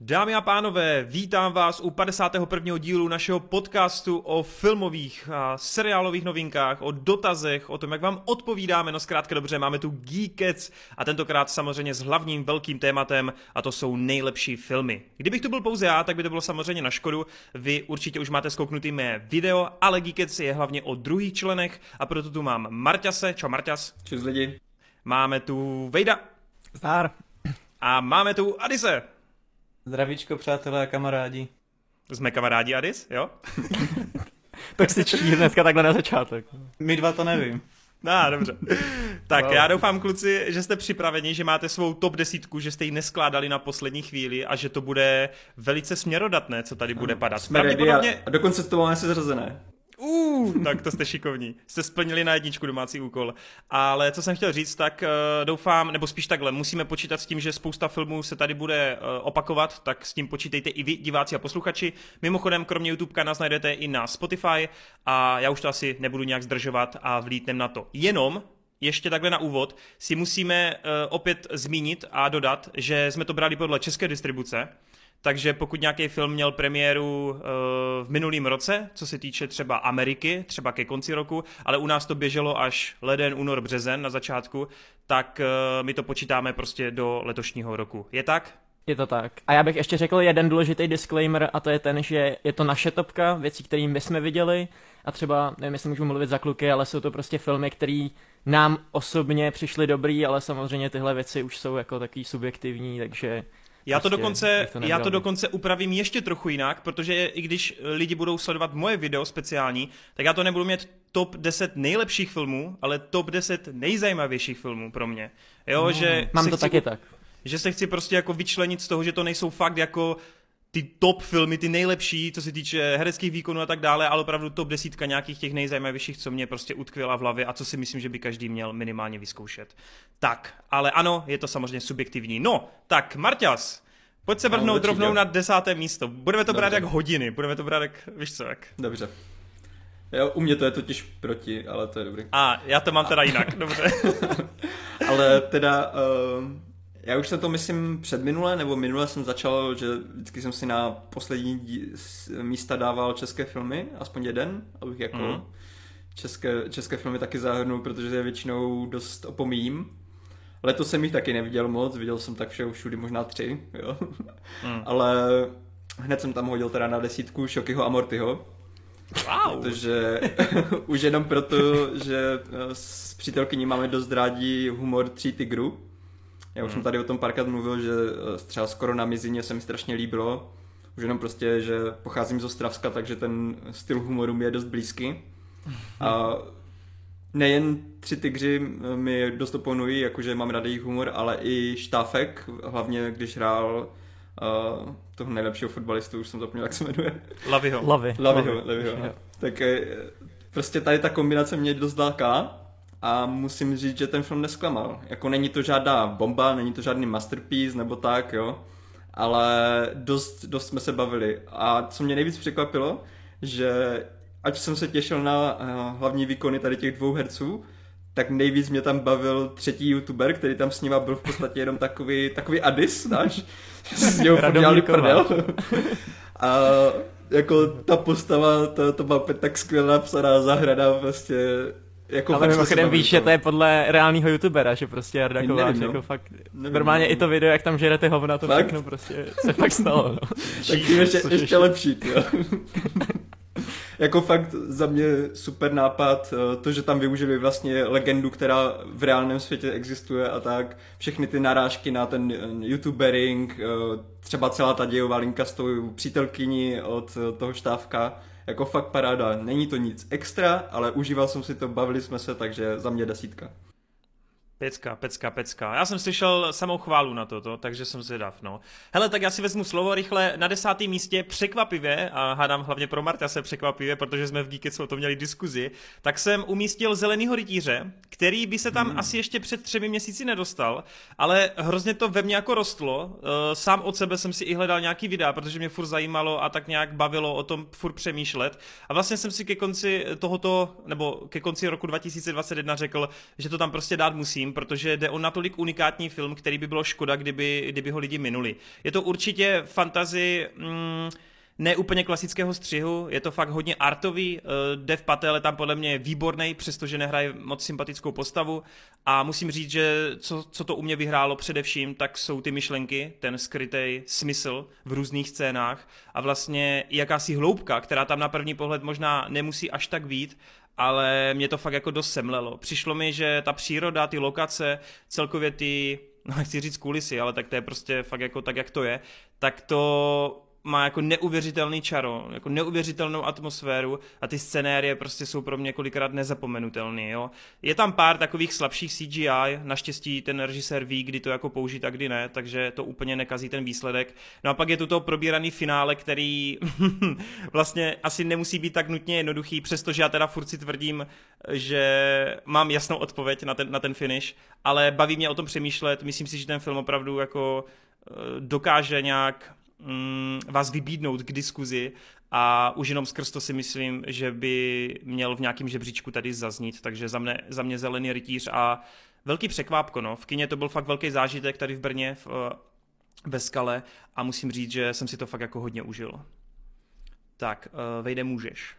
Dámy a pánové, vítám vás u 51. dílu našeho podcastu o filmových a seriálových novinkách, o dotazech, o tom, jak vám odpovídáme, no zkrátka dobře, máme tu Geekets a tentokrát samozřejmě s hlavním velkým tématem a to jsou nejlepší filmy. Kdybych tu byl pouze já, tak by to bylo samozřejmě na škodu, vy určitě už máte skouknutý mé video, ale Geekets je hlavně o druhých členech a proto tu mám Marťase, čau Marťas. Čus lidi. Máme tu Vejda. Zdár. A máme tu Adise. Zdravíčko, přátelé a kamarádi. Jsme kamarádi Adis, jo? tak si čtí dneska takhle na začátek. My dva to nevím. No, dobře. Tak wow. já doufám, kluci, že jste připraveni, že máte svou top desítku, že jste ji neskládali na poslední chvíli a že to bude velice směrodatné, co tady bude padat. Jsme Pravděpodobně... a dokonce to máme se zrazené. Uh, tak to jste šikovní. Jste splnili na jedničku domácí úkol. Ale co jsem chtěl říct, tak uh, doufám, nebo spíš takhle, musíme počítat s tím, že spousta filmů se tady bude uh, opakovat, tak s tím počítejte i vy, diváci a posluchači. Mimochodem, kromě YouTube nás najdete i na Spotify a já už to asi nebudu nějak zdržovat a vlítnem na to. Jenom ještě takhle na úvod si musíme uh, opět zmínit a dodat, že jsme to brali podle české distribuce, takže pokud nějaký film měl premiéru uh, v minulém roce, co se týče třeba Ameriky, třeba ke konci roku, ale u nás to běželo až leden, únor, březen na začátku, tak uh, my to počítáme prostě do letošního roku. Je tak? Je to tak. A já bych ještě řekl jeden důležitý disclaimer a to je ten, že je to naše topka, věcí, které my jsme viděli a třeba, nevím, jestli můžu mluvit za kluky, ale jsou to prostě filmy, které nám osobně přišly dobrý, ale samozřejmě tyhle věci už jsou jako takový subjektivní, takže já to, prostě dokonce, to já to dokonce upravím ještě trochu jinak, protože i když lidi budou sledovat moje video speciální, tak já to nebudu mít top 10 nejlepších filmů, ale top 10 nejzajímavějších filmů pro mě. Jo, no, že mám to chci, taky tak. Že se chci prostě jako vyčlenit z toho, že to nejsou fakt jako ty top filmy, ty nejlepší, co se týče hereckých výkonů a tak dále, ale opravdu top desítka nějakých těch nejzajímavějších, co mě prostě utkvěla v hlavě a co si myslím, že by každý měl minimálně vyzkoušet. Tak, ale ano, je to samozřejmě subjektivní. No, tak Marťas, pojď se vrhnout no, rovnou na desáté místo. Budeme to Dobře. brát jak hodiny, budeme to brát jak, víš co, jak. Dobře. Jo, u mě to je totiž proti, ale to je dobrý. A, já to mám teda jinak, dobře. ale teda, uh, já už jsem to myslím před minule, nebo minule jsem začal, že vždycky jsem si na poslední dí, místa dával české filmy, aspoň jeden, abych jako mm. české, české filmy taky zahrnul, protože je většinou dost opomíjím. Letos jsem jich taky neviděl moc, viděl jsem tak všeho všudy možná tři, jo. Mm. Ale hned jsem tam hodil teda na desítku Šokyho a Mortyho. Wow. Protože už jenom proto, že s přítelkyní máme dost rádi humor tří tigrů já už hmm. jsem tady o tom párkrát mluvil, že eh, třeba skoro na mizině se mi strašně líbilo. Už jenom prostě, že pocházím z Ostravska, takže ten styl humoru mi je dost blízký. A nejen tři tygři eh, mi dost oponují, jakože mám rád jejich humor, ale i Štáfek, hlavně když hrál uh, toho nejlepšího fotbalistu, už jsem zapomněl, jak se jmenuje. Laviho. Lavi. Laviho, Laviho. Laviho. Tak prostě tady ta kombinace mě dost láká a musím říct, že ten film nesklamal. Jako není to žádná bomba, není to žádný masterpiece nebo tak, jo, ale dost, dost jsme se bavili. A co mě nejvíc překvapilo, že ať jsem se těšil na uh, hlavní výkony tady těch dvou herců, tak nejvíc mě tam bavil třetí youtuber, který tam s nima byl v podstatě jenom takový, takový adis, znáš? Z něho dělali prdel. A jako ta postava, to, to má tak skvěle napsaná, zahraná, prostě jako Ale mimochodem víš, že to je podle reálného youtubera, že prostě Jarda Kováč, no. jako fakt, nevím, normálně nevím. i to video, jak tam žerete hovna, to fakt? všechno prostě se fakt stalo. No. tak tím ještě, ještě lepší, jo. jako fakt za mě super nápad, eh, to, že tam využili vlastně legendu, která v reálném světě existuje a tak, všechny ty narážky na ten eh, youtubering, eh, třeba celá ta dějová linka s tou přítelkyní od toho štávka, jako fakt paráda. Není to nic extra, ale užíval jsem si to, bavili jsme se, takže za mě desítka. Pecka, pecka, pecka. Já jsem slyšel samou chválu na toto, takže jsem zvědav, no. Hele, tak já si vezmu slovo rychle na desátém místě, překvapivě, a hádám hlavně pro Marta se překvapivě, protože jsme v Geeketsu o tom měli diskuzi, tak jsem umístil Zelenýho rytíře, který by se tam hmm. asi ještě před třemi měsíci nedostal, ale hrozně to ve mně jako rostlo. Eh, sám od sebe jsem si i hledal nějaký videa, protože mě furt zajímalo a tak nějak bavilo o tom furt přemýšlet. A vlastně jsem si ke konci tohoto, nebo ke konci roku 2021 řekl, že to tam prostě dát musím především, protože jde o natolik unikátní film, který by bylo škoda, kdyby, kdyby ho lidi minuli. Je to určitě fantazi... Mm, ne úplně klasického střihu, je to fakt hodně artový, uh, Dev Patel je tam podle mě výborný, přestože nehraje moc sympatickou postavu a musím říct, že co, co to u mě vyhrálo především, tak jsou ty myšlenky, ten skrytý smysl v různých scénách a vlastně jakási hloubka, která tam na první pohled možná nemusí až tak vít, ale mě to fakt jako dost semlelo. Přišlo mi, že ta příroda, ty lokace, celkově ty, no nechci říct kulisy, ale tak to je prostě fakt jako tak, jak to je, tak to má jako neuvěřitelný čaro, jako neuvěřitelnou atmosféru a ty scenérie prostě jsou pro mě kolikrát nezapomenutelný, jo. Je tam pár takových slabších CGI, naštěstí ten režisér ví, kdy to jako použít a kdy ne, takže to úplně nekazí ten výsledek. No a pak je tu to probíraný finále, který vlastně asi nemusí být tak nutně jednoduchý, přestože já teda furt si tvrdím, že mám jasnou odpověď na ten, na ten finish, ale baví mě o tom přemýšlet, myslím si, že ten film opravdu jako eh, dokáže nějak mm, vás vybídnout k diskuzi a už jenom skrz to si myslím, že by měl v nějakém žebříčku tady zaznít, takže za mě, za mě zelený rytíř a velký překvápko, no. V kině to byl fakt velký zážitek tady v Brně, v, eh, ve skale a musím říct, že jsem si to fakt jako hodně užil. Tak, eh, vejde můžeš.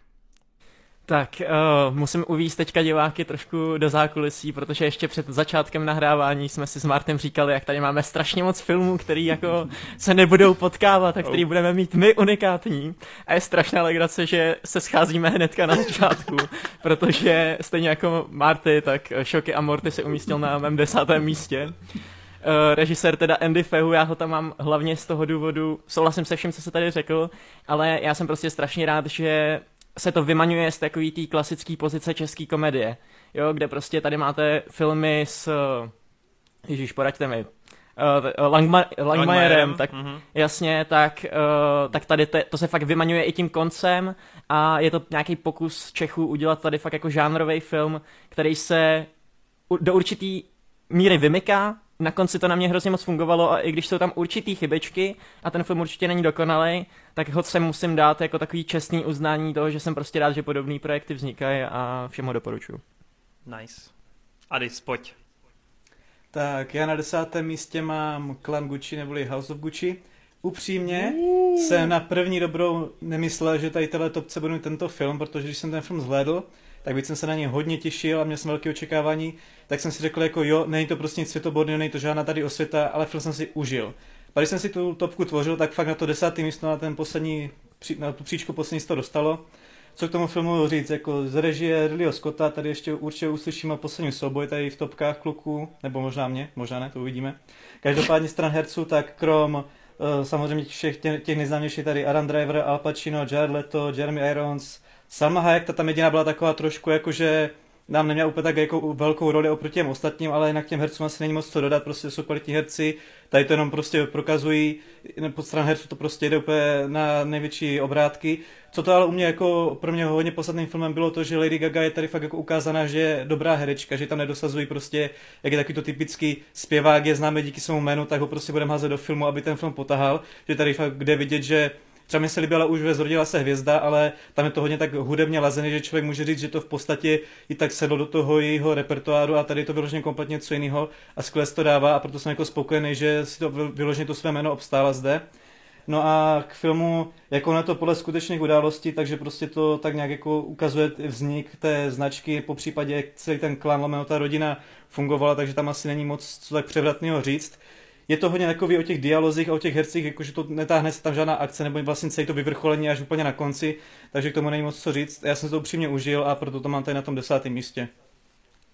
Tak, uh, musím uvíct teďka diváky trošku do zákulisí, protože ještě před začátkem nahrávání jsme si s Martem říkali, jak tady máme strašně moc filmů, který jako se nebudou potkávat a který budeme mít my unikátní. A je strašná legrace, že se scházíme hnedka na začátku, protože stejně jako Marty, tak Šoky a Morty se umístil na mém desátém místě. Uh, režisér teda Andy Fehu, já ho tam mám hlavně z toho důvodu, souhlasím se vším, co se tady řekl, ale já jsem prostě strašně rád, že se to vymaňuje z takový té klasické pozice české komedie, jo, kde prostě tady máte filmy s, Ježíš, poraďte mi, uh, Langma, Langmajerem, tak mm-hmm. jasně, tak, uh, tak tady te, to se fakt vymaňuje i tím koncem a je to nějaký pokus Čechů udělat tady fakt jako žánrový film, který se do určitý míry vymyká na konci to na mě hrozně moc fungovalo a i když jsou tam určitý chybečky a ten film určitě není dokonalý, tak ho se musím dát jako takový čestný uznání toho, že jsem prostě rád, že podobné projekty vznikají a všem ho doporučuji. Nice. Adis, pojď. Tak, já na desátém místě mám Clan Gucci neboli House of Gucci. Upřímně jsem na první dobrou nemyslel, že tady téhle topce budu tento film, protože když jsem ten film zhlédl, tak bych jsem se na něj hodně těšil a měl jsem velké očekávání, tak jsem si řekl jako jo, není to prostě nic světoborného, není to žádná tady osvěta, ale film jsem si užil. A když jsem si tu topku tvořil, tak fakt na to desátý místo, na ten poslední, na tu příčku poslední to dostalo. Co k tomu filmu říct, jako z režie Ridleyho Scotta, tady ještě určitě uslyšíme poslední souboj tady v topkách kluků, nebo možná mě, možná ne, to uvidíme. Každopádně stran herců, tak krom uh, samozřejmě všech těch, těch nejznámějších tady Adam Driver, Al Pacino, Jared Leto, Jeremy Irons, Salma Hayek, ta tam jediná byla taková trošku jakože nám neměla úplně tak jako velkou roli oproti těm ostatním, ale jinak těm hercům asi není moc co dodat, prostě jsou kvalitní herci, tady to jenom prostě prokazují, pod stran herců to prostě jde úplně na největší obrátky. Co to ale u mě jako pro mě hodně podstatným filmem bylo to, že Lady Gaga je tady fakt jako ukázaná, že je dobrá herečka, že tam nedosazují prostě, jak je takový to typický zpěvák, je známe díky svému jménu, tak ho prostě budeme házet do filmu, aby ten film potahal, že tady fakt kde vidět, že třeba mi se líbila už ve Zrodila se hvězda, ale tam je to hodně tak hudebně lazený, že člověk může říct, že to v podstatě i tak sedlo do toho jejího repertoáru a tady je to vyloženě kompletně něco jiného a skvěle to dává a proto jsem jako spokojený, že si to vyloženě to své jméno obstála zde. No a k filmu, jako na to podle skutečných událostí, takže prostě to tak nějak jako ukazuje vznik té značky, po případě jak celý ten klan, lomeno ta rodina fungovala, takže tam asi není moc co tak převratného říct je to hodně takový o těch dialozích a o těch hercích, jakože to netáhne se tam žádná akce, nebo vlastně celý to vyvrcholení až úplně na konci, takže k tomu není moc co říct. Já jsem to upřímně užil a proto to mám tady na tom desátém místě.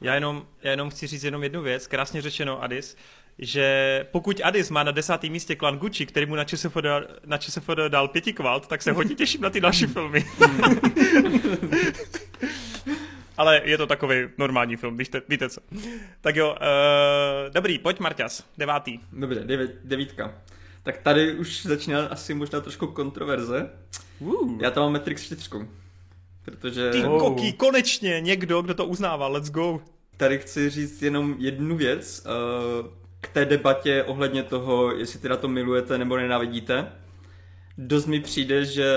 Já jenom, já jenom chci říct jenom jednu věc, krásně řečeno Adis, že pokud Adis má na desátém místě klan Gucci, který mu na ČSFD, na ČSFD dal pěti kvalt, tak se hodně těším na ty další filmy. Ale je to takový normální film, víte, víte co. Tak jo, uh, dobrý, pojď Marťas, devátý. Dobře, devět, devítka. Tak tady už začíná asi možná trošku kontroverze. Uh. Já tam mám Matrix 4. Protože... Ty oh. koky, konečně někdo, kdo to uznává, let's go. Tady chci říct jenom jednu věc uh, k té debatě ohledně toho, jestli teda to milujete nebo nenávidíte. Dost mi přijde, že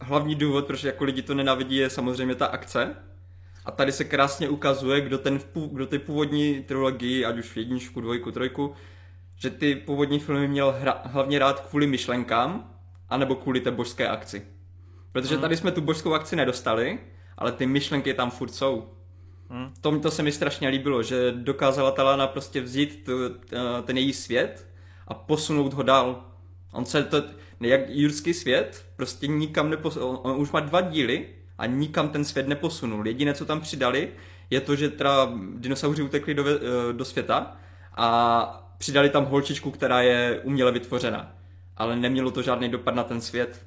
hlavní důvod, proč jako lidi to nenavidí, je samozřejmě ta akce. A tady se krásně ukazuje, kdo, ten, kdo ty původní trilogii, ať už v jedničku, dvojku, trojku, že ty původní filmy měl hra, hlavně rád kvůli myšlenkám, anebo kvůli té božské akci. Protože hmm. tady jsme tu božskou akci nedostali, ale ty myšlenky tam furt jsou. Hmm. Tom to se mi strašně líbilo, že dokázala Talana prostě vzít tu, ten její svět a posunout ho dál. On se to, jak jurský svět, prostě nikam neposunul. On už má dva díly a nikam ten svět neposunul. Jediné, co tam přidali, je to, že teda dinosauři utekli do, do světa a přidali tam holčičku, která je uměle vytvořena. Ale nemělo to žádný dopad na ten svět.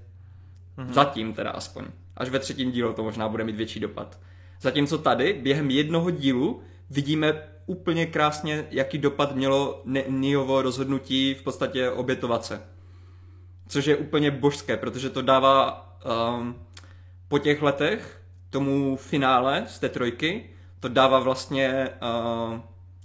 Mm-hmm. Zatím teda aspoň. Až ve třetím dílu to možná bude mít větší dopad. Zatímco tady, během jednoho dílu, vidíme úplně krásně, jaký dopad mělo Niovo rozhodnutí v podstatě obětovat se. Což je úplně božské, protože to dává um, po těch letech tomu finále z té trojky, to dává vlastně uh,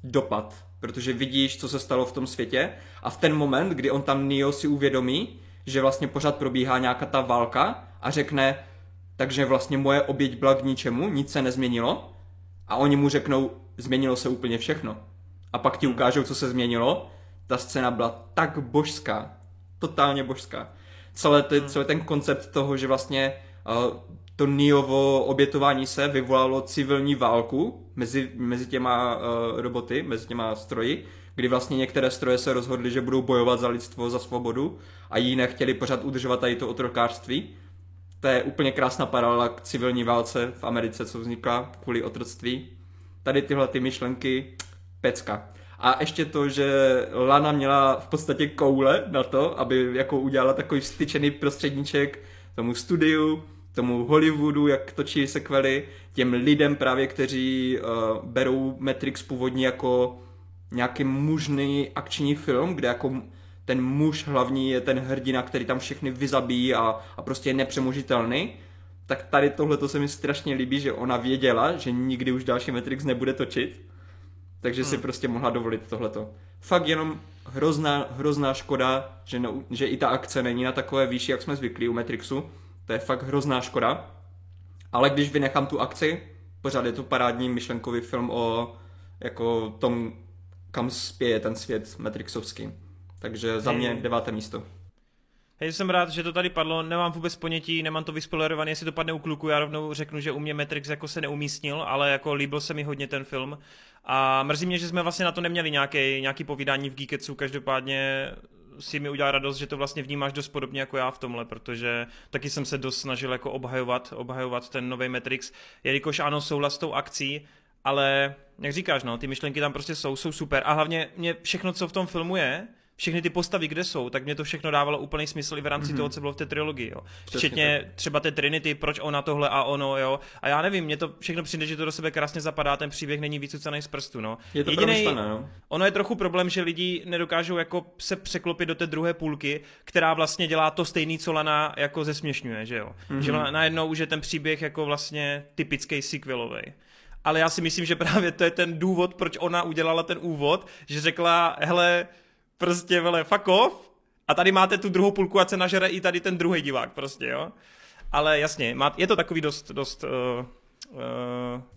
dopad, protože vidíš, co se stalo v tom světě a v ten moment, kdy on tam Neo si uvědomí, že vlastně pořád probíhá nějaká ta válka a řekne, takže vlastně moje oběť byla k ničemu, nic se nezměnilo a oni mu řeknou, změnilo se úplně všechno. A pak ti ukážou, co se změnilo. Ta scéna byla tak božská, totálně božská. Celé, ty, celý ten koncept toho, že vlastně uh, to Niovo obětování se vyvolalo civilní válku mezi, mezi těma uh, roboty, mezi těma stroji, kdy vlastně některé stroje se rozhodly, že budou bojovat za lidstvo, za svobodu a jiné chtěli pořád udržovat tady to otrokářství. To je úplně krásná paralela k civilní válce v Americe, co vznikla kvůli otroctví. Tady tyhle ty myšlenky, pecka. A ještě to, že Lana měla v podstatě koule na to, aby jako udělala takový styčený prostředníček tomu studiu, tomu Hollywoodu, jak točí sekvely, těm lidem právě, kteří uh, berou Matrix původně jako nějaký mužný akční film, kde jako ten muž hlavní je ten hrdina, který tam všechny vyzabíjí a, a prostě je nepřemožitelný, tak tady tohle to se mi strašně líbí, že ona věděla, že nikdy už další Matrix nebude točit, takže hmm. si prostě mohla dovolit tohleto. Fakt jenom hrozná, hrozná škoda, že, no, že i ta akce není na takové výši, jak jsme zvyklí u Matrixu. To je fakt hrozná škoda. Ale když vynechám tu akci, pořád je to parádní myšlenkový film o jako tom, kam spěje ten svět Matrixovský. Takže za mě deváté místo. Hej, jsem rád, že to tady padlo, nemám vůbec ponětí, nemám to vyspoilerované, jestli to padne u kluku, já rovnou řeknu, že u mě Matrix jako se neumístnil, ale jako líbil se mi hodně ten film. A mrzí mě, že jsme vlastně na to neměli nějaký, nějaký povídání v Geeketsu, každopádně si mi udělal radost, že to vlastně vnímáš dost podobně jako já v tomhle, protože taky jsem se dost snažil jako obhajovat, obhajovat ten nový Matrix, jelikož ano, souhlas s tou akcí, ale jak říkáš, no, ty myšlenky tam prostě jsou, jsou super. A hlavně mě všechno, co v tom filmu je, všechny ty postavy, kde jsou, tak mě to všechno dávalo úplný smysl i v rámci mm-hmm. toho, co bylo v té trilogii. Jo. Včetně tak. třeba té Trinity, proč ona tohle a ono, jo. A já nevím, mě to všechno přijde, že to do sebe krásně zapadá, ten příběh není vycucaný z prstu, no. Je to Jedinej, no. Ono je trochu problém, že lidi nedokážou jako se překlopit do té druhé půlky, která vlastně dělá to stejný, co Lana jako zesměšňuje, že jo. Mm-hmm. Že najednou už je ten příběh jako vlastně typický sequelový ale já si myslím, že právě to je ten důvod, proč ona udělala ten úvod, že řekla, hele, prostě, vele, fuck off, a tady máte tu druhou půlku a se nažere i tady ten druhý divák, prostě, jo. Ale jasně, má, je to takový dost, dost, uh,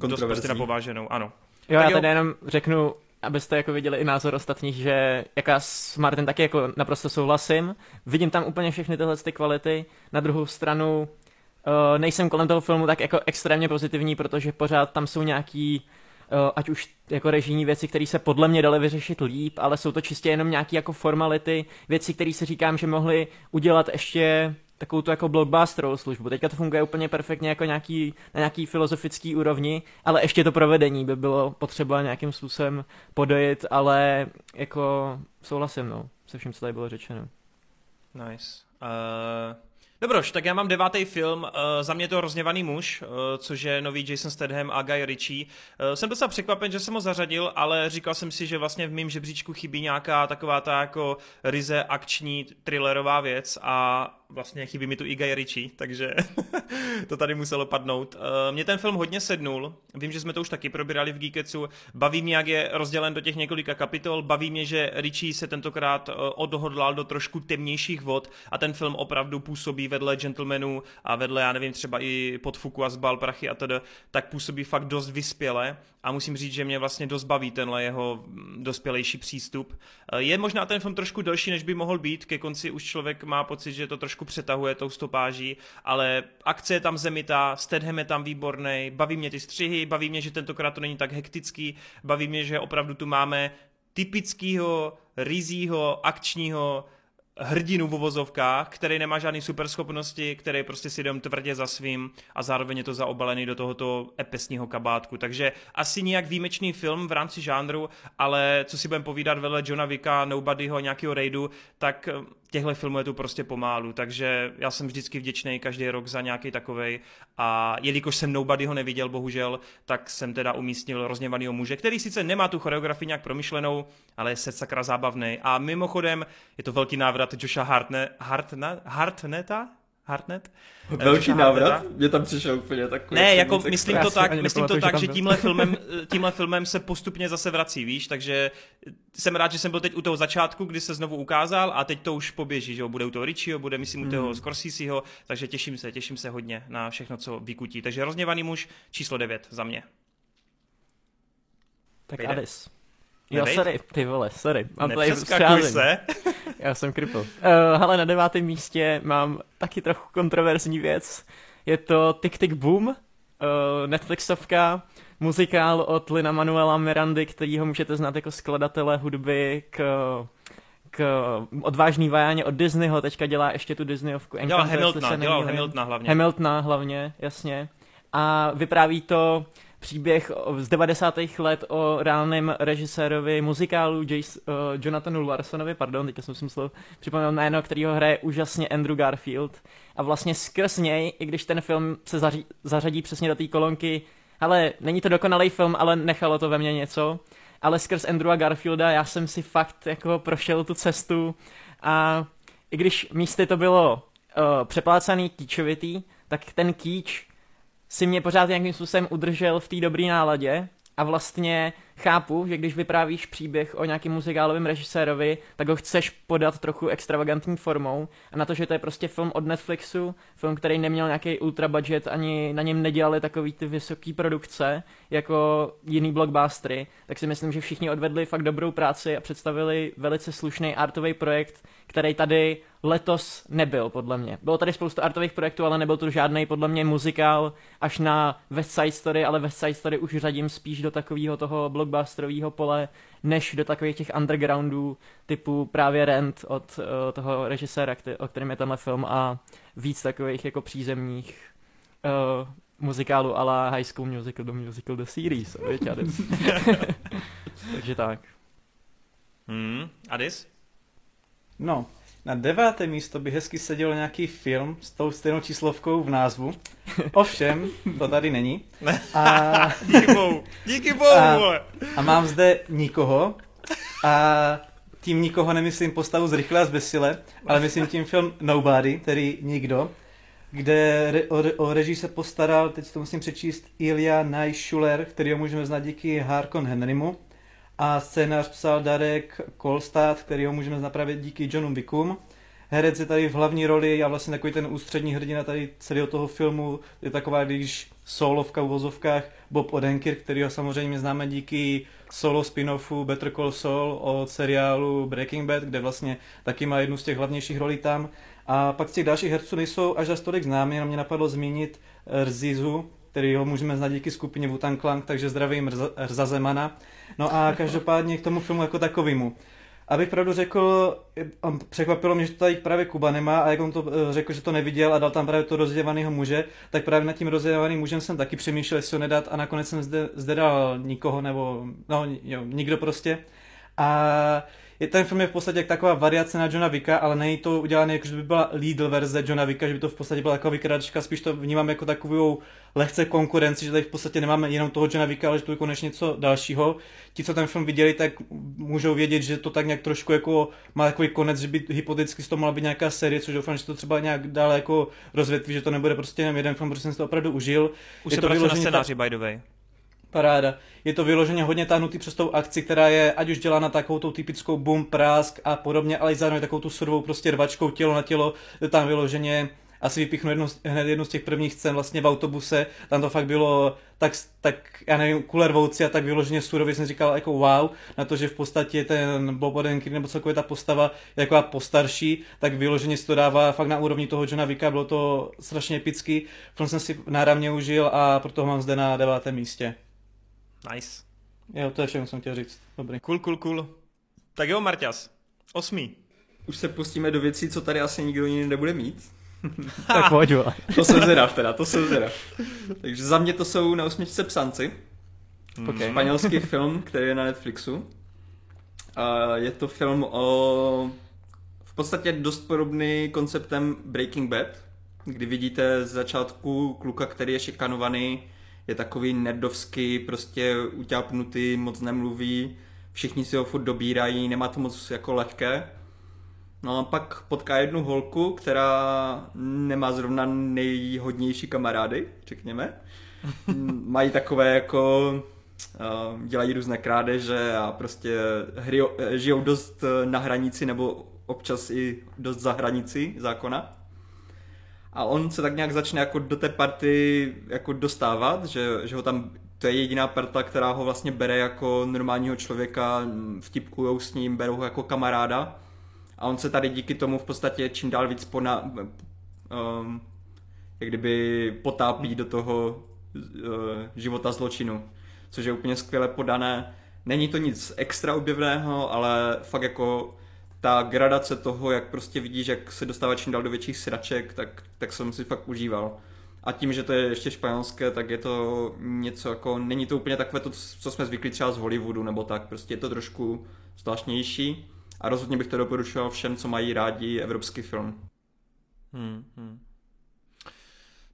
uh, dost prostě napováženou, ano. Jo, tak já tady jo. jenom řeknu, abyste jako viděli i názor ostatních, že jaká s Martin taky jako naprosto souhlasím. Vidím tam úplně všechny tyhle ty kvality. Na druhou stranu uh, nejsem kolem toho filmu tak jako extrémně pozitivní, protože pořád tam jsou nějaký Eh, ať už jako režijní věci, které se podle mě daly vyřešit líp, ale jsou to čistě jenom nějaké jako formality, věci, které si říkám, že mohli udělat ještě takovou tu jako blockbusterovou službu. Teďka to funguje úplně perfektně jako nějaký, na nějaký filozofický úrovni, ale ještě to provedení by bylo potřeba nějakým způsobem podojit, ale jako souhlasím, no, se vším, co tady bylo řečeno. Nice. Uh... Dobroš, tak já mám devátý film, uh, za mě to Rozněvaný muž, uh, což je nový Jason Statham a Guy Ritchie. Uh, jsem docela překvapen, že jsem ho zařadil, ale říkal jsem si, že vlastně v mém žebříčku chybí nějaká taková ta jako ryze akční thrillerová věc a vlastně chybí mi tu i Guy Ritchie, takže to tady muselo padnout. Uh, mě ten film hodně sednul, vím, že jsme to už taky probírali v Geeketsu, baví mě, jak je rozdělen do těch několika kapitol, baví mě, že Ritchie se tentokrát uh, odhodlal do trošku temnějších vod a ten film opravdu působí vedle Gentlemanů a vedle, já nevím, třeba i Podfuku a Zbal, Prachy a tedy, tak působí fakt dost vyspěle a musím říct, že mě vlastně dost baví tenhle jeho dospělejší přístup. Eh, je možná ten film trošku delší, než by mohl být, ke konci už člověk má pocit, že to trošku přetahuje tou stopáží, ale akce je tam zemitá, Stedham je tam výborný, baví mě ty střihy, baví mě, že tentokrát to není tak hektický, baví mě, že opravdu tu máme typického, rizího, akčního hrdinu v uvozovkách, který nemá žádné superschopnosti, který prostě si jdem tvrdě za svým a zároveň je to zaobalený do tohoto epesního kabátku. Takže asi nějak výjimečný film v rámci žánru, ale co si budeme povídat vedle Johna Vicka, Nobodyho, nějakého raidu, tak těchto filmů je tu prostě pomálu, takže já jsem vždycky vděčný každý rok za nějaký takovej a jelikož jsem Nobody ho neviděl, bohužel, tak jsem teda umístil rozněvanýho muže, který sice nemá tu choreografii nějak promyšlenou, ale je se sakra zábavný. A mimochodem je to velký návrat Josha Hartne, Hartna, Hartneta, Hartnet. Velký návrat? Mě tam přišel úplně takový. Ne, jako myslím to tak, myslím to tak, že tímhle filmem, tímhle filmem se postupně zase vrací, víš, takže jsem rád, že jsem byl teď u toho začátku, kdy se znovu ukázal a teď to už poběží, že jo, bude u toho Richieho, bude myslím u toho mm. Scorseseho, takže těším se, těším se hodně na všechno, co vykutí. Takže rozněvaný muž číslo 9 za mě. Tak Alice. Jo, sorry, ty vole, sorry. Mám tady se. Já jsem kripl. Uh, ale na devátém místě mám taky trochu kontroverzní věc. Je to Tick Tick Boom, uh, Netflixovka, muzikál od Lina Manuela Mirandy, kterýho můžete znát jako skladatele hudby k k odvážný vajáně od Disneyho, teďka dělá ještě tu Disneyovku. Dělal Hamiltona, dělal Hamiltona hlavně. Hamiltona hlavně, jasně. A vypráví to příběh z 90. let o reálném režisérovi muzikálu Jace, uh, Jonathanu Larsonovi, pardon, teďka jsem si myslel připomenout jméno, který ho hraje úžasně Andrew Garfield. A vlastně skrz něj, i když ten film se zaří, zařadí přesně do té kolonky, ale není to dokonalý film, ale nechalo to ve mně něco, ale skrz Andrewa Garfielda já jsem si fakt jako prošel tu cestu a i když místy to bylo uh, přeplácaný kýčovitý, tak ten kýč si mě pořád nějakým způsobem udržel v té dobré náladě a vlastně chápu, že když vyprávíš příběh o nějakém muzikálovém režisérovi, tak ho chceš podat trochu extravagantní formou a na to, že to je prostě film od Netflixu, film, který neměl nějaký ultra budget, ani na něm nedělali takový ty vysoké produkce, jako jiný blockbustery, tak si myslím, že všichni odvedli fakt dobrou práci a představili velice slušný artový projekt, který tady letos nebyl, podle mě. Bylo tady spoustu artových projektů, ale nebyl to žádný, podle mě, muzikál až na West Side Story, ale West Side Story už řadím spíš do takového toho blockbusterového pole, než do takových těch undergroundů typu právě Rent od uh, toho režiséra, který, o kterém je tenhle film a víc takových jako přízemních uh, muzikálů la High School Musical do Musical The Series, Takže tak. Hmm, Adis? No, na deváté místo by hezky seděl nějaký film s tou stejnou číslovkou v názvu. Ovšem, to tady není. A... Díky bohu, díky bohu, a, a mám zde nikoho. A tím nikoho nemyslím postavu z Rychle a zbesile, ale myslím tím film Nobody, tedy Nikdo, kde re, o, o režii se postaral, teď to musím přečíst, Ilya Najschuler, který ho můžeme znát díky Harkon Henrymu a scénář psal Darek Kolstad, který ho můžeme napravit díky Johnu Wickům. Herec je tady v hlavní roli a vlastně takový ten ústřední hrdina tady celého toho filmu je taková, když solovka v vozovkách Bob Odenkirk, který ho samozřejmě známe díky solo spin-offu Better Call Saul od seriálu Breaking Bad, kde vlastně taky má jednu z těch hlavnějších rolí tam. A pak z těch dalších herců nejsou až za tolik známí, jenom mě napadlo zmínit Rzizu, který ho můžeme znát díky skupině Wu-Tang Clan, takže zdravím Rza Zemana. No a každopádně k tomu filmu jako takovému. Abych pravdu řekl, překvapilo mě, že to tady právě Kuba nemá a jak on to eh, řekl, že to neviděl a dal tam právě to rozděvaného muže, tak právě nad tím rozděvaným mužem jsem taky přemýšlel, jestli ho nedat a nakonec jsem zde, zde dal nikoho nebo, no jo, nikdo prostě. A je ten film je v podstatě jak taková variace na Johna Vicka, ale není to udělané jako, že by byla Lidl verze Johna Vicka, že by to v podstatě byla taková vykračka, spíš to vnímám jako takovou lehce konkurenci, že tady v podstatě nemáme jenom toho Johna Vicka, ale že tu je konečně něco dalšího. Ti, co ten film viděli, tak můžou vědět, že to tak nějak trošku jako má takový konec, že by hypoteticky z toho mohla být nějaká série, což doufám, že to třeba nějak dále jako rozvětví, že to nebude prostě jenom jeden film, protože jsem si to opravdu užil. Už je se to na scénáři, ta... by the way. Paráda. Je to vyloženě hodně táhnutý přes tou akci, která je ať už dělána takovou tou typickou boom, prásk a podobně, ale i zároveň takovou tu surovou prostě rvačkou tělo na tělo. Tam vyloženě asi vypíchnu jednu, hned jednu z těch prvních scén vlastně v autobuse, tam to fakt bylo tak, tak já nevím, kulervouci a tak vyloženě surově jsem říkal jako wow, na to, že v podstatě ten Bob Odenkirk nebo celkově ta postava je jako postarší, tak vyloženě si to dává fakt na úrovni toho Johna Vicka, bylo to strašně epický, film jsem si náramně užil a proto ho mám zde na devátém místě. Nice. Jo, to je všechno, jsem chtěl říct. Dobrý. Cool, cool, cool. Tak jo, Marťas. Osmý. Už se pustíme do věcí, co tady asi nikdo jiný nebude mít. tak pojď, To jsem zvědav teda, to jsem zvědav. Takže za mě to jsou na osmičce Psanci. Okay. Španělský film, který je na Netflixu. A je to film o v podstatě dost podobný konceptem Breaking Bad, kdy vidíte z začátku kluka, který je šikanovaný, je takový nerdovský, prostě utápnutý, moc nemluví, všichni si ho furt dobírají, nemá to moc jako lehké. No a pak potká jednu holku, která nemá zrovna nejhodnější kamarády, řekněme. Mají takové jako uh, dělají různé krádeže a prostě hry, žijou dost na hranici nebo občas i dost za hranici zákona. A on se tak nějak začne jako do té party jako dostávat, že, že ho tam to je jediná parta, která ho vlastně bere jako normálního člověka, vtipkujou s ním, berou ho jako kamaráda a on se tady díky tomu v podstatě čím dál víc pona, um, jak kdyby potápí do toho uh, života zločinu, což je úplně skvěle podané. Není to nic extra objevného, ale fakt jako ta gradace toho, jak prostě vidíš, jak se dostává čím dál do větších sraček, tak, tak jsem si fakt užíval. A tím, že to je ještě španělské, tak je to něco jako, není to úplně takové to, co jsme zvykli třeba z Hollywoodu nebo tak, prostě je to trošku zvláštnější a rozhodně bych to doporučoval všem, co mají rádi evropský film. Hmm, hmm.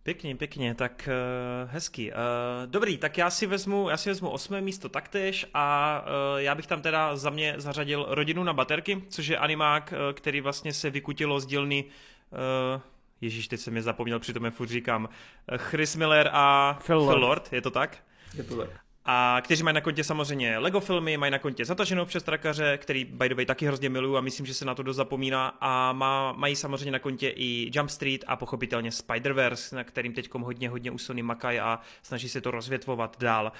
Pěkně, pěkně, tak uh, hezký. Uh, dobrý, tak já si vezmu, já si vezmu osmé místo taktéž a uh, já bych tam teda za mě zařadil Rodinu na baterky, což je animák, uh, který vlastně se vykutilo z dílny uh, Ježíš, teď jsem je zapomněl, přitom je furt říkám. Chris Miller a Phil Lord, Phil Lord je to tak? Je to tak a kteří mají na kontě samozřejmě Lego filmy, mají na kontě Zataženou přes trakaře, který by the way taky hrozně miluju a myslím, že se na to dost zapomíná a má, mají samozřejmě na kontě i Jump Street a pochopitelně Spider-Verse, na kterým teď hodně, hodně u Sony makají a snaží se to rozvětvovat dál.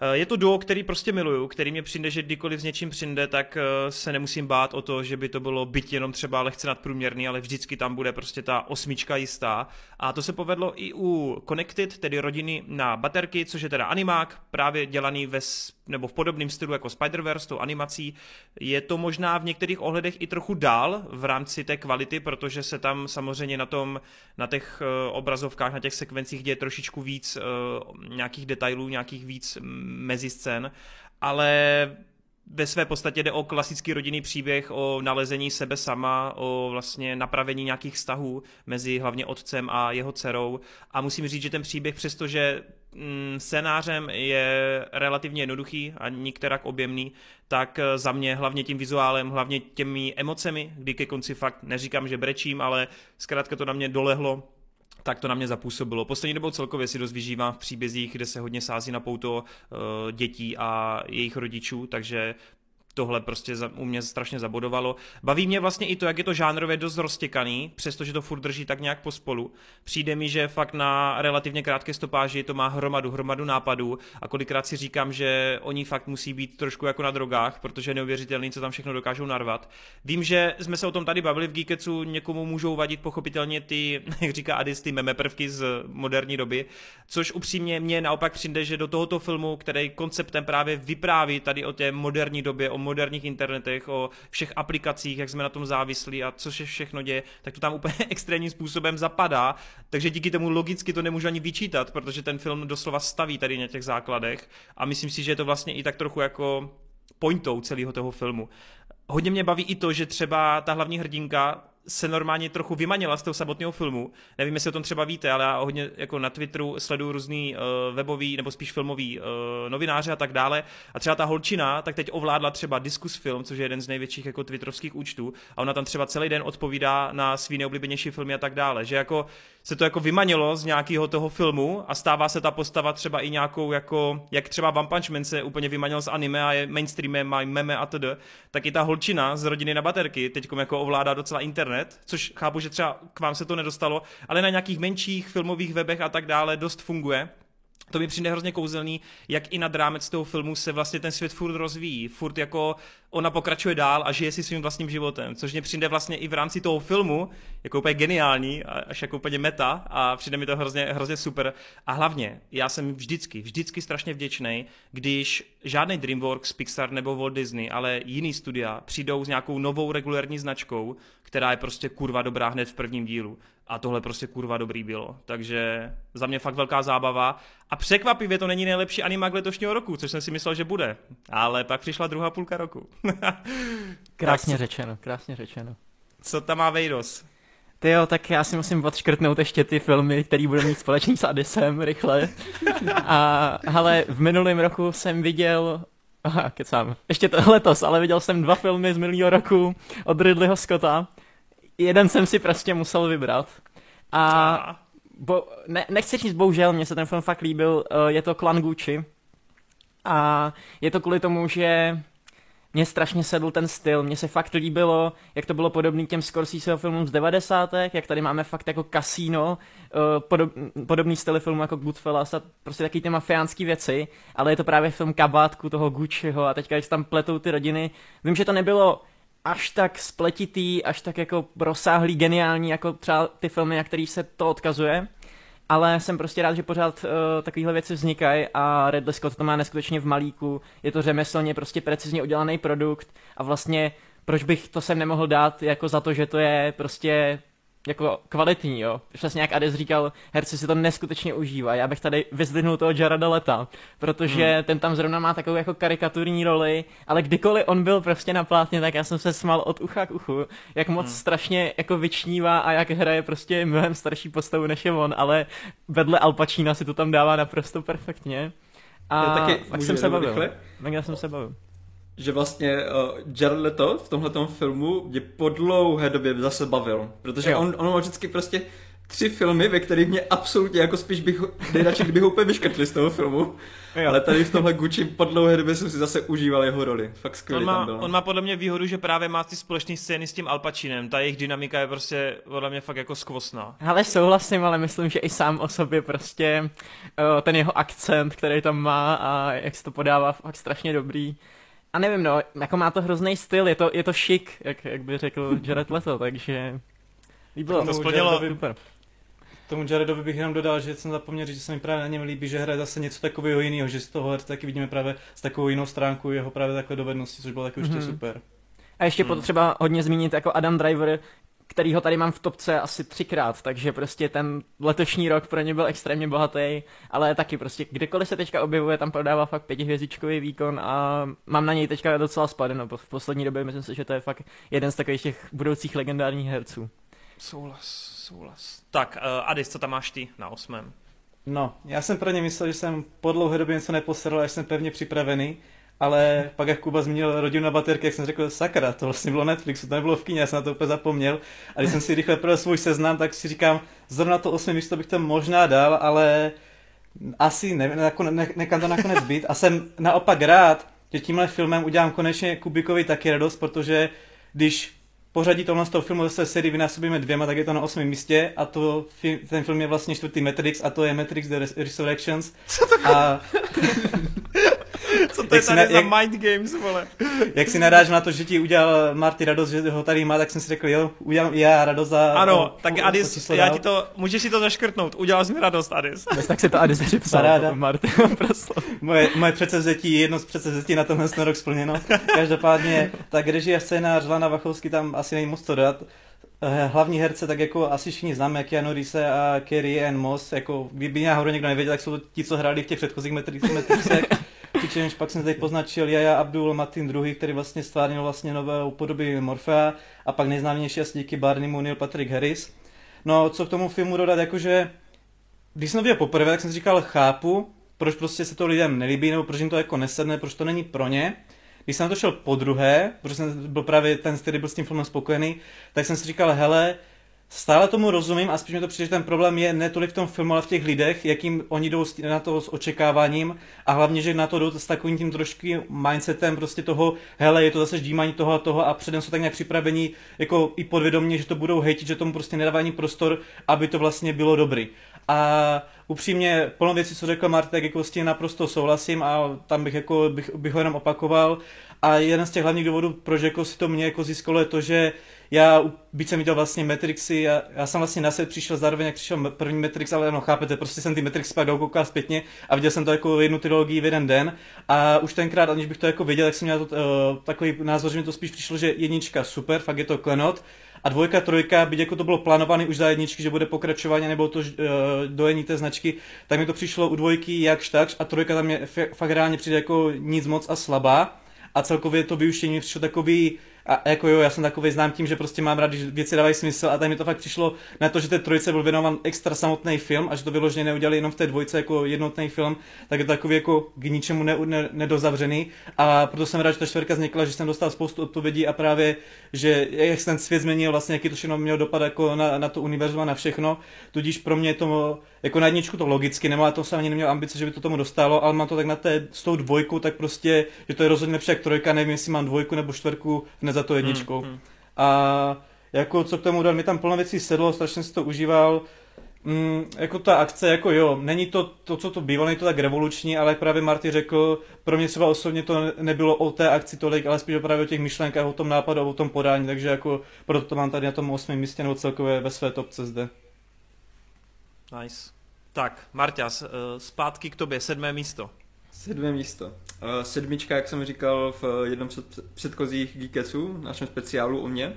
Eh, je to duo, který prostě miluju, který mě přijde, že kdykoliv s něčím přijde, tak eh, se nemusím bát o to, že by to bylo byť jenom třeba lehce nadprůměrný, ale vždycky tam bude prostě ta osmička jistá. A to se povedlo i u Connected, tedy rodiny na baterky, což je teda animák, právě dělaný ve, nebo v podobném stylu jako Spider-Verse, tou animací. Je to možná v některých ohledech i trochu dál v rámci té kvality, protože se tam samozřejmě na tom, na těch uh, obrazovkách, na těch sekvencích děje trošičku víc uh, nějakých detailů, nějakých víc mezi scén, ale ve své podstatě jde o klasický rodinný příběh, o nalezení sebe sama, o vlastně napravení nějakých vztahů mezi hlavně otcem a jeho dcerou. A musím říct, že ten příběh, přestože mm, scénářem je relativně jednoduchý a nikterak objemný, tak eh, za mě hlavně tím vizuálem, hlavně těmi emocemi, kdy ke konci fakt neříkám, že brečím, ale zkrátka to na mě dolehlo tak to na mě zapůsobilo. Poslední dobou celkově si dost vyžívám v příbězích, kde se hodně sází na pouto uh, dětí a jejich rodičů, takže tohle prostě u mě strašně zabodovalo. Baví mě vlastně i to, jak je to žánrově dost roztěkaný, přestože to furt drží tak nějak pospolu. Přijde mi, že fakt na relativně krátké stopáži to má hromadu, hromadu nápadů a kolikrát si říkám, že oni fakt musí být trošku jako na drogách, protože je neuvěřitelný, co tam všechno dokážou narvat. Vím, že jsme se o tom tady bavili v Geeketsu, někomu můžou vadit pochopitelně ty, jak říká Adis, ty meme prvky z moderní doby, což upřímně mě naopak přijde, že do tohoto filmu, který konceptem právě vypráví tady o té moderní době, o moderních internetech, o všech aplikacích, jak jsme na tom závislí a co se všechno děje, tak to tam úplně extrémním způsobem zapadá. Takže díky tomu logicky to nemůžu ani vyčítat, protože ten film doslova staví tady na těch základech a myslím si, že je to vlastně i tak trochu jako pointou celého toho filmu. Hodně mě baví i to, že třeba ta hlavní hrdinka se normálně trochu vymanila z toho samotného filmu. Nevím, jestli o tom třeba víte, ale já hodně jako na Twitteru sleduju různý uh, webový nebo spíš filmový uh, novináře a tak dále. A třeba ta holčina tak teď ovládla třeba Diskus Film, což je jeden z největších jako twitterovských účtů. A ona tam třeba celý den odpovídá na svý neoblíbenější filmy a tak dále. Že jako se to jako vymanilo z nějakého toho filmu a stává se ta postava třeba i nějakou jako, jak třeba One Punch Man se úplně vymanil z anime a je mainstreamem, má meme a td. Tak i ta holčina z rodiny na baterky teď jako ovládá docela internet internet, což chápu, že třeba k vám se to nedostalo, ale na nějakých menších filmových webech a tak dále dost funguje. To mi přijde hrozně kouzelný, jak i nad rámec toho filmu se vlastně ten svět furt rozvíjí, furt jako ona pokračuje dál a žije si svým vlastním životem, což mě přijde vlastně i v rámci toho filmu jako úplně geniální, až jako úplně meta a přijde mi to hrozně, hrozně super. A hlavně, já jsem vždycky, vždycky strašně vděčný, když žádný DreamWorks, Pixar nebo Walt Disney, ale jiný studia přijdou s nějakou novou regulární značkou, která je prostě kurva dobrá hned v prvním dílu. A tohle prostě kurva dobrý bylo. Takže za mě fakt velká zábava. A překvapivě to není nejlepší animák letošního roku, což jsem si myslel, že bude. Ale pak přišla druhá půlka roku. krásně tak, řečeno, krásně řečeno. Co tam má Vejdos? Ty jo, tak já si musím odškrtnout ještě ty filmy, které budou mít společný s Adisem rychle. A ale v minulém roku jsem viděl Aha, kecám. Ještě to letos, ale viděl jsem dva filmy z minulého roku od Ridleyho Scotta. Jeden jsem si prostě musel vybrat. A bo, ne, nechci říct bohužel, mně se ten film fakt líbil, uh, je to Klan Gucci. A je to kvůli tomu, že mně strašně sedl ten styl, mně se fakt líbilo, jak to bylo podobný těm Scorseseho filmům z 90. jak tady máme fakt jako kasíno, eh, podob, podobný styly filmů jako Goodfellas a prostě taky ty mafiánský věci, ale je to právě v tom kabátku toho Gucciho a teďka, když tam pletou ty rodiny, vím, že to nebylo až tak spletitý, až tak jako rozsáhlý, geniální, jako třeba ty filmy, na který se to odkazuje, ale jsem prostě rád, že pořád uh, takovéhle věci vznikají a Ridley Scott to má neskutečně v malíku, je to řemeslně prostě precizně udělaný produkt a vlastně proč bych to sem nemohl dát jako za to, že to je prostě jako kvalitní, jo. Přesně jak Ades říkal, herci si to neskutečně užívá. Já bych tady vyzdvihnul toho Jarada Leta, protože hmm. ten tam zrovna má takovou jako karikaturní roli, ale kdykoliv on byl prostě na plátně, tak já jsem se smal od ucha k uchu, jak moc hmm. strašně jako vyčnívá a jak hraje prostě mnohem starší postavu než je on, ale vedle Al Pacina si to tam dává naprosto perfektně. A já taky fakt jsem se bavil. Mega jsem se bavil že vlastně uh, Jared Leto v tomhle filmu mě po dlouhé době zase bavil, protože on, on má vždycky prostě tři filmy, ve kterých mě absolutně jako spíš bych nejradši, kdybych ho úplně vyškrtli z toho filmu. Jo. Ale tady v tomhle Gucci po dlouhé době jsem si zase užíval jeho roli. Fakt skvělý on má, tam byl. On má podle mě výhodu, že právě má ty společné scény s tím Alpacinem. Ta jejich dynamika je prostě podle mě fakt jako skvostná. Ale souhlasím, ale myslím, že i sám o sobě prostě uh, ten jeho akcent, který tam má a jak se to podává, fakt strašně dobrý a nevím, no, jako má to hrozný styl, je to, je to šik, jak, jak by řekl Jared Leto, takže líbilo. To splnilo. Super. Tomu Jaredovi bych jenom dodal, že jsem zapomněl říct, že se mi právě na něm líbí, že hraje zase něco takového jiného, že z toho taky vidíme právě z takovou jinou stránku jeho právě takové dovednosti, což bylo taky mm-hmm. určitě super. A ještě hmm. potřeba hodně zmínit jako Adam Driver, kterýho tady mám v topce asi třikrát, takže prostě ten letošní rok pro ně byl extrémně bohatý, ale taky prostě kdekoliv se teďka objevuje, tam prodává fakt pětihvězdičkový výkon a mám na něj teďka docela spadeno. V poslední době myslím si, že to je fakt jeden z takových těch budoucích legendárních herců. Souhlas, souhlas. Tak, uh, Adis, co tam máš ty na osmém? No, já jsem pro ně myslel, že jsem po dlouhé době něco neposedl, až jsem pevně připravený ale pak jak Kuba zmínil rodinu na baterky, jak jsem řekl, sakra, to vlastně bylo Netflixu, to nebylo v kyně, já jsem na to úplně zapomněl. A když jsem si rychle prodal svůj seznam, tak si říkám, zrovna to osmé místo bych to možná dal, ale asi ne, ne, ne, nekam to nakonec být. A jsem naopak rád, že tímhle filmem udělám konečně Kubikovi taky radost, protože když pořadí tohle z toho filmu zase sérii vynásobíme dvěma, tak je to na osmém místě a to, ten film je vlastně čtvrtý Matrix a to je Matrix The Resurrections. Co to a Co to jak je tady na, za jak, mind games, vole? Jak si nadáš na to, že ti udělal Marty radost, že ho tady má, tak jsem si řekl, jo, udělám já radost za... Ano, o, tak o, Adis, já ti to, můžeš si to zaškrtnout, udělal jsi mi radost, Adis. Bez, tak si to Adis připsal, Paráda. Marty, moje, moje předsevzetí, jedno z předsevzetí na tenhle rok splněno. Každopádně, tak režie a scénář Lana Vachovský tam asi není moc to dát. Eh, hlavní herce, tak jako asi všichni známe, jak Keanu Reese a Kerry Ann Moss, jako kdyby náhodou někdo nevěděl, tak jsou to ti, co hráli v těch předchozích Matrixech. Přičemž pak jsem tady poznačil Jaja Abdul Martin II, který vlastně stvárnil vlastně nové podoby Morfea a pak nejznámější asi díky Barneymu Neil Patrick Harris. No, co k tomu filmu dodat, jakože když jsem to viděl poprvé, tak jsem si říkal, chápu, proč prostě se to lidem nelíbí, nebo proč jim to jako nesedne, proč to není pro ně. Když jsem na to šel po druhé, protože jsem byl právě ten, který byl s tím filmem spokojený, tak jsem si říkal, hele, Stále tomu rozumím a spíš mi to přijde, že ten problém je ne tolik v tom filmu, ale v těch lidech, jakým oni jdou na to s očekáváním a hlavně, že na to jdou s takovým tím trošku mindsetem prostě toho, hele, je to zase ždímání toho a toho a předem jsou tak nějak připravení jako i podvědomě, že to budou hejtit, že tomu prostě nedávají prostor, aby to vlastně bylo dobrý. A upřímně plno věcí, co řekl Martek, jako s tím naprosto souhlasím a tam bych, jako, bych, bych ho jenom opakoval. A jeden z těch hlavních důvodů, proč jako si to mě jako získalo, je to, že já, byť jsem viděl vlastně Matrixy, já, já jsem vlastně na set přišel zároveň, jak přišel první Matrix, ale no chápete, prostě jsem ty Matrix pak dokoukal zpětně a viděl jsem to jako jednu trilogii v jeden den. A už tenkrát, aniž bych to jako viděl, tak jsem měl to, uh, takový názor, že mi to spíš přišlo, že jednička super, fakt je to klenot, a dvojka, trojka, byť jako to bylo plánované už za jedničky, že bude pokračování nebo to uh, dojení té značky, tak mi to přišlo u dvojky jakž takž a trojka tam je fakt reálně přijde jako nic moc a slabá. A celkově to vyuštění přišlo takový a jako jo, já jsem takový znám tím, že prostě mám rád, když věci dávají smysl a tady mi to fakt přišlo na to, že té trojice byl věnovan extra samotný film a že to vyloženě neudělali jenom v té dvojce jako jednotný film, tak je to takový jako k ničemu ne, ne, nedozavřený. A proto jsem rád, že ta čtvrka vznikla, že jsem dostal spoustu odpovědí a právě, že jak se ten svět změnil, vlastně jaký to všechno mělo dopad jako na, na to univerzum a na všechno, tudíž pro mě je to jako na jedničku to logicky, nemá to jsem ani neměl ambice, že by to tomu dostalo, ale mám to tak na té, s tou dvojkou, tak prostě, že to je rozhodně lepší jak trojka, nevím, jestli mám dvojku nebo čtvrku hned za to jedničkou. Hmm, hmm. A jako co k tomu dát, mi tam plno věcí sedlo, strašně si to užíval. Mm, jako ta akce, jako jo, není to to, co to bývalo, není to tak revoluční, ale právě Marty řekl, pro mě třeba osobně to nebylo o té akci tolik, ale spíš právě o těch myšlenkách, o tom nápadu, o tom podání, takže jako proto to mám tady na tom osmém místě nebo celkově ve své topce zde. Nice. Tak, Marťas, eh, zpátky k tobě, sedmé místo. Sedmé místo. Uh, sedmička, jak jsem říkal v jednom před, předchozích Geeketsů, našem speciálu o mě,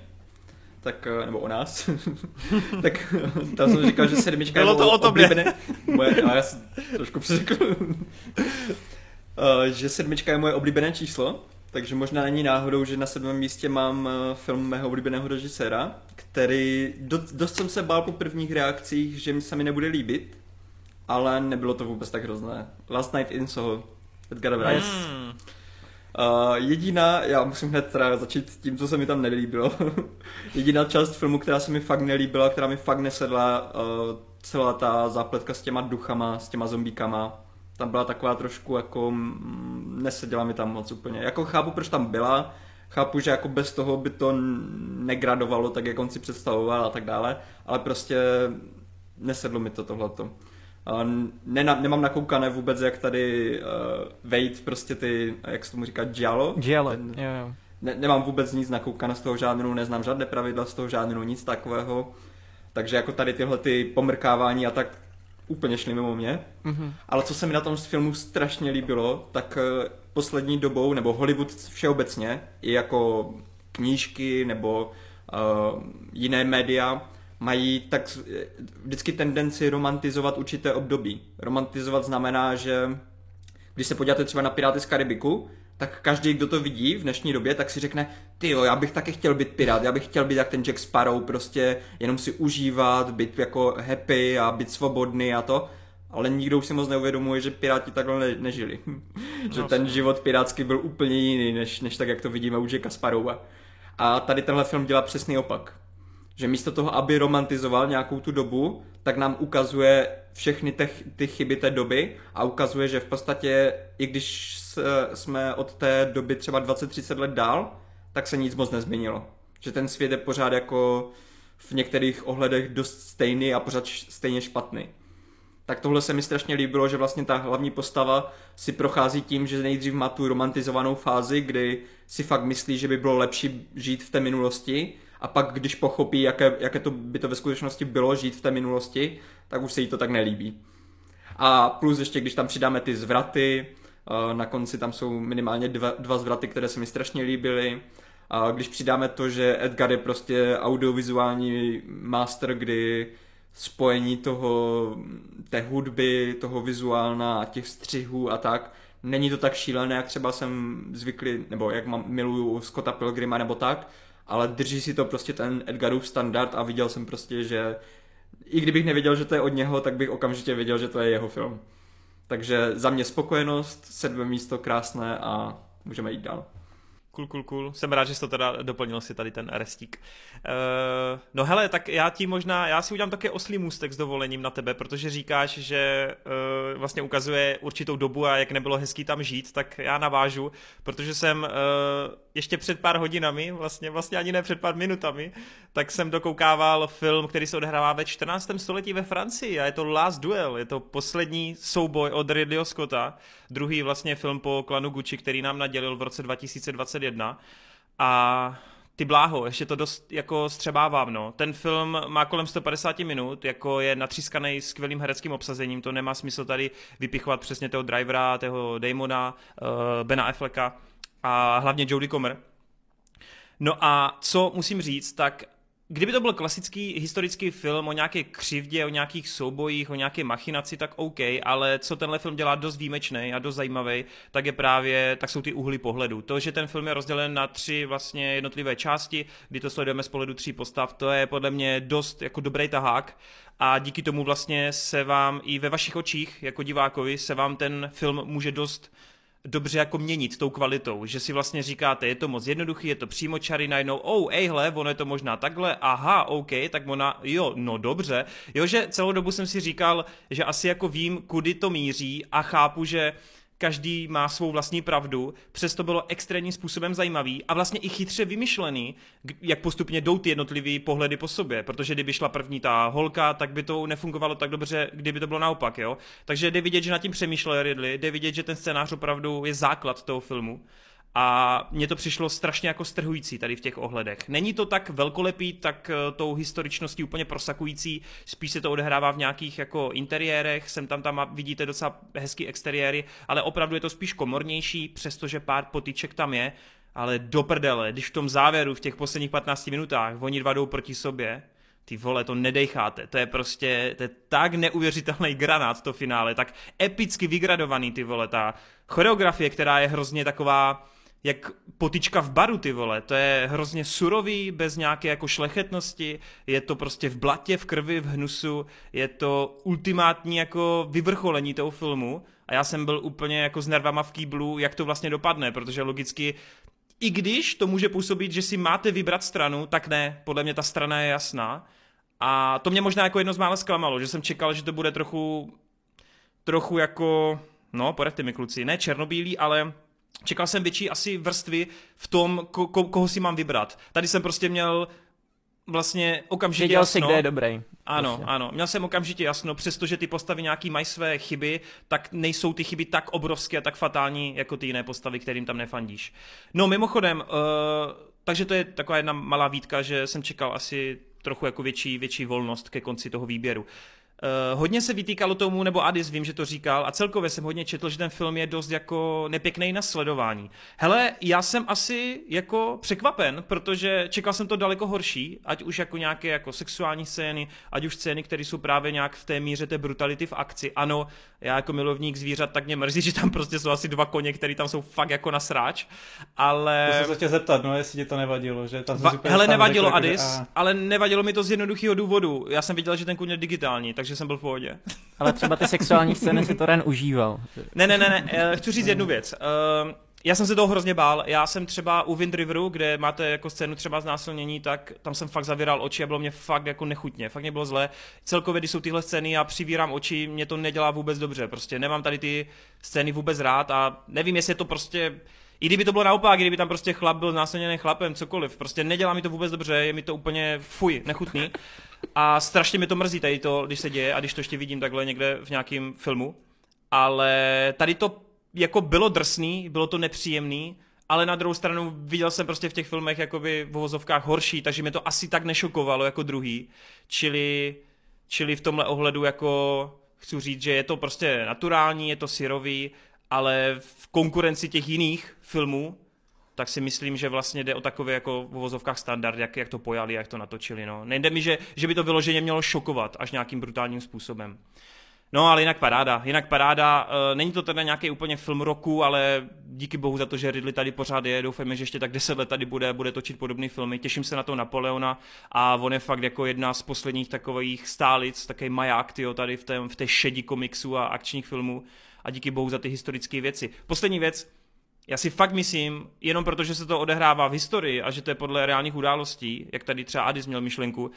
tak, eh, nebo o nás, tak tam jsem říkal, že sedmička Bylo je to o tobě. Oblíbené, moje, a já jsem trošku přeřekl, uh, že sedmička je moje oblíbené číslo, takže možná není náhodou, že na sedmém místě mám film mého oblíbeného režiséra, který dost, dost jsem se bál po prvních reakcích, že mi se mi nebude líbit, ale nebylo to vůbec tak hrozné. Last Night in Soho, Edgar Wright. Mm. Uh, jediná, já musím hned teda začít tím, co se mi tam nelíbilo. jediná část filmu, která se mi fakt nelíbila, která mi fakt nesedla, uh, celá ta zápletka s těma duchama, s těma zombíkama, tam byla taková trošku jako, mm, neseděla mi tam moc úplně. Jako chápu, proč tam byla, chápu, že jako bez toho by to negradovalo tak, jak on si představoval a tak dále, ale prostě nesedlo mi to tohleto. Ne, nemám nakoukané vůbec, jak tady uh, Wade prostě ty, jak se tomu říká, Giallo. Giallo, ten, jo, jo. Ne, nemám vůbec nic nakoukané z toho žádného, neznám žádné pravidla z toho žádného, nic takového. Takže jako tady tyhle ty pomrkávání a tak úplně šly mimo mě. Mm-hmm. Ale co se mi na tom filmu strašně líbilo, tak uh, poslední dobou, nebo Hollywood všeobecně, i jako knížky nebo uh, jiné média, mají tak vždycky tendenci romantizovat určité období. Romantizovat znamená, že když se podíváte třeba na Piráty z Karibiku, tak každý, kdo to vidí v dnešní době, tak si řekne, ty jo, já bych taky chtěl být pirát, já bych chtěl být jak ten Jack Sparrow, prostě jenom si užívat, být jako happy a být svobodný a to. Ale nikdo už si moc neuvědomuje, že piráti takhle ne- nežili. že ten život pirátský byl úplně jiný, než, než tak, jak to vidíme u Jacka Sparrowa. A tady tenhle film dělá přesný opak že místo toho, aby romantizoval nějakou tu dobu, tak nám ukazuje všechny te, ty chyby té doby a ukazuje, že v podstatě, i když jsme od té doby třeba 20-30 let dál, tak se nic moc nezměnilo. Že ten svět je pořád jako v některých ohledech dost stejný a pořád stejně špatný. Tak tohle se mi strašně líbilo, že vlastně ta hlavní postava si prochází tím, že nejdřív má tu romantizovanou fázi, kdy si fakt myslí, že by bylo lepší žít v té minulosti a pak když pochopí, jaké, jaké to by to ve skutečnosti bylo žít v té minulosti, tak už se jí to tak nelíbí. A plus ještě, když tam přidáme ty zvraty, eh, na konci tam jsou minimálně dva, dva zvraty, které se mi strašně líbily. A když přidáme to, že Edgar je prostě audiovizuální master, kdy spojení toho, té hudby, toho vizuálna a těch střihů a tak, není to tak šílené, jak třeba jsem zvyklý, nebo jak mám, miluju Scotta Pilgrima nebo tak, ale drží si to prostě ten Edgarův standard a viděl jsem prostě, že i kdybych nevěděl, že to je od něho, tak bych okamžitě věděl, že to je jeho film. Takže za mě spokojenost, sedmé místo krásné a můžeme jít dál. Cool, cool, cool. Jsem rád, že jsi to teda doplnil si tady ten restík. Uh, no hele, tak já ti možná, já si udělám také oslý můstek s dovolením na tebe, protože říkáš, že uh, vlastně ukazuje určitou dobu a jak nebylo hezký tam žít, tak já navážu, protože jsem uh, ještě před pár hodinami, vlastně, vlastně ani ne před pár minutami, tak jsem dokoukával film, který se odehrává ve 14. století ve Francii a je to Last Duel, je to poslední souboj od Ridleyho Scotta, druhý vlastně film po klanu Gucci, který nám nadělil v roce 2021 a ty bláho, ještě to dost jako střebávám, no. Ten film má kolem 150 minut, jako je natřískaný skvělým hereckým obsazením, to nemá smysl tady vypichovat přesně toho drivera, toho Damona, uh, Bena Afflecka a hlavně Jodie Comer. No a co musím říct, tak Kdyby to byl klasický historický film o nějaké křivdě, o nějakých soubojích, o nějaké machinaci, tak OK, ale co tenhle film dělá dost výjimečný a dost zajímavý, tak je právě, tak jsou ty úhly pohledu. To, že ten film je rozdělen na tři vlastně jednotlivé části, kdy to sledujeme z pohledu tří postav, to je podle mě dost jako dobrý tahák a díky tomu vlastně se vám i ve vašich očích jako divákovi se vám ten film může dost dobře jako měnit tou kvalitou, že si vlastně říkáte, je to moc jednoduchý, je to přímočarý, najednou, oh, ejhle, ono je to možná takhle, aha, OK, tak ona, jo, no dobře, jo, že celou dobu jsem si říkal, že asi jako vím, kudy to míří a chápu, že každý má svou vlastní pravdu, přesto bylo extrémním způsobem zajímavý a vlastně i chytře vymyšlený, jak postupně jdou ty jednotlivý pohledy po sobě, protože kdyby šla první ta holka, tak by to nefungovalo tak dobře, kdyby to bylo naopak, jo. Takže jde vidět, že nad tím přemýšlel Ridley, jde vidět, že ten scénář opravdu je základ toho filmu a mně to přišlo strašně jako strhující tady v těch ohledech. Není to tak velkolepý, tak eh, tou historičností úplně prosakující, spíš se to odehrává v nějakých jako interiérech, sem tam tam vidíte docela hezký exteriéry, ale opravdu je to spíš komornější, přestože pár potyček tam je, ale do prdele, když v tom závěru, v těch posledních 15 minutách, oni dva jdou proti sobě, ty vole, to nedejcháte, to je prostě, to je tak neuvěřitelný granát to finále, tak epicky vygradovaný ty vole, ta choreografie, která je hrozně taková, jak potička v baru, ty vole. To je hrozně surový, bez nějaké jako šlechetnosti, je to prostě v blatě, v krvi, v hnusu, je to ultimátní jako vyvrcholení toho filmu a já jsem byl úplně jako s nervama v kýblu, jak to vlastně dopadne, protože logicky i když to může působit, že si máte vybrat stranu, tak ne, podle mě ta strana je jasná. A to mě možná jako jedno z mála zklamalo, že jsem čekal, že to bude trochu, trochu jako, no, poraďte mi kluci, ne černobílý, ale čekal jsem větší asi vrstvy v tom, ko, ko, koho si mám vybrat. Tady jsem prostě měl vlastně okamžitě Věděl jasno. si, kde je dobrý. Ano, Prostě. ano. Měl jsem okamžitě jasno, přestože ty postavy nějaký mají své chyby, tak nejsou ty chyby tak obrovské a tak fatální, jako ty jiné postavy, kterým tam nefandíš. No mimochodem, uh, takže to je taková jedna malá výtka, že jsem čekal asi trochu jako větší, větší volnost ke konci toho výběru. Uh, hodně se vytýkalo tomu, nebo Adis vím, že to říkal, a celkově jsem hodně četl, že ten film je dost jako nepěkný na sledování. Hele, já jsem asi jako překvapen, protože čekal jsem to daleko horší, ať už jako nějaké jako sexuální scény, ať už scény, které jsou právě nějak v té míře té brutality v akci. Ano, já jako milovník zvířat, tak mě mrzí, že tam prostě jsou asi dva koně, které tam jsou fakt jako na sráč, ale... To jsem se chtěl zeptat, no, jestli ti to nevadilo, že tam Va- hele, nevadilo Adis, a... ale nevadilo mi to z jednoduchého důvodu. Já jsem viděl, že ten kůň je digitální, takže jsem byl v pohodě. Ale třeba ty sexuální scény si to Ren užíval. Ne, ne, ne, ne, eh, chci říct jednu věc. Uh, já jsem se toho hrozně bál. Já jsem třeba u Wind Riveru, kde máte jako scénu třeba znásilnění, tak tam jsem fakt zavíral oči a bylo mě fakt jako nechutně, fakt mě bylo zlé. Celkově, když jsou tyhle scény, já přivírám oči, mě to nedělá vůbec dobře. Prostě nemám tady ty scény vůbec rád a nevím, jestli je to prostě i kdyby to bylo naopak, kdyby tam prostě chlap byl znásilněný chlapem, cokoliv, prostě nedělá mi to vůbec dobře, je mi to úplně fuj, nechutný. A strašně mi to mrzí tady to, když se děje a když to ještě vidím takhle někde v nějakém filmu. Ale tady to jako bylo drsný, bylo to nepříjemný, ale na druhou stranu viděl jsem prostě v těch filmech jakoby v vozovkách horší, takže mě to asi tak nešokovalo jako druhý. Čili, čili v tomhle ohledu jako chci říct, že je to prostě naturální, je to syrový, ale v konkurenci těch jiných filmů, tak si myslím, že vlastně jde o takové jako v vozovkách standard, jak, jak to pojali, jak to natočili. No. Nejde mi, že, že by to vyloženě mělo šokovat až nějakým brutálním způsobem. No ale jinak paráda, jinak paráda, e, není to teda nějaký úplně film roku, ale díky bohu za to, že Ridley tady pořád je, doufejme, že ještě tak 10 let tady bude, bude točit podobné filmy, těším se na to Napoleona a on je fakt jako jedna z posledních takových stálic, takový maják, tyjo, tady v té, v té šedi komiksu a akčních filmů a díky bohu za ty historické věci. Poslední věc, Já si fakt myslím, jenom protože se to odehrává v historii a že to je podle reálných událostí, jak tady třeba Adis měl myšlenku,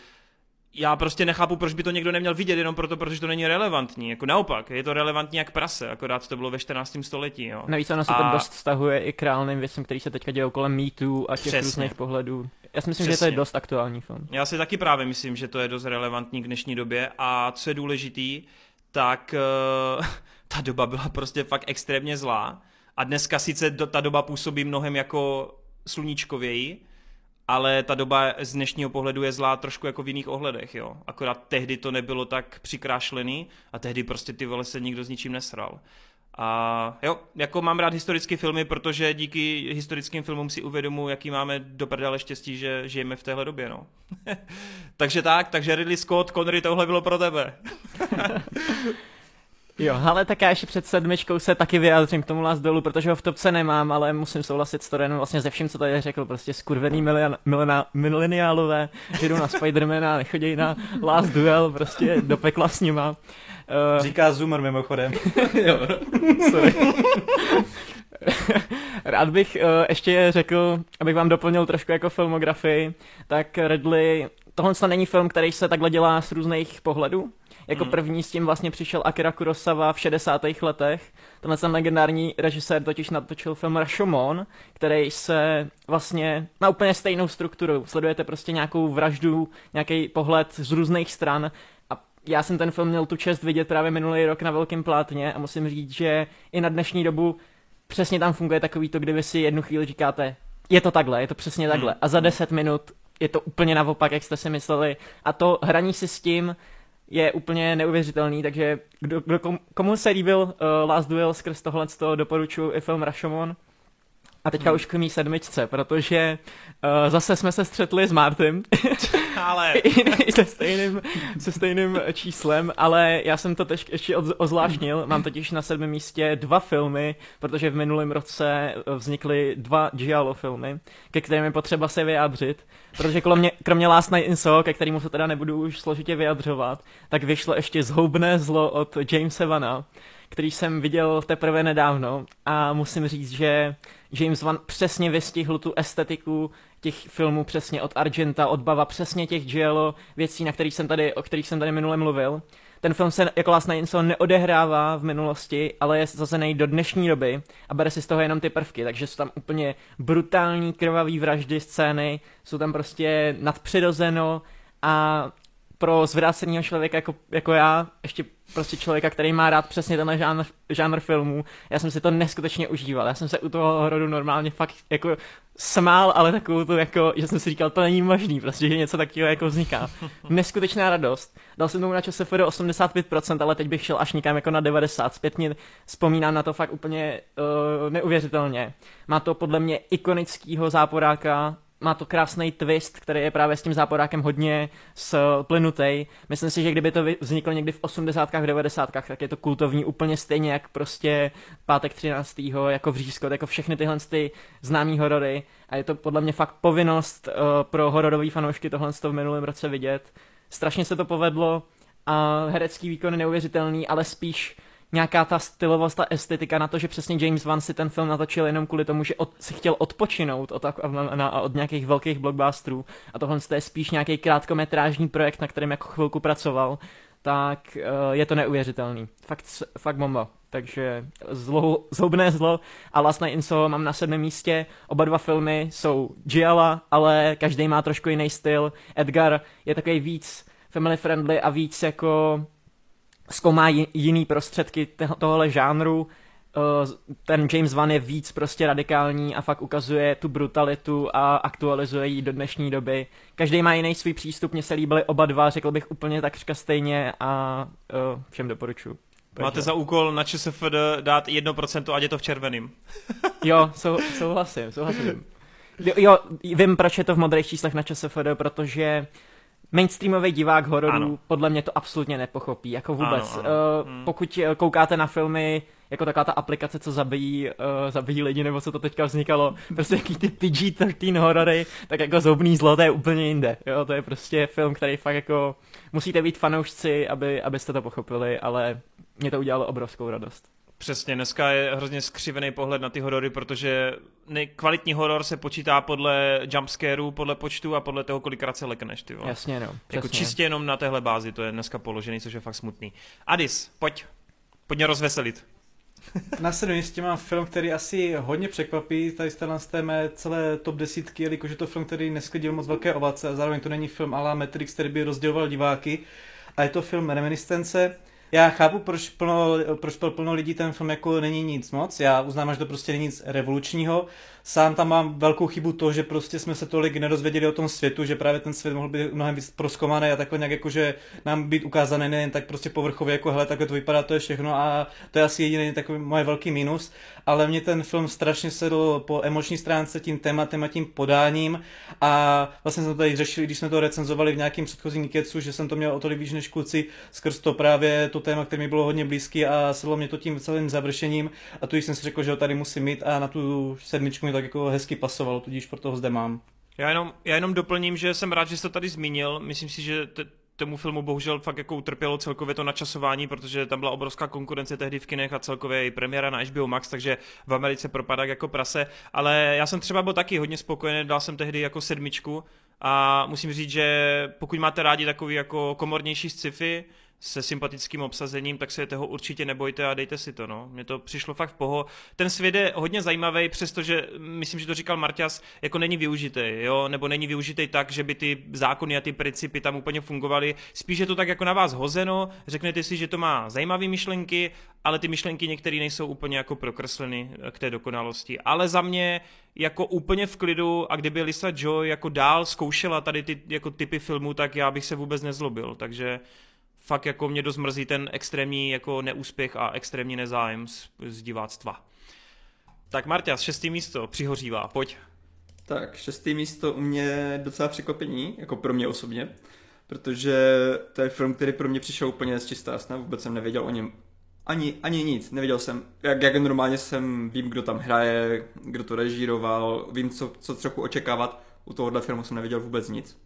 já prostě nechápu, proč by to někdo neměl vidět, jenom proto, protože to není relevantní. Jako naopak, je to relevantní jak prase, akorát to bylo ve 14. století. Jo. Navíc ono se A- to dost vztahuje i k reálným věcem, které se teďka dějou kolem MeToo a těch Přesně. různých pohledů. Já si myslím, že to je Přesně. dost aktuální film. Já si taky právě myslím, že to je dost relevantní k dnešní době a co je důležitý, tak uh, ta doba byla prostě fakt extrémně zlá a dneska sice ta doba působí mnohem jako sluníčkověji, ale ta doba z dnešního pohledu je zlá trošku jako v jiných ohledech, jo. Akorát tehdy to nebylo tak přikrášlený a tehdy prostě ty vole se nikdo s ničím nesral. A jo, jako mám rád historické filmy, protože díky historickým filmům si uvědomuji, jaký máme do prdele štěstí, že žijeme v téhle době, no. takže tak, takže Ridley Scott, Connery, tohle bylo pro tebe. Jo, ale tak já ještě před sedmičkou se taky vyjádřím k tomu Last Duelu, protože ho v topce nemám, ale musím souhlasit s Torenem vlastně ze vším, co tady řekl, prostě skurvený milena, mileniálové, že jdou na Spidermana a nechodí na Last Duel, prostě do pekla s nima. Uh, Říká Zoomer mimochodem. jo. Sorry. Rád bych uh, ještě řekl, abych vám doplnil trošku jako filmografii, tak Ridley, tohle to není film, který se takhle dělá z různých pohledů. Jako Mhm. první s tím vlastně přišel Akira Kurosawa v 60. letech. Tenhle ten legendární režisér totiž natočil film Rashomon, který se vlastně má úplně stejnou strukturu. Sledujete prostě nějakou vraždu, nějaký pohled z různých stran a já jsem ten film měl tu čest vidět právě minulý rok na velkém plátně a musím říct, že i na dnešní dobu přesně tam funguje takový to, kdy vy si jednu chvíli říkáte, je to takhle, je to přesně takhle. A za 10 minut je to úplně naopak, jak jste si mysleli. A to hraní si s tím je úplně neuvěřitelný, takže kdo, kdo, kom- komu se líbil uh, Last Duel skrz tohle, to doporučuji i film Rashomon. A teďka Hmm. už k mý sedmičce, protože uh, zase jsme se střetli s Martym, Ale se stejným, se stejným číslem, ale já jsem to teď ještě ozvláštnil. Mám totiž na sedmém místě dva filmy, protože v minulém roce vznikly dva Giallo filmy, ke kterým je potřeba se vyjádřit. Protože kromě, kromě Last Night in Soho, ke kterému se teda nebudu už složitě vyjadřovat, tak vyšlo ještě Zhoubné zlo od Jamesa Vana, který jsem viděl teprve nedávno a musím říct, že James Wan přesně vystihl tu estetiku těch filmů přesně od Argenta, od Bava, přesně těch Giallo věcí, na kterých jsem tady, o kterých jsem tady minule mluvil. Ten film se jako in Soho neodehrává v minulosti, ale je zazený do dnešní doby a bere si z toho jenom ty prvky, takže jsou tam úplně brutální krvavý vraždy, scény, jsou tam prostě nadpřirozeno a pro zvráceného člověka jako, jako já, ještě prostě člověka, který má rád přesně tenhle žánr, žánr filmů, já jsem si to neskutečně užíval. Já jsem se u toho hororu normálně fakt jako smál, ale takovou tu jako, že jsem si říkal, to není možný, prostě, že něco takového jako vzniká. Neskutečná radost. Dal jsem tomu na čase do 85%, ale teď bych šel až někam jako na 90. Zpětně vzpomínám na to fakt úplně uh, neuvěřitelně. Má to podle mě ikonického záporáka, má to krásný twist, který je právě s tím záporákem hodně splynutý. Myslím si, že kdyby to vzniklo někdy v 80. 90. tak je to kultovní úplně stejně jak prostě pátek 13. jako vřízko, jako všechny tyhle ty známý horory a je to podle mě fakt povinnost uh, pro hororový fanoušky tohle v minulém roce vidět. Strašně se to povedlo a herecký výkon je neuvěřitelný, ale spíš nějaká ta stylovost, ta estetika na to, že přesně James Wan si ten film natočil jenom kvůli tomu, že od, si chtěl odpočinout od, od nějakých velkých blockbusterů a tohle je spíš nějaký krátkometrážní projekt, na kterém jako chvilku pracoval, tak uh, je to neuvěřitelný. Fakt, fakt bomba. Takže zlo, zhoubné zlo a Last Night in Soho mám na sedmém místě. Oba dva filmy jsou Gialla, ale každý má trošku jiný styl. Edgar je takový víc family friendly a víc jako zkoumá ji- jiný prostředky tohohle žánru. Uh, Ten James Wan je víc prostě radikální a fakt ukazuje tu brutalitu a aktualizuje ji do dnešní doby. Každý má jiný svůj přístup, mně se líbily oba dva, řekl bych úplně takřka stejně a uh, všem doporučuji. máte za úkol na ČSFD dát 1%, ať je to v červeným. Jo, sou, souhlasím, souhlasím. Jo, jo, vím, proč je to v modrých číslech na ČSFD, protože mainstreamový divák hororů Ano. podle mě to absolutně nepochopí, jako vůbec. Ano, ano. Uh, Hmm. Pokud eh, koukáte na filmy, jako taková ta aplikace, co zabíjí, uh, zabíjí lidi, nebo co to teďka vznikalo, prostě jaký ty PG-13 horory, tak jako Zoubný zlo, to je úplně jinde. Jo, to je prostě film, který fakt jako, musíte být fanoušci, aby, abyste to pochopili, ale mě to udělalo obrovskou radost. Přesně, dneska je hrozně skřivený pohled na ty horory, protože kvalitní horor se počítá podle jumpscareu, podle počtu a podle toho, kolikrát se lekneš, ty vole. Jasně, no. Jako čistě jenom na téhle bázi, to je dneska položený, což je fakt smutný. Adis, pojď, pojď mě rozveselit. Na sedmém místě mám film, který asi hodně překvapí tady z té mé celé top desítky, jelikož je to film, který nesklidil moc velké ovace a zároveň to není film ala Matrix, který by rozděloval diváky. A je to film Reminiscence, já chápu, proč plno, proč plno lidí ten film jako není nic moc. Já uznám, že to prostě není nic revolučního. Sám tam mám velkou chybu to, že prostě jsme se tolik nedozvěděli o tom světu, že právě ten svět mohl být mnohem víc proskoumaný a takhle nějak jako, že nám být ukázaný nejen tak prostě povrchově, jako hele, takhle to vypadá, to je všechno a to je asi jediný takový moje velký mínus, ale mě ten film strašně sedl po emoční stránce tím tématem a tím podáním a vlastně jsme to tady řešili, když jsme to recenzovali v nějakém předchozím kecu, že jsem to měl o tolik víc než kluci, skrz to právě to téma, které mi bylo hodně blízký a sedlo mě to tím celým završením a tu jsem si řekl, že ho tady musím mít a na tu sedmičku mi tak jako hezky pasovalo, tudíž proto ho zde mám. Já jenom, já jenom doplním, že jsem rád, že jsi to tady zmínil. Myslím si, že te, tomu filmu bohužel fakt jako utrpělo celkově to načasování, protože tam byla obrovská konkurence tehdy v kinech a celkově i premiéra na HBO Max, takže v Americe propadá jako prase. Ale já jsem třeba byl taky hodně spokojený, dal jsem tehdy jako sedmičku a musím říct, že pokud máte rádi takový jako komornější sci-fi, se sympatickým obsazením, tak se toho určitě nebojte a dejte si to. No. Mně to přišlo fakt v poho. Ten svět je hodně zajímavý, přestože myslím, že to říkal Marťas, jako není využitý, jo? nebo není využitý tak, že by ty zákony a ty principy tam úplně fungovaly. Spíš je to tak jako na vás hozeno, řeknete si, že to má zajímavé myšlenky, ale ty myšlenky některé nejsou úplně jako prokresleny k té dokonalosti. Ale za mě jako úplně v klidu a kdyby Lisa Joy jako dál zkoušela tady ty jako typy filmů, tak já bych se vůbec nezlobil. Takže fakt jako mě dost mrzí ten extrémní jako neúspěch a extrémní nezájem z, z diváctva. Tak Marta, šestý místo, přihořívá, pojď. Tak, šestý místo u mě docela překvapení, jako pro mě osobně, protože to je film, který pro mě přišel úplně z čistá jasna, vůbec jsem nevěděl o něm ani, ani nic, nevěděl jsem, jak, jak normálně jsem, vím, kdo tam hraje, kdo to režíroval, vím, co, co trochu očekávat, u tohohle filmu jsem nevěděl vůbec nic.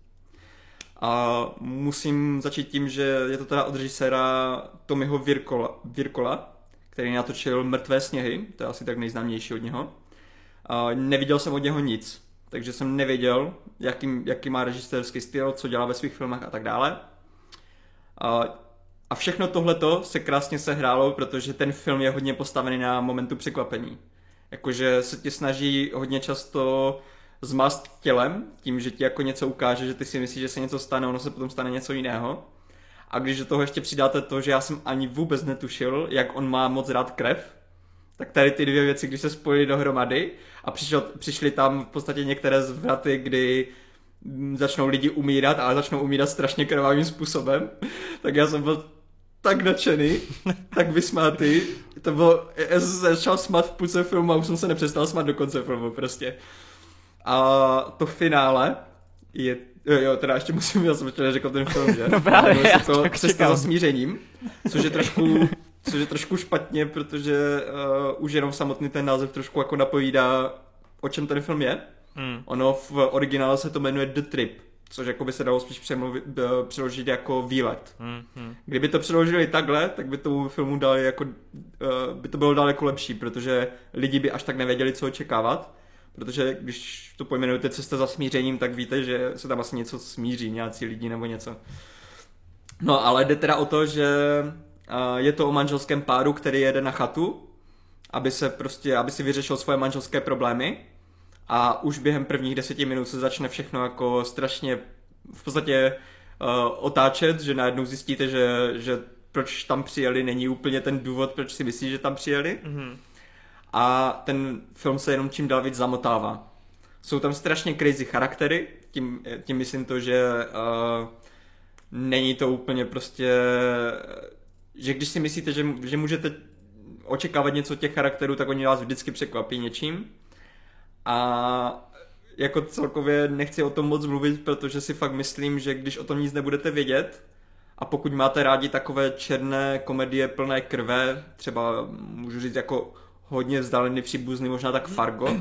A musím začít tím, že je to teda od režiséra Tomiho Virkola, Virkola který natočil Mrtvé sněhy, to je asi tak nejznámější od něho. A neviděl jsem od něho nic, takže jsem nevěděl, jaký, jaký má režisérský styl, co dělá ve svých filmech a tak dále. A, a všechno tohleto se krásně sehrálo, protože ten film je hodně postavený na momentu překvapení. Jakože se ti snaží hodně často zmast tělem, tím, že ti jako něco ukáže, že ty si myslíš, že se něco stane, ono se potom stane něco jiného. A když do toho ještě přidáte to, že já jsem ani vůbec netušil, jak on má moc rád krev, tak tady ty dvě věci, když se spojily dohromady a přišel, přišly tam v podstatě některé zvraty, kdy začnou lidi umírat, ale začnou umírat strašně krvavým způsobem, tak já jsem byl tak nadšený, tak vysmátý. To bylo, já jsem se začal smát v půlce filmu a už jsem se nepřestal smát do konce filmu prostě. A to finále je Jo, jo, teda ještě musím, já jsem ještě neřekl ten film, že? No právě, já to cesta za smířením, což je trošku, což je trošku špatně, protože uh, už jenom samotný ten název trošku jako napovídá, o čem ten film je. Hmm. Ono v originále se to jmenuje The Trip, což jako by se dalo spíš přemluvit, uh, přeložit jako výlet. Hmm, hmm. Kdyby to přeložili takhle, tak by tomu filmu dali jako, uh, by to bylo daleko lepší, protože lidi by až tak nevěděli, co očekávat protože když to pojmenujete cesta za smířením, tak víte, že se tam asi něco smíří, nějací lidi nebo něco. No ale jde teda o to, že je to o manželském páru, který jede na chatu, aby se prostě, aby si vyřešil svoje manželské problémy a už během prvních deseti minut se začne všechno jako strašně v podstatě uh, otáčet, že najednou zjistíte, že, že proč tam přijeli, není úplně ten důvod, proč si myslí, že tam přijeli. Mm-hmm a ten film se jenom čím dál víc zamotává. Jsou tam strašně crazy charaktery, tím, tím myslím to, že uh, není to úplně prostě, že když si myslíte, že, že můžete očekávat něco těch charakterů, tak oni vás vždycky překvapí něčím. A jako celkově nechci o tom moc mluvit, protože si fakt myslím, že když o tom nic nebudete vědět, a pokud máte rádi takové černé komedie plné krve, třeba můžu říct jako hodně vzdálený příbuzný, možná tak Fargo.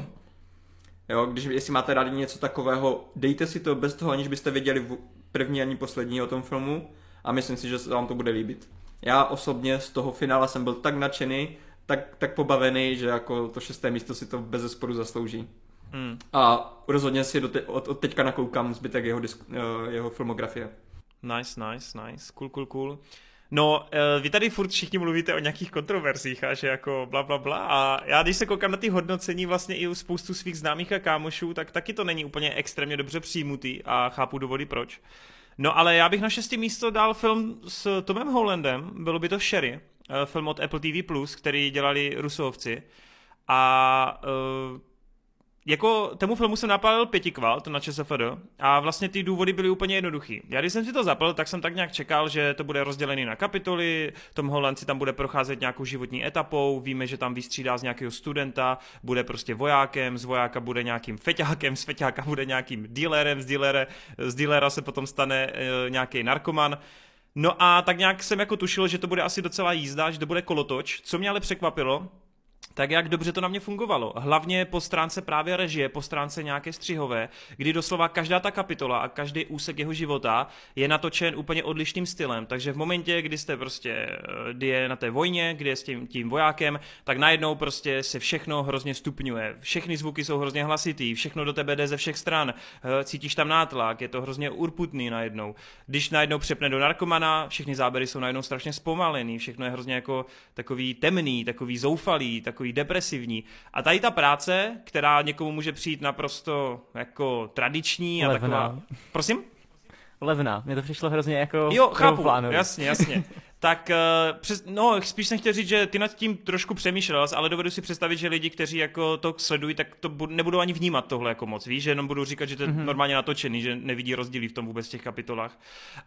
Jo, když, jestli máte rádi něco takového, dejte si to bez toho, aniž byste věděli první ani poslední o tom filmu a myslím si, že se vám to bude líbit. Já osobně z toho finále jsem byl tak nadšený, tak, tak pobavený, že jako to šesté místo si to bez zesporu zaslouží. Hmm. A rozhodně si do te, od, od teďka nakoukám zbytek jeho, disk, uh, jeho filmografie. Nice, nice, nice. Cool, cool, cool. No, eh, vy tady furt všichni mluvíte o nějakých kontroverzích a že jako bla, bla, bla. A já když se koukám na ty hodnocení vlastně i u spoustu svých známých a kámošů, tak taky to není úplně extrémně dobře přijmutý a chápu důvody proč. No ale já bych na šestý místo dal film s Tomem Hollandem, bylo by to Sherry, eh, film od Apple TV+, který dělali Rusovci. A uh, jako tomu filmu jsem napálil to na ČSFD a vlastně ty důvody byly úplně jednoduchý. Já když jsem si to zapl, tak jsem tak nějak čekal, že to bude rozdělený na kapitoly, Tom Holland si tam bude procházet nějakou životní etapou, víme, že tam vystřídá z nějakého studenta, bude prostě vojákem, z vojáka bude nějakým feťákem, z feťáka bude nějakým dealerem, z, dealere, z dealera se potom stane e, nějaký narkoman. No a tak nějak jsem jako tušil, že to bude asi docela jízda, že to bude kolotoč. Co mě ale překvapilo, tak jak dobře to na mě fungovalo. Hlavně po stránce právě režie, po stránce nějaké střihové, kdy doslova každá ta kapitola a každý úsek jeho života je natočen úplně odlišným stylem. Takže v momentě, kdy jste prostě eh, kdy je na té vojně, kdy je s tím, tím vojákem, tak najednou prostě se všechno hrozně stupňuje. Všechny zvuky jsou hrozně hlasitý, všechno do tebe jde ze všech stran, eh, cítíš tam nátlak, je to hrozně urputný najednou. Když najednou přepne do narkomana, všechny záběry jsou najednou strašně zpomalený, všechno je hrozně jako takový temný, takový zoufalý, takový takový depresivní. A tady ta práce, která někomu může přijít naprosto jako tradiční a Levná. taková... Prosím? Levná, mně to přišlo hrozně jako Jo, chápu, jasně, jasně. tak uh, přes, no, spíš jsem chtěl říct, že ty nad tím trošku přemýšlel, ale dovedu si představit, že lidi, kteří jako to sledují, tak to bud, nebudou ani vnímat tohle jako moc, víš, že jenom budou říkat, že to je mm-hmm. normálně natočený, že nevidí rozdíly v tom vůbec v těch kapitolách.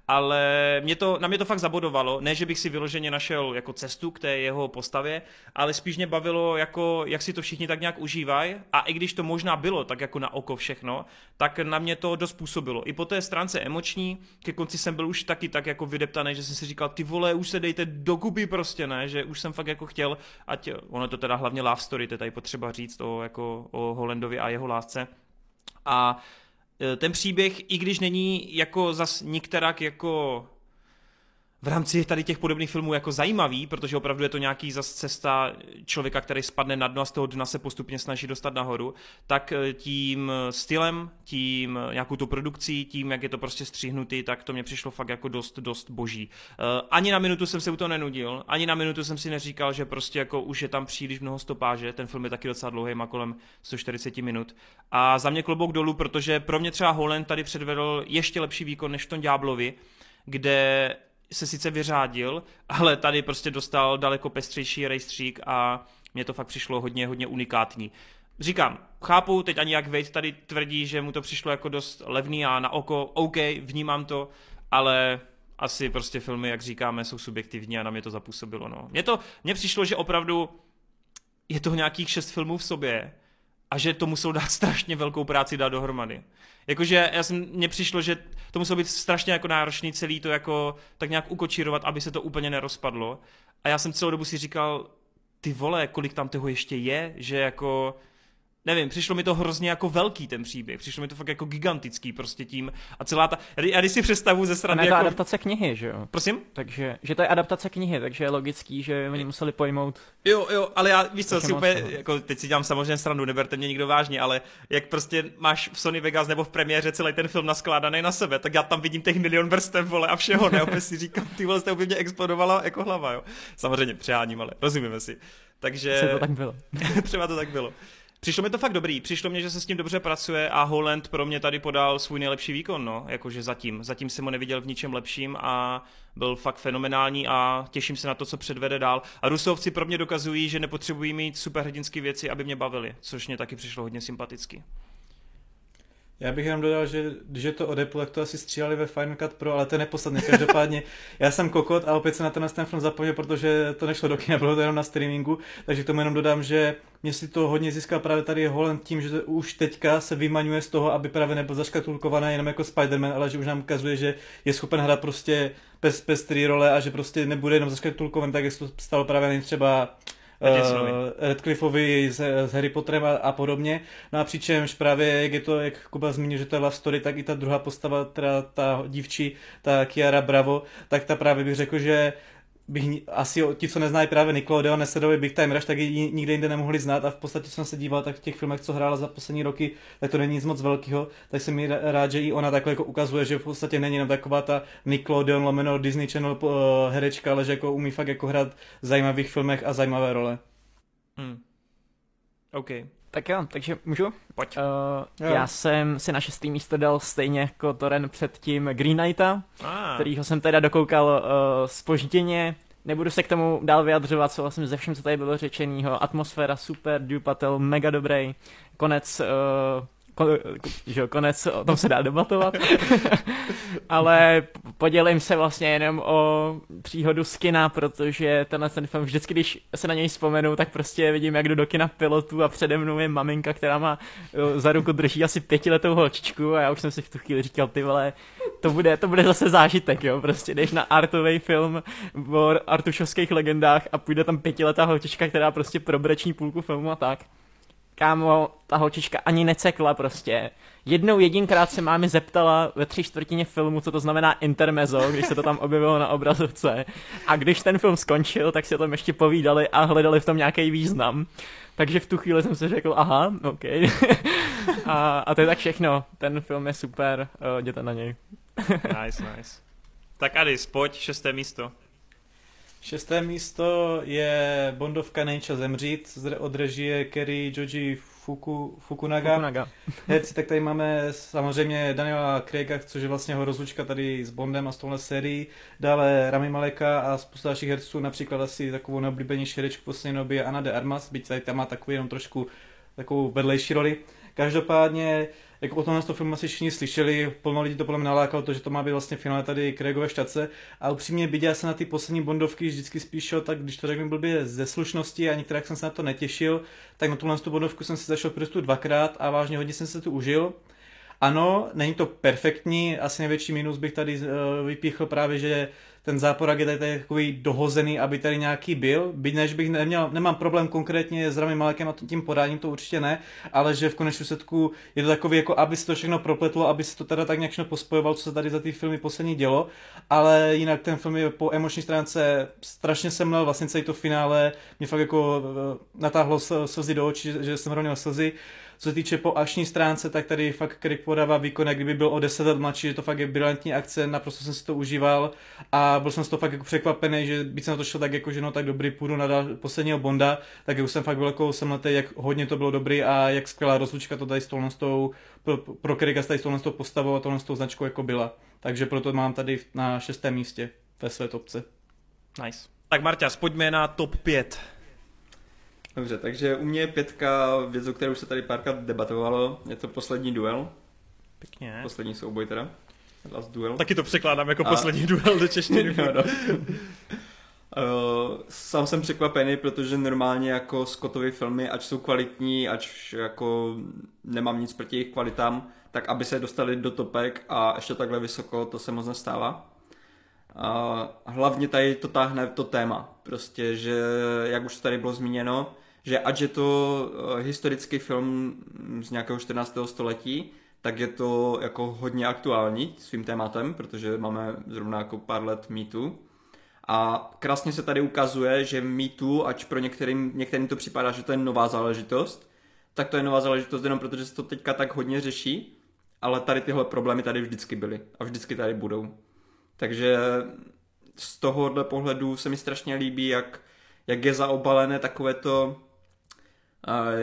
Ale mě to, na mě to fakt zabodovalo, ne, že bych si vyloženě našel jako cestu k té jeho postavě, ale spíš mě bavilo, jako, jak si to všichni tak nějak užívají a i když to možná bylo tak jako na oko všechno, tak na mě to dost působilo. I po té stránce emoční, ke konci jsem byl už taky tak jako vydeptaný, že jsem si říkal, ty vole, už se dejte dokupy prostě, ne, že už jsem fakt jako chtěl, ať ono to teda hlavně love story, to je tady potřeba říct o, jako, o Holandovi a jeho lásce. A e, ten příběh, i když není jako zas nikterak jako v rámci tady těch podobných filmů jako zajímavý, protože opravdu je to nějaký zas cesta člověka, který spadne na dno a z toho dna se postupně snaží dostat nahoru, tak eh, tím stylem, tím eh, nějakou tu produkcí, tím, jak je to prostě stříhnutý, tak to mě přišlo fakt jako dost, dost boží. Eh, ani na minutu jsem se u toho nenudil, ani na minutu jsem si neříkal, že prostě jako už je tam příliš mnoho stopáže, ten film je taky docela dlouhý, má kolem 140 minut. A za mě klobouk dolů, protože pro mě třeba Holland tady předvedl ještě lepší výkon než v tom Ďáblovi, kde se sice vyřádil, ale tady prostě dostal daleko pestřejší rejstřík a mně to fakt přišlo hodně, hodně unikátní. Říkám, chápu, teď ani jak Wade tady tvrdí, že mu to přišlo jako dost levný a na oko, OK, vnímám to, ale asi prostě filmy, jak říkáme, jsou subjektivní a na mě to zapůsobilo. No. Mně to, mně přišlo, že opravdu je to nějakých šest filmů v sobě a že to musel dát strašně velkou práci dát dohromady. Jakože já jsem, mně přišlo, že to muselo být strašně jako náročný celý to jako tak nějak ukočírovat, aby se to úplně nerozpadlo. A já jsem celou dobu si říkal, ty vole, kolik tam toho ještě je, že jako nevím, přišlo mi to hrozně jako velký ten příběh, přišlo mi to fakt jako gigantický prostě tím a celá ta, já když si představu ze strany jako... adaptace knihy, že jo? Prosím? Takže, že to je adaptace knihy, takže je logický, že oni museli pojmout... Jo, jo, ale já, víš co, si úplně, jako teď si dělám samozřejmě stranu, neberte mě nikdo vážně, ale jak prostě máš v Sony Vegas nebo v premiéře celý ten film naskládaný na sebe, tak já tam vidím těch milion vrstev, vole, a všeho, ne, opět si říkám, ty vole, jste úplně explodovala jako hlava, jo. Samozřejmě přeháním, ale rozumíme si. Takže... to tak bylo. třeba to tak bylo. Přišlo mi to fakt dobrý, přišlo mě, že se s tím dobře pracuje a Holland pro mě tady podal svůj nejlepší výkon, no, jakože zatím. Zatím jsem ho neviděl v ničem lepším a byl fakt fenomenální a těším se na to, co předvede dál. A Rusovci pro mě dokazují, že nepotřebují mít superhrdinské věci, aby mě bavili, což mě taky přišlo hodně sympaticky. Já bych jenom dodal, že když je to od Apple, tak to asi stříleli ve Final Cut Pro, ale to je nepodstatné. Každopádně já jsem kokot a opět se na ten, ten film zapomněl, protože to nešlo do kina, bylo to jenom na streamingu, takže k tomu jenom dodám, že mě si to hodně získal právě tady Holland tím, že už teďka se vymaňuje z toho, aby právě nebyl zaškatulkovaný jenom jako Spider-Man, ale že už nám ukazuje, že je schopen hrát prostě pes, pestrý role a že prostě nebude jenom zaškatulkovaný, tak jak se to stalo právě třeba uh, Radcliffeovi s, s Harry Potterem a, a podobně. No a přičemž právě, jak je to, jak Kuba zmínil, že to je love story, tak i ta druhá postava, teda ta dívčí, ta Kiara Bravo, tak ta právě bych řekl, že bych asi ti, co neznají právě Nickelodeon, nesledovali Big Time Rush, tak ji nikde jinde nemohli znát a v podstatě jsem se díval tak v těch filmech, co hrála za poslední roky, tak to není nic moc velkého, tak jsem mi rád, že i ona takhle jako ukazuje, že v podstatě není jenom taková ta Nickelodeon lomeno Disney Channel uh, herečka, ale že jako umí fakt jako hrát v zajímavých filmech a zajímavé role. Hmm. OK. Tak jo, takže můžu? Pojď. Uh, Jo. já jsem si na šestý místo dal stejně jako Toren předtím Green Knighta, Ah. kterýho jsem teda dokoukal uh, spožděně. Nebudu se k tomu dál vyjadřovat, souhlasím se vším, co tady bylo řečenýho. Atmosféra super, Dupatel mega dobrý. Konec, uh, kon, že konec, o tom se dá debatovat. Ale podělím se vlastně jenom o příhodu z kina, protože tenhle ten film vždycky, když se na něj vzpomenu, tak prostě vidím, jak jdu do kina pilotu a přede mnou je maminka, která má za ruku drží asi pětiletou holčičku a já už jsem si v tu chvíli říkal, ty vole, to bude, to bude zase zážitek, jo, prostě jdeš na artový film o artušovských legendách a půjde tam pětiletá holčička, která prostě probreční půlku filmu a tak. Kámo, ta holčička ani necekla prostě. Jednou jedinkrát se mámi zeptala ve tři čtvrtině filmu, co to znamená intermezzo, když se to tam objevilo na obrazovce. A když ten film skončil, tak si o tom ještě povídali a hledali v tom nějaký význam. Takže v tu chvíli jsem si řekl, aha, OK. a, a to je tak všechno. Ten film je super, uh, jděte na něj. Nice, nice. Tak Adis, pojď, šesté místo. Šesté místo je Bondovka Nejča zemřít od režie Kerry Joji Fuku, Fukunaga. Fukunaga. Herci, tak tady máme samozřejmě Daniela Craiga, což je vlastně jeho rozlučka tady s Bondem a s touhle sérií. Dále Rami Maleka a spousta dalších herců, například asi takovou neoblíbenější herečku v poslední době Ana de Armas, byť tady tam má takový jenom trošku takovou vedlejší roli. Každopádně, jako o tomhle filmu asi všichni slyšeli, plno lidí to podle mě nalákalo, to, že to má být vlastně finále tady Craigové štace. A upřímně byť já se na ty poslední Bondovky vždycky spíš tak když to řeknu blbě ze slušnosti a některých jsem se na to netěšil, tak na tuhle tu Bondovku jsem si zašel prostě dvakrát a vážně hodně jsem se tu užil. Ano, není to perfektní, asi největší mínus bych tady uh, vypíchl právě, že ten záporák je tady, tady takový dohozený, aby tady nějaký byl, byť než bych neměl, nemám problém konkrétně s Rami Malekem a tím podáním, to určitě ne, ale že v konečném setku je to takový, jako aby se to všechno propletlo, aby se to teda tak nějak všechno pospojoval, co se tady za ty filmy poslední dělo, ale jinak ten film je po emoční stránce strašně jsem mlel, vlastně celý to finále mě fakt jako eh, natáhlo sl- slzy do očí, že jsem rovněl slzy. Co se týče po akční stránce, tak tady fakt Craig podává výkon, jak kdyby byl o 10 let mladší, že to fakt je brilantní akce, naprosto jsem si to užíval a byl jsem z toho fakt jako překvapený, že byť jsem na to šel tak jako, že no tak dobrý, půjdu na posledního Bonda, tak už jsem fakt byl jako semletý, jak hodně to bylo dobrý a jak skvělá rozlučka to tady s tou, pro, pro Craiga s tady s tou postavou a s tou značkou jako byla. Takže proto mám tady na šestém místě ve své topce. Nice. Tak Marťas, pojďme na top 5. Dobře, takže u mě je pětka věc, o které už se tady párkrát debatovalo. Je to poslední duel, Pěkně. poslední souboj teda. Last duel. Taky to překládám jako A- poslední duel do češtiny. Jo, no. Uh, sám jsem překvapený, protože normálně jako Scottovy filmy, ať jsou kvalitní, ať jako nemám nic proti jejich kvalitám, tak aby se dostali do topek a ještě takhle vysoko, to se moc nestává. A hlavně tady to táhne to téma, prostě, že jak už tady bylo zmíněno, že ať je to eh, historický film z nějakého 14. století, tak je to jako hodně aktuální svým tématem, protože máme zrovna jako pár let mýtu. A krásně se tady ukazuje, že mýtu, ač pro některým, některým to připadá, že to je nová záležitost, tak to je nová záležitost jenom protože se to teďka tak hodně řeší, ale tady tyhle problémy tady vždycky byly a vždycky tady budou. Takže z tohohle pohledu se mi strašně líbí, jak, jak je zaobalené takové to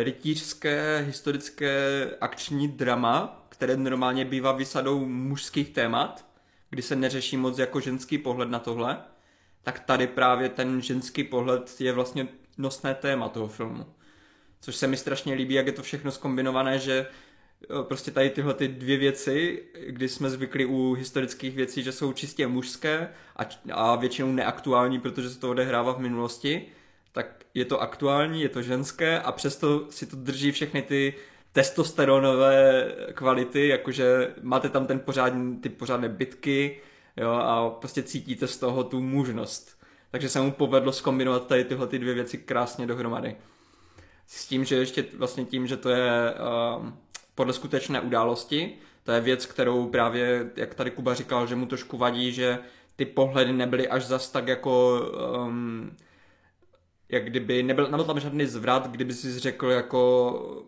rytířské, historické akční drama, které normálně bývá vysadou mužských témat, kdy se neřeší moc jako ženský pohled na tohle, tak tady právě ten ženský pohled je vlastně nosné téma toho filmu. Což se mi strašně líbí, jak je to všechno skombinované, že jo, prostě tady tyhle ty dvě věci, kdy jsme zvykli u historických věcí, že jsou čistě mužské a, a většinou neaktuální, protože se to odehrává v minulosti, tak je to aktuální, je to ženské a přesto si to drží všechny ty testosteronové kvality, jakože máte tam ten pořádný, ty pořádné bitky jo, a prostě cítíte z toho tu mužnost. Takže se mu povedlo skombinovat tady tyhle ty dvě věci krásně dohromady. S tím, že ještě vlastně tím, že to je uh, podle skutečné události, to je věc, kterou právě, jak tady Kuba říkal, že mu trošku vadí, že ty pohledy nebyly až zas tak jako um, jak kdyby nebyl, nebyl tam žádný zvrat, kdyby si řekl jako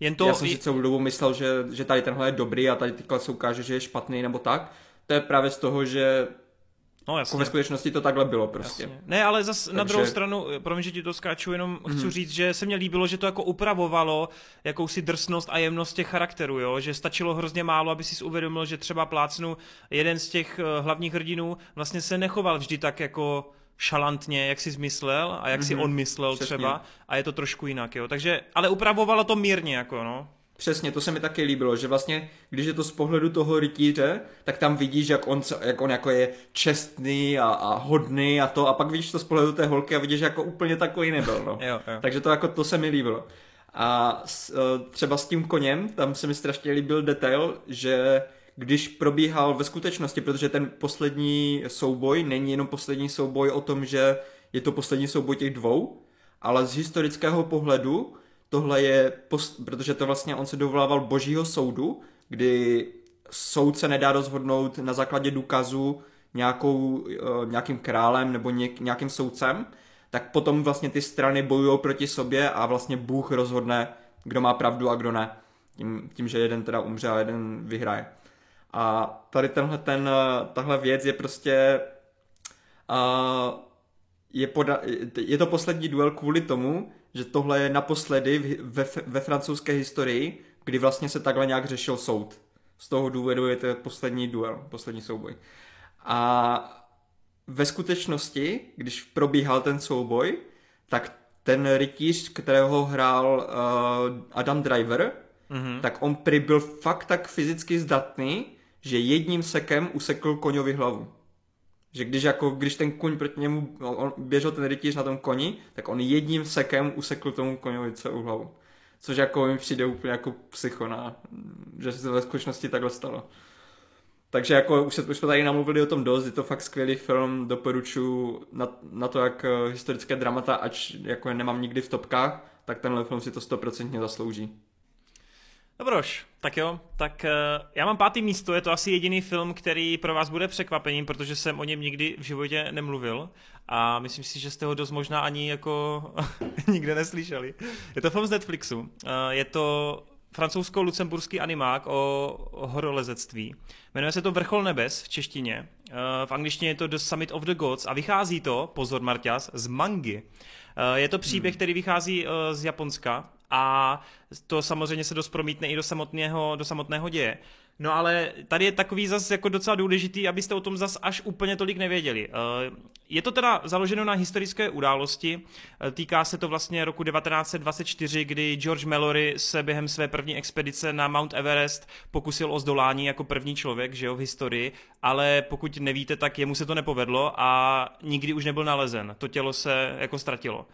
Jen to, já jsem si celou dobu myslel, že, že tady tenhle je dobrý a tady teďka se ukáže, že je špatný nebo tak. To je právě z toho, že No, jako ve skutečnosti to takhle bylo prostě. Jasně. Ne, ale zas Takže... na druhou stranu, promiň, že ti to skáču, jenom mm. chci říct, že se mně líbilo, že to jako upravovalo jakousi drsnost a jemnost těch charakterů, jo? že stačilo hrozně málo, aby si uvědomil, že třeba plácnu jeden z těch uh, hlavních hrdinů vlastně se nechoval vždy tak jako šalantně, jak si zmyslel a jak mm-hmm. si on myslel Přesně. třeba a je to trošku jinak, jo. Takže, ale upravovalo to mírně, jako no. Přesně, to se mi taky líbilo, že vlastně, když je to z pohledu toho rytíře, tak tam vidíš, jak on, jak on jako je čestný a, a hodný a to, a pak vidíš to z pohledu té holky a vidíš, že jako úplně takový nebyl, no. jo, jo. Takže to jako, to se mi líbilo. A s, e, třeba s tím koněm, tam se mi strašně líbil detail, že když probíhal ve skutečnosti, protože ten poslední souboj není jenom poslední souboj o tom, že je to poslední souboj těch dvou, ale z historického pohledu tohle je, protože to vlastně on se dovolával božího soudu, kdy soud se nedá rozhodnout na základě důkazu nějakou, eh, nějakým králem nebo nějakým soudcem, tak potom vlastně ty strany bojují proti sobě a vlastně Bůh rozhodne, kdo má pravdu a kdo ne. Tím, tím že jeden teda umře a jeden vyhraje. A tady tenhle ten, eh, tahle věc je prostě uh, je, poda- je to poslední duel kvůli tomu, že tohle je naposledy ve, ve francouzské historii, kdy vlastně se takhle nějak řešil soud. Z toho důvodu je to poslední duel, poslední souboj. A ve skutečnosti, když probíhal ten souboj, tak ten rytíř, kterého hrál uh, Adam Driver, mm-hmm. tak on prý byl fakt tak fyzicky zdatný, že jedním sekem usekl koňovi hlavu. Že když, jako, když ten kuň proti němu, on běžel ten rytíř na tom koni, tak on jedním sekem usekl tomu koňovi celou hlavu. Což jako mi přijde úplně jako psychona, že se to ve skutečnosti takhle stalo. Takže jako už, se, už jsme tady namluvili o tom dost, je to fakt skvělý film, doporučuji na, na to, jak eh, historické dramata, ač jako nemám nikdy v topkách, tak tenhle film si to stoprocentně zaslouží. Dobroš, tak jo, tak uh, já mám pátý místo, je to asi jediný film, který pro vás bude překvapením, protože jsem o něm nikdy v životě nemluvil a myslím si, že jste ho dost možná ani jako nikde neslyšeli. Je to film z Netflixu, uh, je to francouzsko-lucemburský animák o horolezectví. Jmenuje se to Vrchol nebes v češtině. Uh, v angličtině je to The Summit of the Gods a vychází to, pozor Marťas, z mangy. Je to příběh, hmm. který vychází z Japonska a to samozřejmě se dost promítne i do samotného, do samotného děje. No ale tady je takový zas jako docela důležitý, abyste o tom zas až úplně tolik nevěděli. Eh, je to teda založeno na historické události, eh, týká se to vlastně roku 1924, kdy George Mallory se během své první expedice na Mount Everest pokusil o zdolání jako první člověk, že jo, v historii, ale pokud nevíte, tak jemu se to nepovedlo a nikdy už nebyl nalezen. To tělo se jako ztratilo.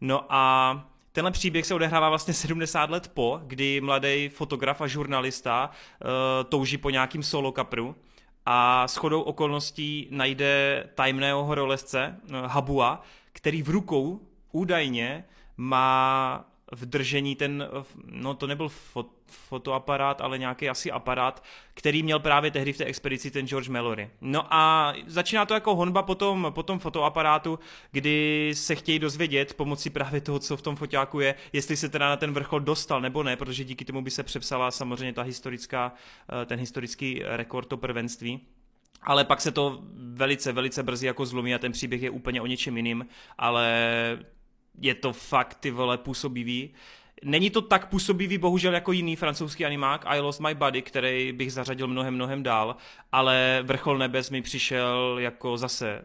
No a Tenhle příběh se odehrává vlastně 70 let po, kdy mladý fotograf a žurnalista uh, touží po nějakým solo kapru a s chodou okolností najde tajemného horolezce uh, Habua, který v rukou údajně má v držení ten, no to nebyl fot, fotoaparát, ale nějaký asi aparát, který měl právě tehdy v té expedici ten George Mallory. No a začíná to jako honba po tom, po tom fotoaparátu, kdy se chtějí dozvědět pomocí právě toho, co v tom foťáku je, jestli se teda na ten vrchol dostal nebo ne, protože díky tomu by se přepsala samozřejmě ta historická, eh, ten historický rekord to prvenství. Ale pak se to velice, velice brzy jako zlomí a ten příběh je úplně o něčem jiným, ale je to fakt ty vole působivý. Není to tak působivý bohužel jako jiný francouzský animák I Lost My Body, který bych zařadil mnohem, mnohem dál, ale Vrchol nebes mi přišel jako zase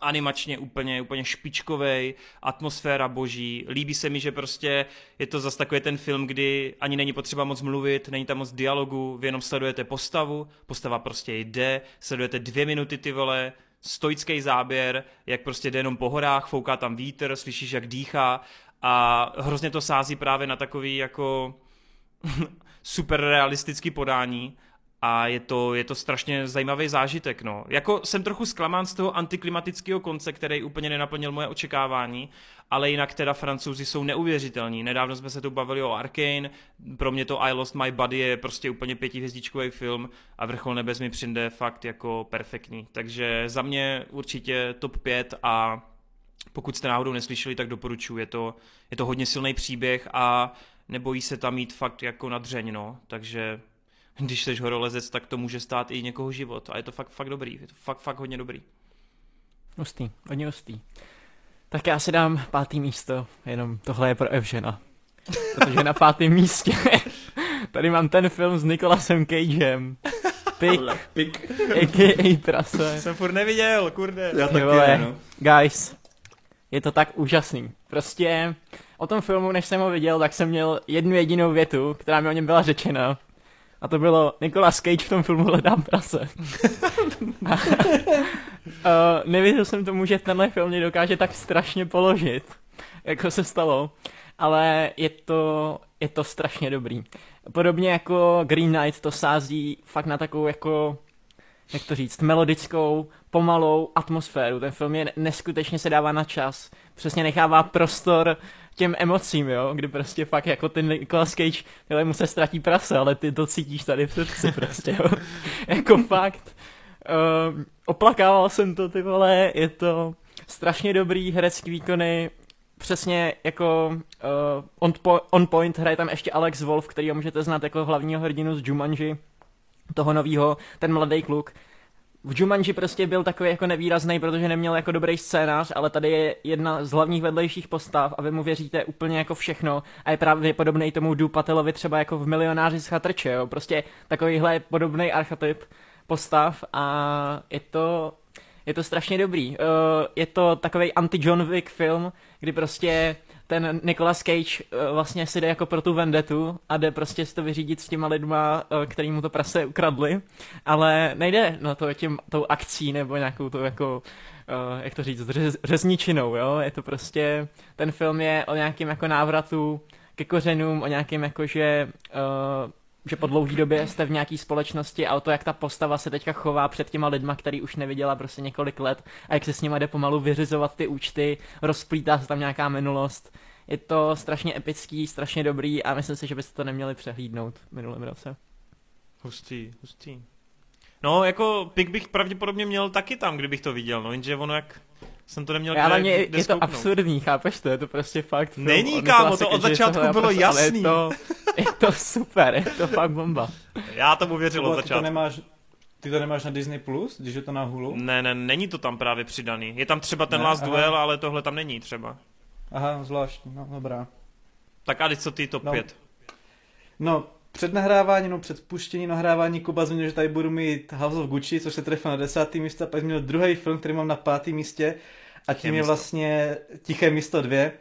animačně úplně, úplně špičkovej, atmosféra boží. Líbí se mi, že prostě je to zase takový ten film, kdy ani není potřeba moc mluvit, není tam moc dialogu, vy jenom sledujete postavu, postava prostě jde, sledujete dvě minuty ty vole, stoický záběr, jak prostě jde jenom po horách, fouká tam vítr, slyšíš, jak dýchá a hrozně to sází právě na takový jako super realistický podání a je to, je to strašně zajímavý zážitek. No. Jako jsem trochu zklamán z toho antiklimatického konce, který úplně nenaplnil moje očekávání, ale jinak teda francouzi jsou neuvěřitelní. Nedávno jsme se tu bavili o Arkane, pro mě to I Lost My Body je prostě úplně pětihvězdičkový film a Vrchol nebes mi přijde fakt jako perfektní. Takže za mě určitě top 5 a pokud jste náhodou neslyšeli, tak doporučuji. Je to, je to hodně silný příběh a nebojí se tam mít fakt jako na dřeň, no. Takže když jsi horolezec, tak to může stát i někoho život. A je to fakt, fakt dobrý. Je to fakt, fakt hodně dobrý. Hustý, hodně hustý. Tak já si dám pátý místo, jenom tohle je pro Evžena. Protože na pátém místě tady mám ten film s Nicolasem Cagem. Pik, Pik. a.k.a. prase. Jsem furt neviděl, kurde. Já taky, no. guys, je to tak úžasný. Prostě o tom filmu, než jsem ho viděl, tak jsem měl jednu jedinou větu, která mi o něm byla řečena. A to bylo Nicolas Cage v tom filmu Hledám prase. a, uh, nevěřil jsem tomu, že tenhle film mě dokáže tak strašně položit, jako se stalo. Ale je to, je to strašně dobrý. Podobně jako Green Knight to sází fakt na takovou jako jak to říct, melodickou, pomalou atmosféru. Ten film je neskutečně se dává na čas. Přesně nechává prostor těm emocím, jo, kdy prostě fakt jako ten Nicolas Cage, ale mu se ztratí prase, ale ty to cítíš tady v srdci prostě, jo. jako fakt. Uh, oplakával jsem to, ty vole, je to strašně dobrý herecký výkony, přesně jako uh, on, po, on point, hraje tam ještě Alex Wolf, který můžete znát jako hlavního hrdinu z Jumanji, toho novýho, ten mladý kluk. V Jumanji prostě byl takový jako nevýrazný, protože neměl jako dobrý scénář, ale tady je jedna z hlavních vedlejších postav a vy mu věříte úplně jako všechno a je právě podobný tomu Du Patelovi třeba jako v Milionáři z Chatrče, jo. Prostě takovýhle podobný archetyp postav a je to, je to strašně dobrý. Uh, je to takový anti-John Wick film, kdy prostě ten Nicolas Cage uh, vlastně si jde jako pro tu vendetu a jde prostě si to vyřídit s těma lidma, uh, který mu to prase ukradli, ale nejde na to tím, tou akcí nebo nějakou tou jako uh, jak to říct, řez, řezničinou, jo, je to prostě, ten film je o nějakém jako návratu ke kořenům, o nějakém jako, že uh, že po dlouhé době jste v nějaké společnosti a o to, jak ta postava se teďka chová před těma lidma, který už neviděla prostě několik let a jak se s nimi jde pomalu vyřizovat ty účty, rozplítá se tam nějaká minulost. Je to strašně epický, strašně dobrý a myslím si, že byste to neměli přehlídnout v minulém roce. Hustý, hustý. No, jako pik bych pravděpodobně měl taky tam, kdybych to viděl, no, jenže ono jak jsem to neměl Ale kde, mě kde je to absurdní, chápeš to? Je to prostě fakt. film Není, kámo, to od začátku tohle bylo ale jasný. Je to, je to super, je to fakt bomba. Já tomu věřil od ty to začátku. nemáš, ty to nemáš na Disney+, Plus, když je to na Hulu? Ne, ne, není to tam právě přidaný. Je tam třeba ten Ne, Last aha. Duel, ale tohle tam není třeba. Aha, zvláštní, no dobrá. Tak a teď co ty top No. 5? No, před nahráváním, no před puštěním nahrávání Kuba zmínil, že tady budu mít House of Gucci, což se trefil na desátý místo, a pak měl druhý film, který mám na pátém místě a tím je místo. vlastně Tiché místo dvě.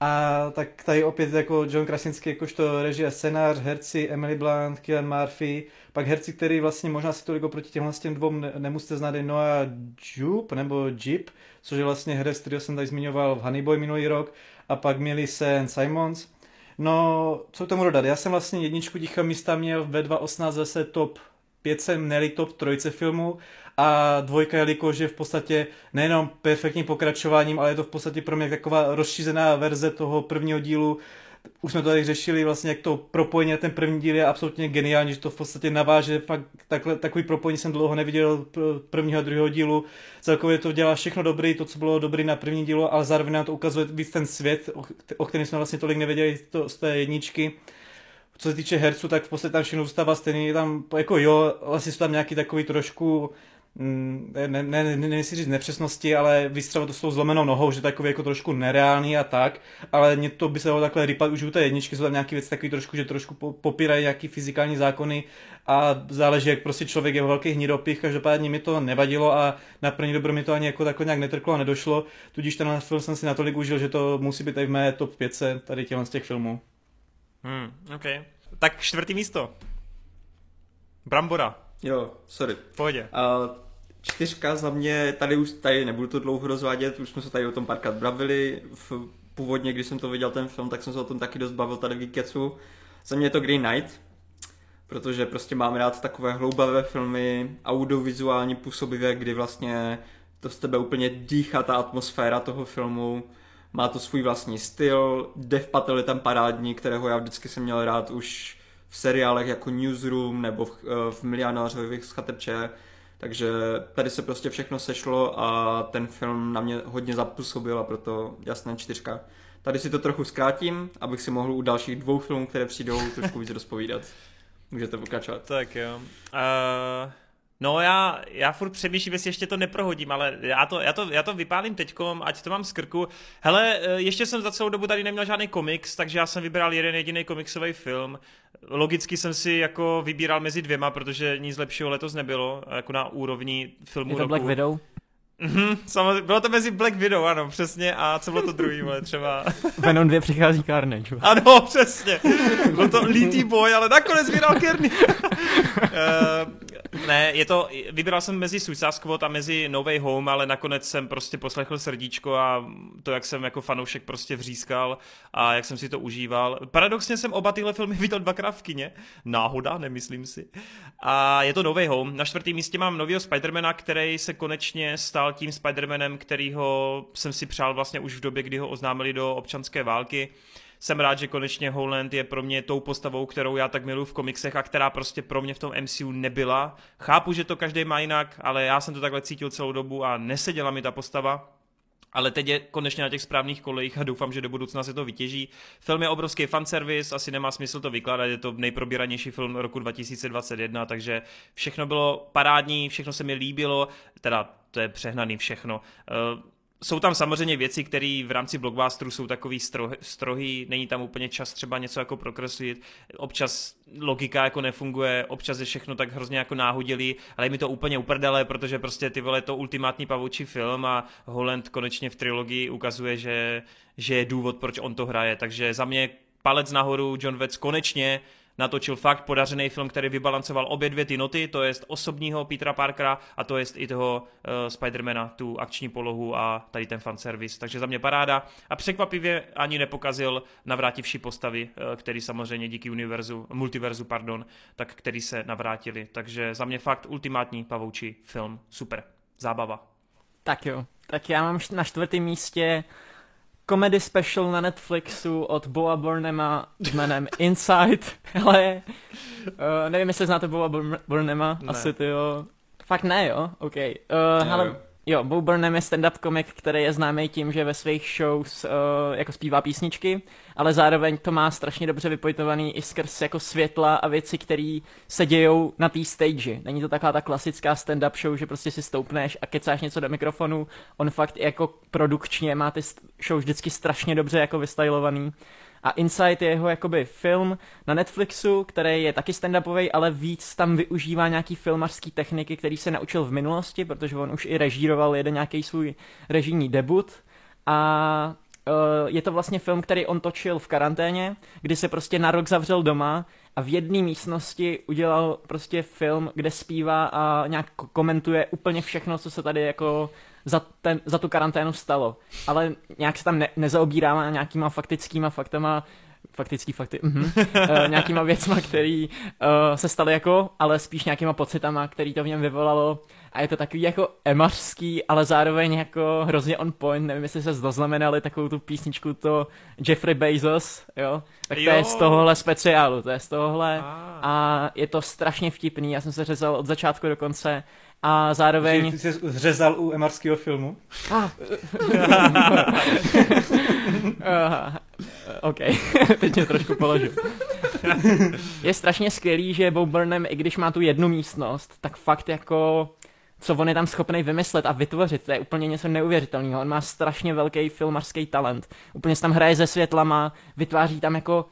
A tak tady opět jako John Krasinski, jakožto režie scénář, herci Emily Blunt, Killian Murphy, pak herci, který vlastně možná si tolik oproti těmhle s těm dvou ne- nemusíte znát, je Noah Jupe, nebo Jeep, což je vlastně herec, kterého jsem tady zmiňoval v Honeyboy minulý rok, a pak měli Sen Simons, No, co k tomu dodat? Já jsem vlastně jedničku ticha místa měl ve 2018 zase top 5 jsem neli top trojce filmu a dvojka, jelikož je v podstatě nejenom perfektním pokračováním, ale je to v podstatě pro mě taková rozšířená verze toho prvního dílu. Už jsme to tady řešili, vlastně jak to propojení ten první díl je absolutně geniální, že to v podstatě naváže, fakt takhle, takový propojení jsem dlouho neviděl pr- prvního a druhého dílu. Celkově to dělá všechno dobrý, to, co bylo dobrý na první dílu, ale zároveň nám to ukazuje víc ten svět, o, kterém jsme vlastně tolik nevěděli to, z té jedničky. Co se týče herců, tak v podstatě tam všechno zůstává stejný, tam jako jo, vlastně jsou tam nějaký takový trošku ne, ne, ne, ne, nechci říct nepřesnosti, ale vystřelovat to s tou zlomenou nohou, že takový jako trošku nereálný a tak, ale mě to by se dalo takhle rypat už u té jedničky, jsou tam nějaké věci takový trošku, že trošku po- popírají nějaký fyzikální zákony a záleží, jak prostě člověk je v velkých hnidopích, každopádně mi to nevadilo a na první dobro mi to ani jako takhle nějak netrklo a nedošlo, tudíž ten film jsem si natolik užil, že to musí být i v mé top 5 tady těchto z těch filmů. Hmm, OK. Tak čtvrtý místo. Brambora. Jo, sorry. V pohodě. A čtyřka za mě, tady už tady nebudu to dlouho rozvádět, už jsme se tady o tom párkrát bavili. V, původně, když jsem to viděl ten film, tak jsem se o tom taky dost bavil tady v Geeketsu. Za mě je to Green Knight. protože prostě mám rád takové hloubavé filmy, audiovizuální působivé, kdy vlastně to z tebe úplně dýchá ta atmosféra toho filmu, má to svůj vlastní styl, Dev Patel je tam parádní, kterého já vždycky jsem měl rád už v seriálech jako Newsroom nebo v, eh, v Milionářových z Chatepče, takže tady se prostě všechno sešlo a ten film na mě hodně zapůsobil a proto jasné čtyřka. Tady si to trochu zkrátím, abych si mohl u dalších dvou filmů, které přijdou, trošku víc rozpovídat. Můžete pokračovat. Tak jo. Uh... No já, já furt přemýšlím, jestli ještě to neprohodím, ale já to, já to, já to vypálím teďkom, ať to mám z krku. Hele, eh, ještě jsem za celou dobu tady neměl žádný komiks, takže já jsem vybral jeden jediný komiksový film. Logicky jsem si jako vybíral mezi dvěma, protože nic lepšího letos nebylo, jako na úrovni filmu Je to roku. Black Widow? Mhm, samozřejmě, bylo to mezi Black Widow, ano, přesně, a co bylo to druhý, ale třeba... Venom 2 přichází Carnage. Ano, přesně. Byl to lítý boj, ale nakonec vyhrál Kearney. uh, ne, je to, vybral jsem mezi Suicide Squad a mezi No Way Home, ale nakonec jsem prostě poslechl srdíčko a to, jak jsem jako fanoušek prostě vřískal a jak jsem si to užíval. Paradoxně jsem oba tyhle filmy viděl dvakrát v kině. Náhoda, nemyslím si. A je to No Way Home. Na čtvrtém místě mám nového Spidermana, který se konečně stal tím Spidermanem, kterýho jsem si přál vlastně už v době, kdy ho oznámili do občanské války jsem rád, že konečně Holland je pro mě tou postavou, kterou já tak miluji v komiksech a která prostě pro mě v tom MCU nebyla. Chápu, že to každý má jinak, ale já jsem to takhle cítil celou dobu a neseděla mi ta postava. Ale teď je konečně na těch správných kolejích a doufám, že do budoucna se to vytěží. Film je obrovský fanservice, asi nemá smysl to vykládat, je to nejprobíranější film roku 2021, takže všechno bylo parádní, všechno se mi líbilo, teda to je přehnaný všechno. Uh, jsou tam samozřejmě věci, které v rámci blockbusteru jsou takový strohy, strohý, není tam úplně čas třeba něco jako prokreslit, občas logika jako nefunguje, občas je všechno tak hrozně jako náhodilý, ale je mi to úplně uprdele, protože prostě ty vole to ultimátní pavoučí film a Holland konečně v trilogii ukazuje, že, že je důvod, proč on to hraje, takže za mě palec nahoru, John Vetz konečně natočil fakt podařený film, který vybalancoval obě dvě ty noty, to jest osobního Petra Parkera a to jest i toho uh, Spidermana, tu akční polohu a tady ten fanservice. Takže za mě paráda a překvapivě ani nepokazil navrátivší postavy, uh, který samozřejmě díky univerzu, multiverzu, pardon, tak který se navrátili. Takže za mě fakt ultimátní pavoučí film. Super. Zábava. Tak jo. Tak já mám na čtvrtém místě comedy special na Netflixu od Boa Burnema jménem Inside, ale uh, nevím, jestli znáte Boa Burnema, ne. asi ty jo. Fakt ne, jo? OK. Uh, hele, Jo, Bo Burnham je stand-up komik, který je známý tím, že ve svých shows uh, jako zpívá písničky, ale zároveň to má strašně dobře vypojitovaný i skrz jako světla a věci, které se dějou na té stage. Není to taková ta klasická stand-up show, že prostě si stoupneš a kecáš něco do mikrofonu. On fakt jako produkčně má ty show vždycky strašně dobře jako vystylovaný. A Insight je jeho jakoby film na Netflixu, který je taky stand-upový, ale víc tam využívá nějaký filmařský techniky, který se naučil v minulosti, protože on už i režíroval jeden nějaký svůj režijní debut. A uh, je to vlastně film, který on točil v karanténě, kdy se prostě na rok zavřel doma a v jedné místnosti udělal prostě film, kde zpívá a nějak komentuje úplně všechno, co se tady jako za, ten, za tu karanténu stalo. Ale nějak se tam ne, nezaobírá nějakýma faktickýma faktama, faktický fakty, uh-huh, uh, nějakýma věcma, který uh, se staly jako, ale spíš nějakýma pocitama, který to v něm vyvolalo a je to takový jako emařský, ale zároveň jako hrozně on point, nevím, jestli se zaznamenali takovou tu písničku to Jeffrey Bezos, jo, tak to jo. je z tohohle speciálu, to je z tohohle ah. a je to strašně vtipný, já jsem se řezal od začátku do konce a zároveň... Ty jsi zřezal u emarského filmu? Ah. OK, teď mě trošku položil. je strašně skvělý, že Bob Burnham, i když má tu jednu místnost, tak fakt jako co on je tam schopný vymyslet a vytvořit, to je úplně něco neuvěřitelného. On má strašně velký filmarský talent. Úplně se tam hraje se světlama, vytváří tam jako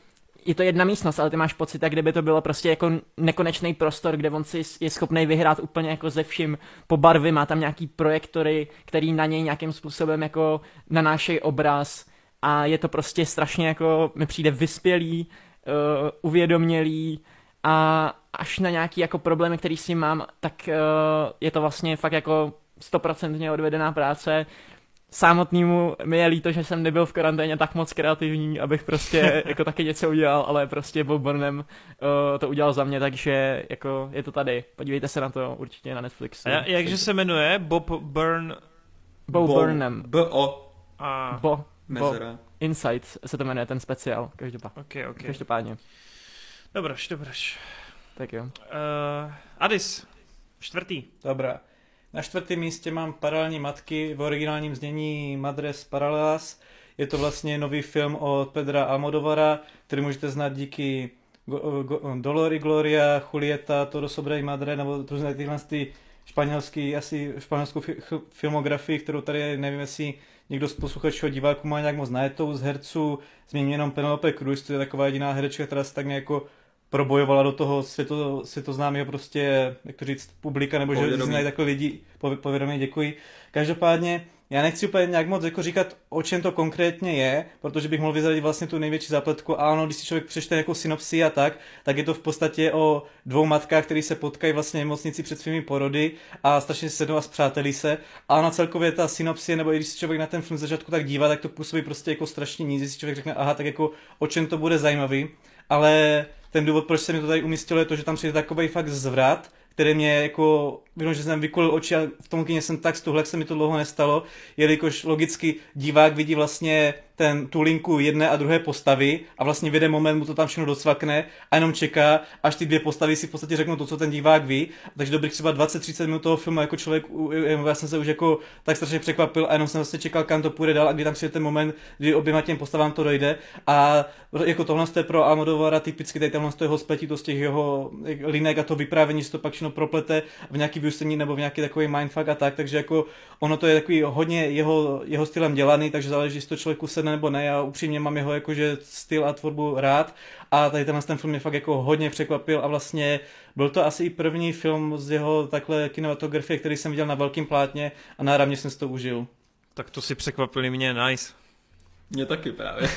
je to jedna místnost, ale ty máš pocit, jak kdyby to bylo prostě jako nekonečný prostor, kde on si je schopný vyhrát úplně jako ze vším po barvy, má tam nějaký projektory, který na něj nějakým způsobem jako nanášejí obraz a je to prostě strašně jako, mi přijde vyspělý, uh, uvědomělý a až na nějaký jako problémy, který si mám, tak uh, je to vlastně fakt jako stoprocentně odvedená práce samotnému mi je líto, že jsem nebyl v karanténě tak moc kreativní, abych prostě jako taky něco udělal, ale prostě Bob Burnham uh, to udělal za mě, takže jako je to tady. Podívejte se na to určitě na Netflixu. A jakže se jmenuje? Bob Burn... Bo, Bo Burnham. B-O. A... Bo, Bo. Insight se to jmenuje ten speciál, každopádně. Okay, okay. Každopádně. Dobroš, dobroš. Tak jo. Uh, Adis, čtvrtý. Dobrá. Na čtvrtém místě mám Paralelní matky v originálním znění Madres Paralelas. Je to vlastně nový film od Pedra Almodovara, který můžete znát díky Go, Go, Dolor y Gloria, Julieta, Todo sobre y Madre, nebo různé tyhle ty španělský, asi španělskou fi- filmografii, kterou tady nevím, jestli někdo z posluchačů diváků má nějak moc najetou z herců. Zmíním jenom Penelope Cruz, to je taková jediná herečka, která se tak nějak jako probojovala do toho světo, světoznámého prostě, jak to říct, publika, nebo že znají takové lidi, povědomí, děkuji. Každopádně, já nechci úplně nějak moc jako říkat, o čem to konkrétně je, protože bych mohl vyzradit vlastně tu největší zápletku. A ano, když si člověk přečte jako synopsi a tak, tak je to v podstatě o dvou matkách, které se potkají vlastně v nemocnici před svými porody a strašně se sednou a zpřátelí se. A na celkově ta synopsie, nebo i když si člověk na ten film začátku tak dívá, tak to působí prostě jako strašně nízky, si člověk řekne, aha, tak jako o čem to bude zajímavý. Ale ten důvod, proč se mi to tady umístilo, je to, že tam přijde takový fakt zvrat, který mě jako, vím, že jsem vykulil oči a v tom kině jsem tak stuhl, jak se mi to dlouho nestalo, jelikož logicky divák vidí vlastně ten, tu linku jedné a druhé postavy a vlastně v jeden moment mu to tam všechno docvakne a jenom čeká, až ty dvě postavy si v podstatě řeknou to, co ten divák ví. Takže dobrých třeba 20-30 minut toho filmu jako člověk, já jsem se už jako tak strašně překvapil a jenom jsem vlastně čekal, kam to půjde dál a kdy tam přijde ten moment, kdy oběma těm postavám to dojde. A jako tohle je pro Almodovara typicky tady tamhle z toho to z těch jeho linek a to vyprávění, že to pak všechno proplete v nějaký vyústění nebo v nějaký takový mindfuck a tak, takže jako ono to je takový hodně jeho, jeho stylem dělaný, takže záleží, jestli to člověku sedne nebo ne. Já upřímně mám jeho jakože styl a tvorbu rád a tady tenhle ten film mě fakt jako hodně překvapil a vlastně byl to asi i první film z jeho takhle kinematografie, který jsem viděl na velkém plátně a náramně jsem si to užil. Tak to si překvapili mě, nice. Mě taky právě.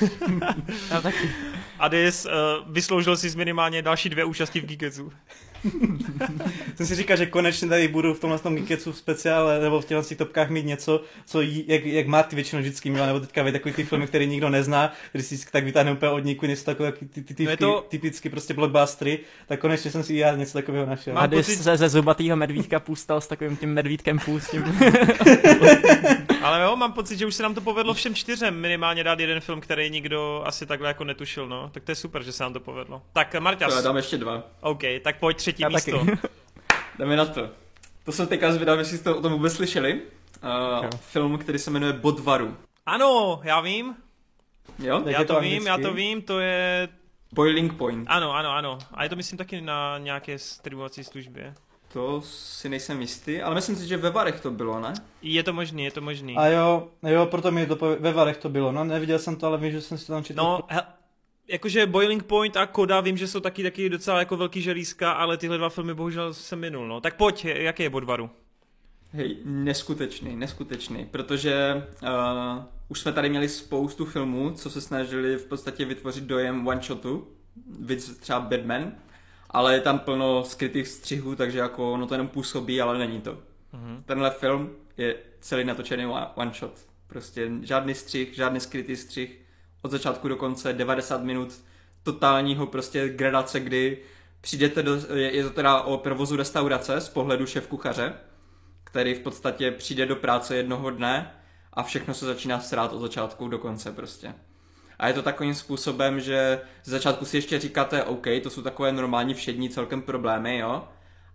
Já taky. Adis, uh, vysloužil si minimálně další dvě účasti v Geeketsu. jsem si říkal, že konečně tady budu v tomhle tom Geeketsu speciále nebo v těchto topkách mít něco, co jí, jak, jak Marty většinou vždycky měla, nebo teďka takový ty filmy, které nikdo nezná, když si tak vytáhne úplně od niku něco takové, ty, ty, ty, no to... typicky prostě blockbustery, tak konečně jsem si i já něco takového našel. A pocit... se ze zubatýho medvídka půstal s takovým tím medvídkem půstím. Ale jo, mám pocit, že už se nám to povedlo všem čtyřem minimálně dát jeden film, který nikdo asi takhle jako netušil, no. Tak to je super, že se nám to povedlo. Tak Marta. Já dám ještě dva. OK, tak pojď třetí Já místo. Taky. Jdeme na to. To jsem teďka zvědavý, jestli jste o tom vůbec slyšeli. Uh, film, který se jmenuje Bodvaru. Ano, já vím. Jo? Já to, to vím, já to vím, to je... Boiling Point. Ano, ano, ano. A je to myslím taky na nějaké streamovací službě. To si nejsem jistý, ale myslím si, že ve Varech to bylo, ne? Je to možný, je to možný. A jo, jo, proto mi to ve Varech to bylo. No, neviděl jsem to, ale vím, že jsem si tam četl. No, he, jakože Boiling Point a Koda vím, že jsou taky taky docela jako velký želízka, ale tyhle dva filmy bohužel jsem minul, no. Tak pojď, jaký je Bodvaru? Hej, neskutečný, neskutečný, protože uh, už jsme tady měli spoustu filmů, co se snažili v podstatě vytvořit dojem one-shotu, víc třeba Batman, ale je tam plno skrytých střihů, takže jako ono to jenom působí, ale není to. Mm-hmm. Tenhle film je celý natočený one shot. Prostě žádný střih, žádný skrytý střih. Od začátku do konce 90 minut totálního prostě gradace, kdy přijdete do, je, je to teda o provozu restaurace z pohledu šéf kuchaře, který v podstatě přijde do práce jednoho dne a všechno se začíná srát od začátku do konce prostě. A je to takovým způsobem, že z začátku si ještě říkáte, OK, to jsou takové normální všední celkem problémy, jo,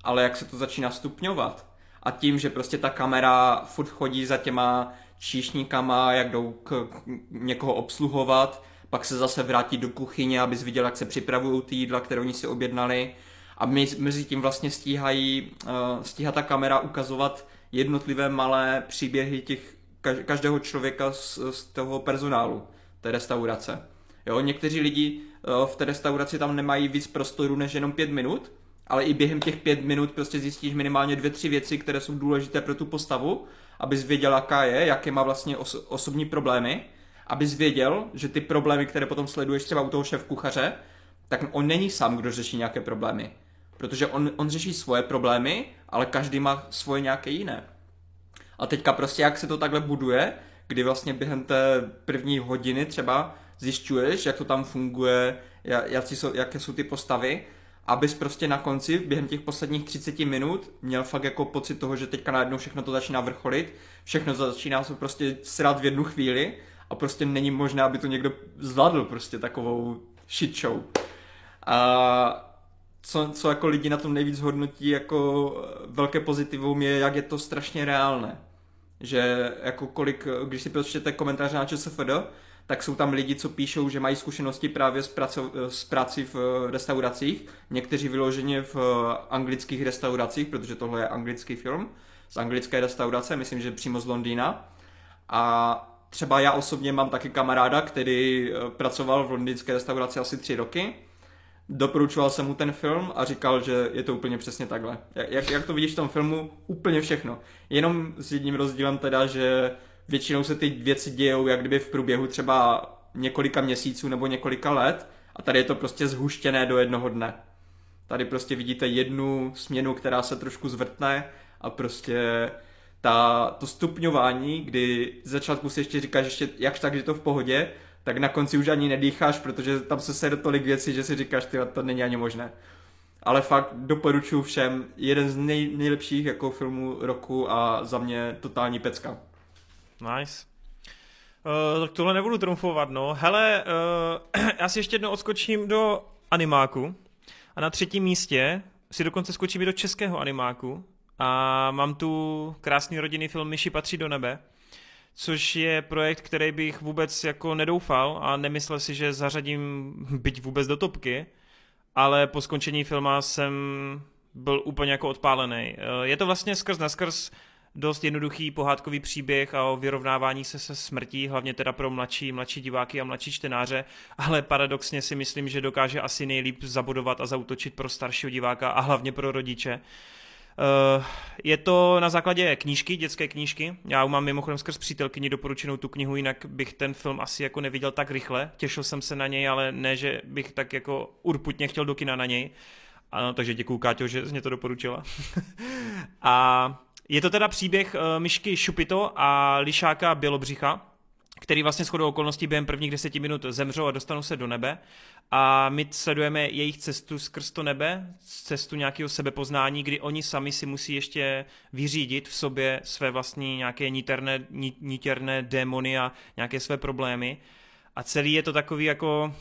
ale jak se to začíná stupňovat? A tím, že prostě ta kamera furt chodí za těma číšníkama, jak jdou k, někoho obsluhovat, pak se zase vrátí do kuchyně, abys viděl, jak se připravují ty jídla, které oni si objednali. A my, mezi tím vlastně stíhají, uh, stíhá ta kamera ukazovat jednotlivé malé příběhy těch každého člověka z, z toho personálu té restaurace. Jo, někteří lidi eh, v té restauraci tam nemají víc prostoru než jenom pět minut, ale i během těch pět minut prostě zjistíš minimálně dvě, tři věci, které jsou důležité pro tu postavu, abys věděl, jaká je, jaké má vlastně os- osobní problémy, abys věděl, že ty problémy, které potom sleduješ třeba u toho šéf kuchaře, tak on není sám, kdo řeší nějaké problémy. Protože on, on řeší svoje problémy, ale každý má svoje nějaké jiné. A teďka prostě jak se to takhle buduje, kdy vlastně během té první hodiny třeba zjišťuješ, jak to tam funguje, jak jsou, jaké jsou ty postavy, abys prostě na konci, během těch posledních 30 minut, měl fakt jako pocit toho, že teďka najednou všechno to začíná vrcholit, všechno začíná se prostě srát v jednu chvíli a prostě není možné, aby to někdo zvládl prostě takovou shit show. A co, co jako lidi na tom nejvíc hodnotí jako velké pozitivum je, jak je to strašně reálné. Že jako kolik, když si přečtete komentáře na ČSFD, tak jsou tam lidi, co píšou, že mají zkušenosti právě s, praco, s prací v restauracích, někteří vyloženě v anglických restauracích, protože tohle je anglický film, z anglické restaurace, myslím, že přímo z Londýna. A třeba já osobně mám taky kamaráda, který eh, pracoval v londýnské restauraci asi tři roky. Doporučoval jsem mu ten film a říkal, že je to úplně přesně takhle. Jak, jak to vidíš v tom filmu? Úplně všechno. Jenom s jedním rozdílem teda, že většinou se ty věci dějou jak kdyby v průběhu třeba několika měsíců nebo několika let a tady je to prostě zhuštěné do jednoho dne. Tady prostě vidíte jednu směnu, která se trošku zvrtne a prostě ta, to stupňování, kdy z začátku si ještě říkáš ještě jakž tak, že to v pohodě, tak na konci už ani nedýcháš, protože tam se sejde tolik věcí, že si říkáš, ty to není ani možné. Ale fakt doporučuji všem, jeden z nej, nejlepších jako filmů roku a za mě totální pecka. Nice. Uh, tak tohle nebudu trumfovat, no. Hele, uh, já si ještě jednou odskočím do animáku a na třetím místě si dokonce skočím i do českého animáku a mám tu krásný rodinný film Myši patří do nebe, což je projekt, který bych vůbec jako nedoufal a nemyslel si, že zařadím byť vůbec do topky, ale po skončení filma jsem byl úplně jako odpálený. Uh, je to vlastně skrz na skrz dost jednoduchý pohádkový příběh a o vyrovnávání se se smrtí, hlavně teda pro mladší, mladší diváky a mladší čtenáře, ale paradoxně si myslím, že dokáže asi nejlíp zabudovat a zautočit pro staršího diváka a hlavně pro rodiče. Uh, je to na základě knížky, dětské knížky. Já mám mimochodem skrz přítelkyni doporučenou tu knihu, jinak bych ten film asi jako neviděl tak rychle. Těšil jsem se na něj, ale ne, že bych tak jako urputně chtěl do kina na něj. Ano, takže děkuju Káťo, že jsi mě to doporučila. a je to teda příběh uh, myšky Šupito a lišáka Bělobřicha, který vlastně shodou okolností během prvních deseti minut zemřou a dostanou se do nebe. A my sledujeme jejich cestu skrz to nebe, cestu nějakého sebepoznání, kdy oni sami si musí ještě vyřídit v sobě své vlastní nějaké níterné, nítěrné démony a nějaké své problémy. A celý je to takový jako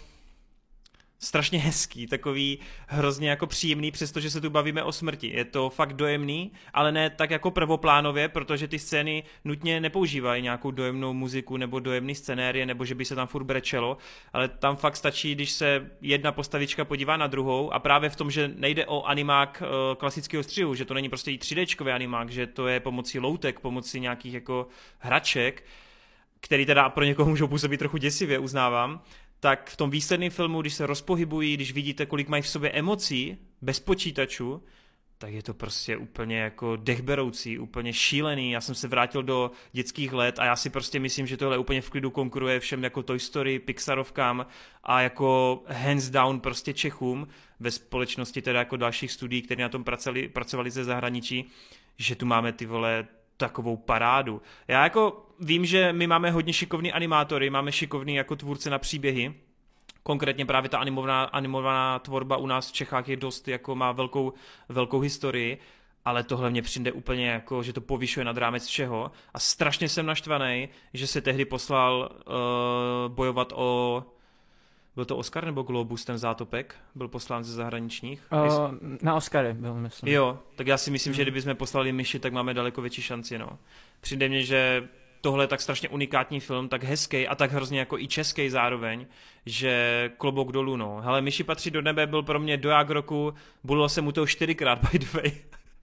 strašně hezký, takový hrozně jako příjemný, přestože se tu bavíme o smrti. Je to fakt dojemný, ale ne tak jako prvoplánově, protože ty scény nutně nepoužívají nějakou dojemnou muziku nebo dojemný scenérie, nebo že by se tam furt brečelo, ale tam fakt stačí, když se jedna postavička podívá na druhou a právě v tom, že nejde o animák eh, klasického střihu, že to není prostě i 3D animák, že to je pomocí loutek, pomocí nějakých jako hraček, který teda pro někoho můžou působit trochu děsivě, uznávám, tak v tom výsledném filmu, když se rozpohybují, když vidíte, kolik mají v sobě emocí, bez počítačů, tak je to prostě úplně jako dechberoucí, úplně šílený. Já jsem se vrátil do dětských let a já si prostě myslím, že tohle úplně v klidu konkuruje všem jako Toy Story, Pixarovkám a jako hands down prostě Čechům ve společnosti teda jako dalších studií, které na tom pracovali, pracovali ze zahraničí, že tu máme ty vole takovou parádu. Já jako vím, že my máme hodně šikovný animátory, máme šikovný jako tvůrce na příběhy, konkrétně právě ta animovaná, animovaná tvorba u nás v Čechách je dost, jako má velkou, velkou historii, ale tohle mě přijde úplně jako, že to povyšuje nad rámec všeho a strašně jsem naštvaný, že se tehdy poslal uh, bojovat o byl to Oscar nebo Globus, ten zátopek? Byl poslán ze zahraničních? Uh, na Oscary byl, myslím. Jo, tak já si myslím, hmm. že kdybychom poslali myši, tak máme daleko větší šanci, no. Přijde mně, že tohle je tak strašně unikátní film, tak hezký a tak hrozně jako i český zároveň, že klobouk dolů, no. Hele, Myši patří do nebe byl pro mě doják roku, bulilo jsem mu to čtyřikrát, by the way.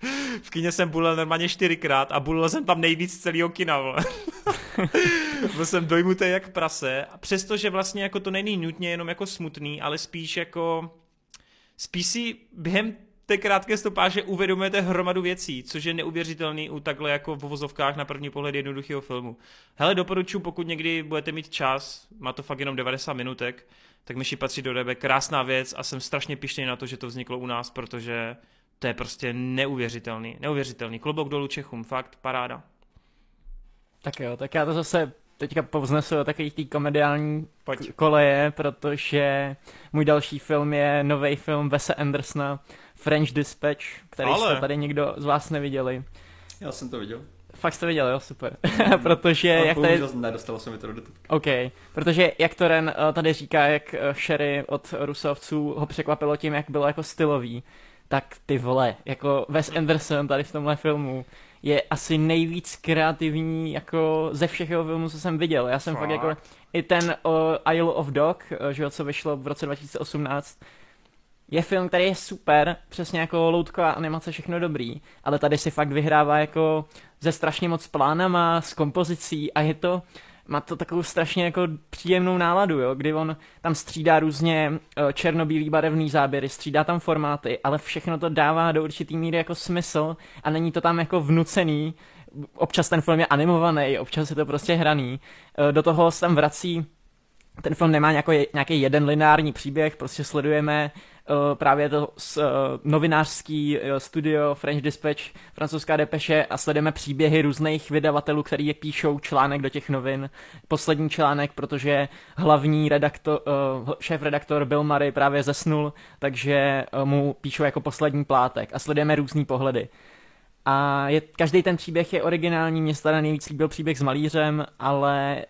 v kině jsem bulil normálně čtyřikrát a bulil jsem tam nejvíc celého kina. Byl jsem dojmutý jak prase, a přestože vlastně jako to není nutně jenom jako smutný, ale spíš jako spíš si během té krátké stopáže uvědomujete hromadu věcí, což je neuvěřitelný u takhle jako v vozovkách na první pohled jednoduchého filmu. Hele, doporučuji, pokud někdy budete mít čas, má to fakt jenom 90 minutek, tak myši patří do nebe, krásná věc a jsem strašně pišný na to, že to vzniklo u nás, protože to je prostě neuvěřitelný, neuvěřitelný. Klobouk dolů Čechům, fakt paráda. Tak jo, tak já to zase teďka povznesu do takových tý komediální Pojď. koleje, protože můj další film je nový film Wese Andersona French Dispatch, který Ale. jste tady nikdo z vás neviděli. Já jsem to viděl. Fakt jste viděli, jo, super. protože Ale jak tady... nedostalo se mi to do. OK, protože jak to Ren eh, tady říká, jak eh, Sherry od Rusovců ho překvapilo tím, jak bylo jako stylový, tak ty vole, jako Wes Anderson tady v tomhle filmu je asi nejvíc kreativní jako ze všech jeho filmů, co jsem viděl. Já jsem fakt, Fakt? jako i ten uh, Isle of Dog, že jo, co vyšlo v roce 2018, je film, který je super, přesně jako loutková animace, všechno dobrý, ale tady si fakt vyhrává jako ze strašně moc plánama, s kompozicí a je to, má to takovou strašně jako příjemnou náladu, jo, kdy on tam střídá různě eh, černobílý barevný záběry, střídá tam formáty, ale všechno to dává do určitý míry jako smysl a není to tam jako vnucený, občas ten film je animovaný, občas je to prostě hraný, Eh, do toho se tam vrací ten film nemá nějaký, nějaký jeden lineární příběh, prostě sledujeme právě to s, uh, novinářský uh, studio French Dispatch, francouzská depeše a sledujeme příběhy různých vydavatelů, který je píšou článek do těch novin. Poslední článek, protože hlavní redaktor, šéf-redaktor Bill Murray právě zesnul, takže mu píšou jako poslední plátek a sledujeme různý pohledy. A je, každý ten příběh je originální, mě teda nejvíc líbil příběh s malířem, ale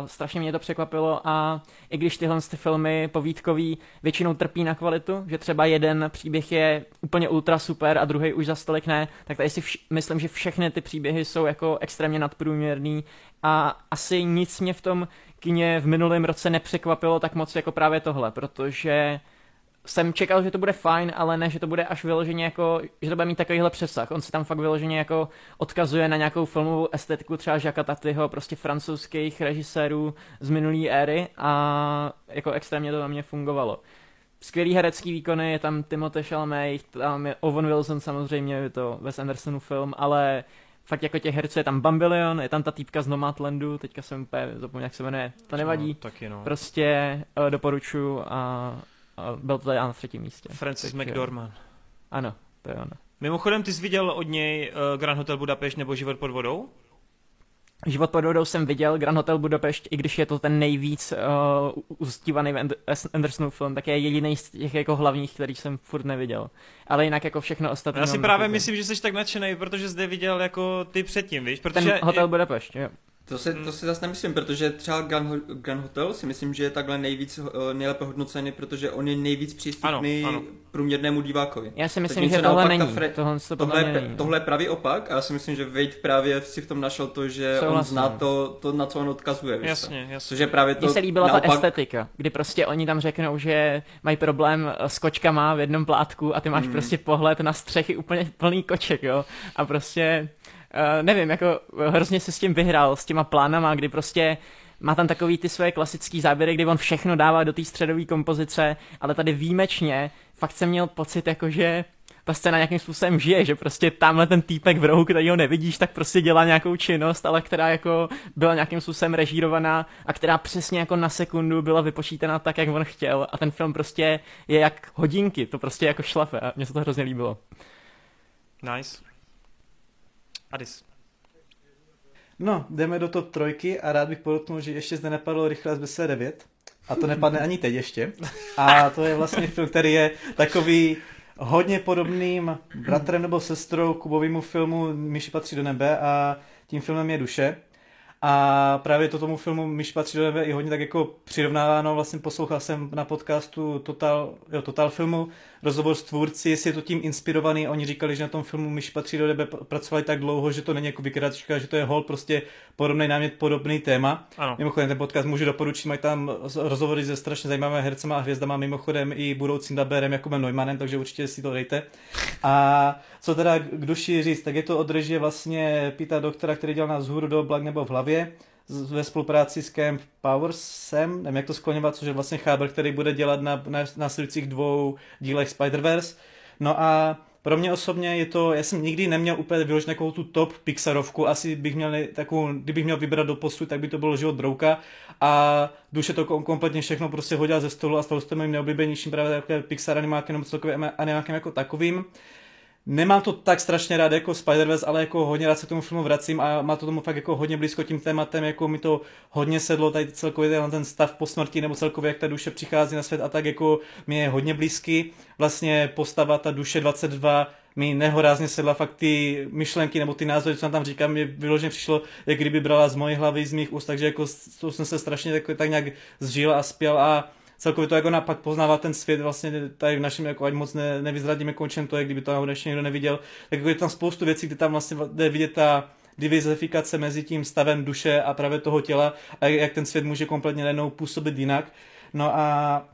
uh, strašně mě to překvapilo a i když tyhle ty filmy povídkový většinou trpí na kvalitu, že třeba jeden příběh je úplně ultra super a druhý už za stolik ne, tak tady si vš- myslím, že všechny ty příběhy jsou jako extrémně nadprůměrný a asi nic mě v tom kině v minulém roce nepřekvapilo tak moc jako právě tohle, protože jsem čekal, že to bude fajn, ale ne, že to bude až vyloženě jako, že to bude mít takovýhle přesah. On se tam fakt vyloženě jako odkazuje na nějakou filmovou estetiku třeba Jacques Tatyho, prostě francouzských režisérů z minulé éry a jako extrémně to na mě fungovalo. Skvělý herecký výkony, je tam Timothée Chalamet, tam je Owen Wilson samozřejmě, je to Wes Andersonův film, ale fakt jako těch herců je tam Bambilion, je tam ta týpka z Nomadlandu, teďka jsem úplně zapomněl, jak se jmenuje, to nevadí. No, taky no. Prostě uh, doporučuji a, a byl to tady na třetím místě. Francis McDormand. Ano, to je ono. Mimochodem, ty jsi viděl od něj uh, Grand Hotel Budapešť nebo Život pod vodou? Život pod vodou jsem viděl, Grand Hotel Budapešť, i když je to ten nejvíc uh, uztívaný Andersonův film, tak je jediný z těch jako hlavních, který jsem furt neviděl. Ale jinak jako všechno ostatní. Já si právě nakoupený. myslím, že jsi tak nadšený, protože jsi viděl jako ty předtím, víš? Protože Ten Hotel Budapešť, jo. To si, to si zase nemyslím, protože třeba Grand, Grand Hotel si myslím, že je takhle nejvíc, eh, nejlépe hodnocený, protože on je nejvíc přístupný Ano, ano. průměrnému divákovi. Já si myslím, že tohle není. Fre- Tohle, to Tohle, je, není. tohle je pravý opak a já si myslím, že Wade právě si v tom našel to, že on Souhlasím. zná to, to, na co on odkazuje. co? Jasně, jasně. Což je právě to Mně se líbila naopak, ta estetika, kdy prostě oni tam řeknou, že mají problém s kočkama v jednom plátku a ty máš Mm. prostě pohled na střechy úplně plný koček, jo. A prostě, uh, nevím, jako eh, hrozně se s tím vyhrál, s těma plánama, kdy prostě má tam takový ty své klasický záběry, kdy on všechno dává do té středové kompozice, ale tady výjimečně fakt jsem měl pocit, jako že ta scéna nějakým způsobem žije, že prostě tamhle ten týpek v rohu, který ho nevidíš, tak prostě dělá nějakou činnost, ale která jako byla nějakým způsobem režírovaná a která přesně jako na sekundu byla vypočítaná tak, jak on chtěl a ten film prostě je jak hodinky, to prostě jako šlape a mně se to hrozně líbilo. Nice. Adis. No, jdeme do top trojky a rád bych podotknul, že ještě zde nepadlo rychle z BC9 a to nepadne ani teď ještě. A to je vlastně film, který je takový hodně podobným bratrem nebo sestrou Kubovému filmu Myši patří do nebe a tím filmem je Duše. A právě to tomu filmu Myš patří do nebe i hodně tak jako přirovnáváno, vlastně poslouchal jsem na podcastu Total, jo, Total filmu rozhovor s tvůrci, jestli je to tím inspirovaný, oni říkali, že na tom filmu Myš patří do nebe pr- pracovali tak dlouho, že to není jako vykračka, že to je hol prostě podobný námět, podobný téma. Ano. Mimochodem, ten podcast můžu doporučit, mají tam rozhovory se strašně zajímavými hercema a hvězdama, mimochodem i budoucím dabérem Jakubem Neumannem, takže určitě si to dejte. A co teda k duši říct, tak je to od režie vlastně Pita Doktora, který dělal na zhůru do Black nebo v hlavě, ve spolupráci s Camp Powersem, nevím jak to skloňovat, což je vlastně chábr, který bude dělat na, na dvou dílech Spider-Verse. No a pro mě osobně je to, já jsem nikdy neměl úplně vyloženou takovou tu top Pixarovku, asi bych měl takovou, kdybych měl vybrat do postu, tak by to bylo život Brouka a duše to kom- kompletně všechno prostě hodila ze stolu a stalo se to mým neoblíbenějším právě takové Pixar animákem nebo celkově animákem jako takovým. Nemám to tak strašně rád jako Spider-Verse, ale jako hodně rád se k tomu filmu vracím a má to tomu fakt jako hodně blízko tím tématem, jako mi to hodně sedlo, tady celkově ten stav po smrti, nebo celkově jak ta duše přichází na svět a tak jako mi je hodně blízký. Vlastně postava ta duše 22 mi nehorázně sedla fakt ty myšlenky nebo ty názory, co tam říkám, mi vyloženě přišlo, jak kdyby brala z mojej hlavy, z mých úst, takže jako to jsem se strašně tak, tak nějak zžil a spěl a celkově to jako napak poznává ten svět vlastně tady v našem, jako ať moc ne, nevyzradíme končem to, jak kdyby to ještě někdo neviděl, tak jako je tam spoustu věcí, kde tam vlastně jde vidět ta diverzifikace mezi tím stavem duše a právě toho těla a jak ten svět může kompletně najednou působit jinak. No a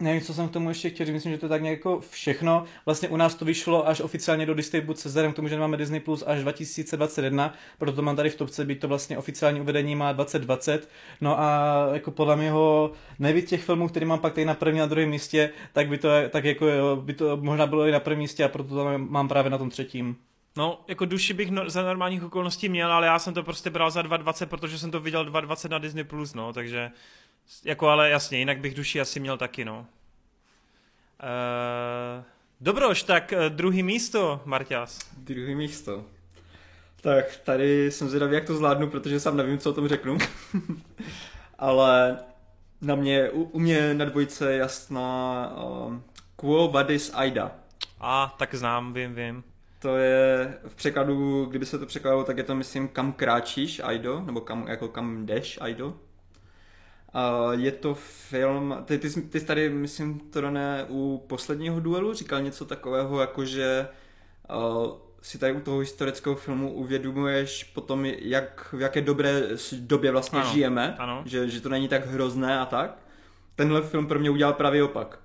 Nevím, co jsem k tomu ještě chtěl říct, myslím, že to je tak nějak jako všechno. Vlastně u nás to vyšlo až oficiálně do distribuce vzhledem k tomu, že máme Disney Plus až 2021, proto to mám tady v topce, byť to vlastně oficiální uvedení má 2020. No a jako podle mého nejvíc těch filmů, který mám pak tady na prvním a druhém místě, tak by to, tak jako by to možná bylo i na prvním místě a proto to mám právě na tom třetím. No, jako duši bych no, za normálních okolností měl, ale já jsem to prostě bral za 2.20, protože jsem to viděl 2.20 na Disney+, Plus, no, takže jako ale jasně, jinak bych duši asi měl taky, no. Uh, dobroš, tak uh, druhý místo, Marťas. Druhý místo. Tak tady jsem zvědavý, jak to zvládnu, protože sám nevím, co o tom řeknu. ale na mě, u, u mě na dvojce jasná uh, Quo Vadis Aida. A, tak znám, vím, vím. To je v překladu, kdyby se to překladalo, tak je to myslím kam kráčíš Aido, nebo kam, jako kam jdeš Aido. Uh, je to film, ty, ty, ty tady, myslím, to ne u posledního duelu říkal něco takového, jako že uh, si tady u toho historického filmu uvědomuješ potom, jak, v jaké dobré době vlastně ano, žijeme, ano. Že, že to není tak hrozné a tak. Tenhle film pro mě udělal právě opak.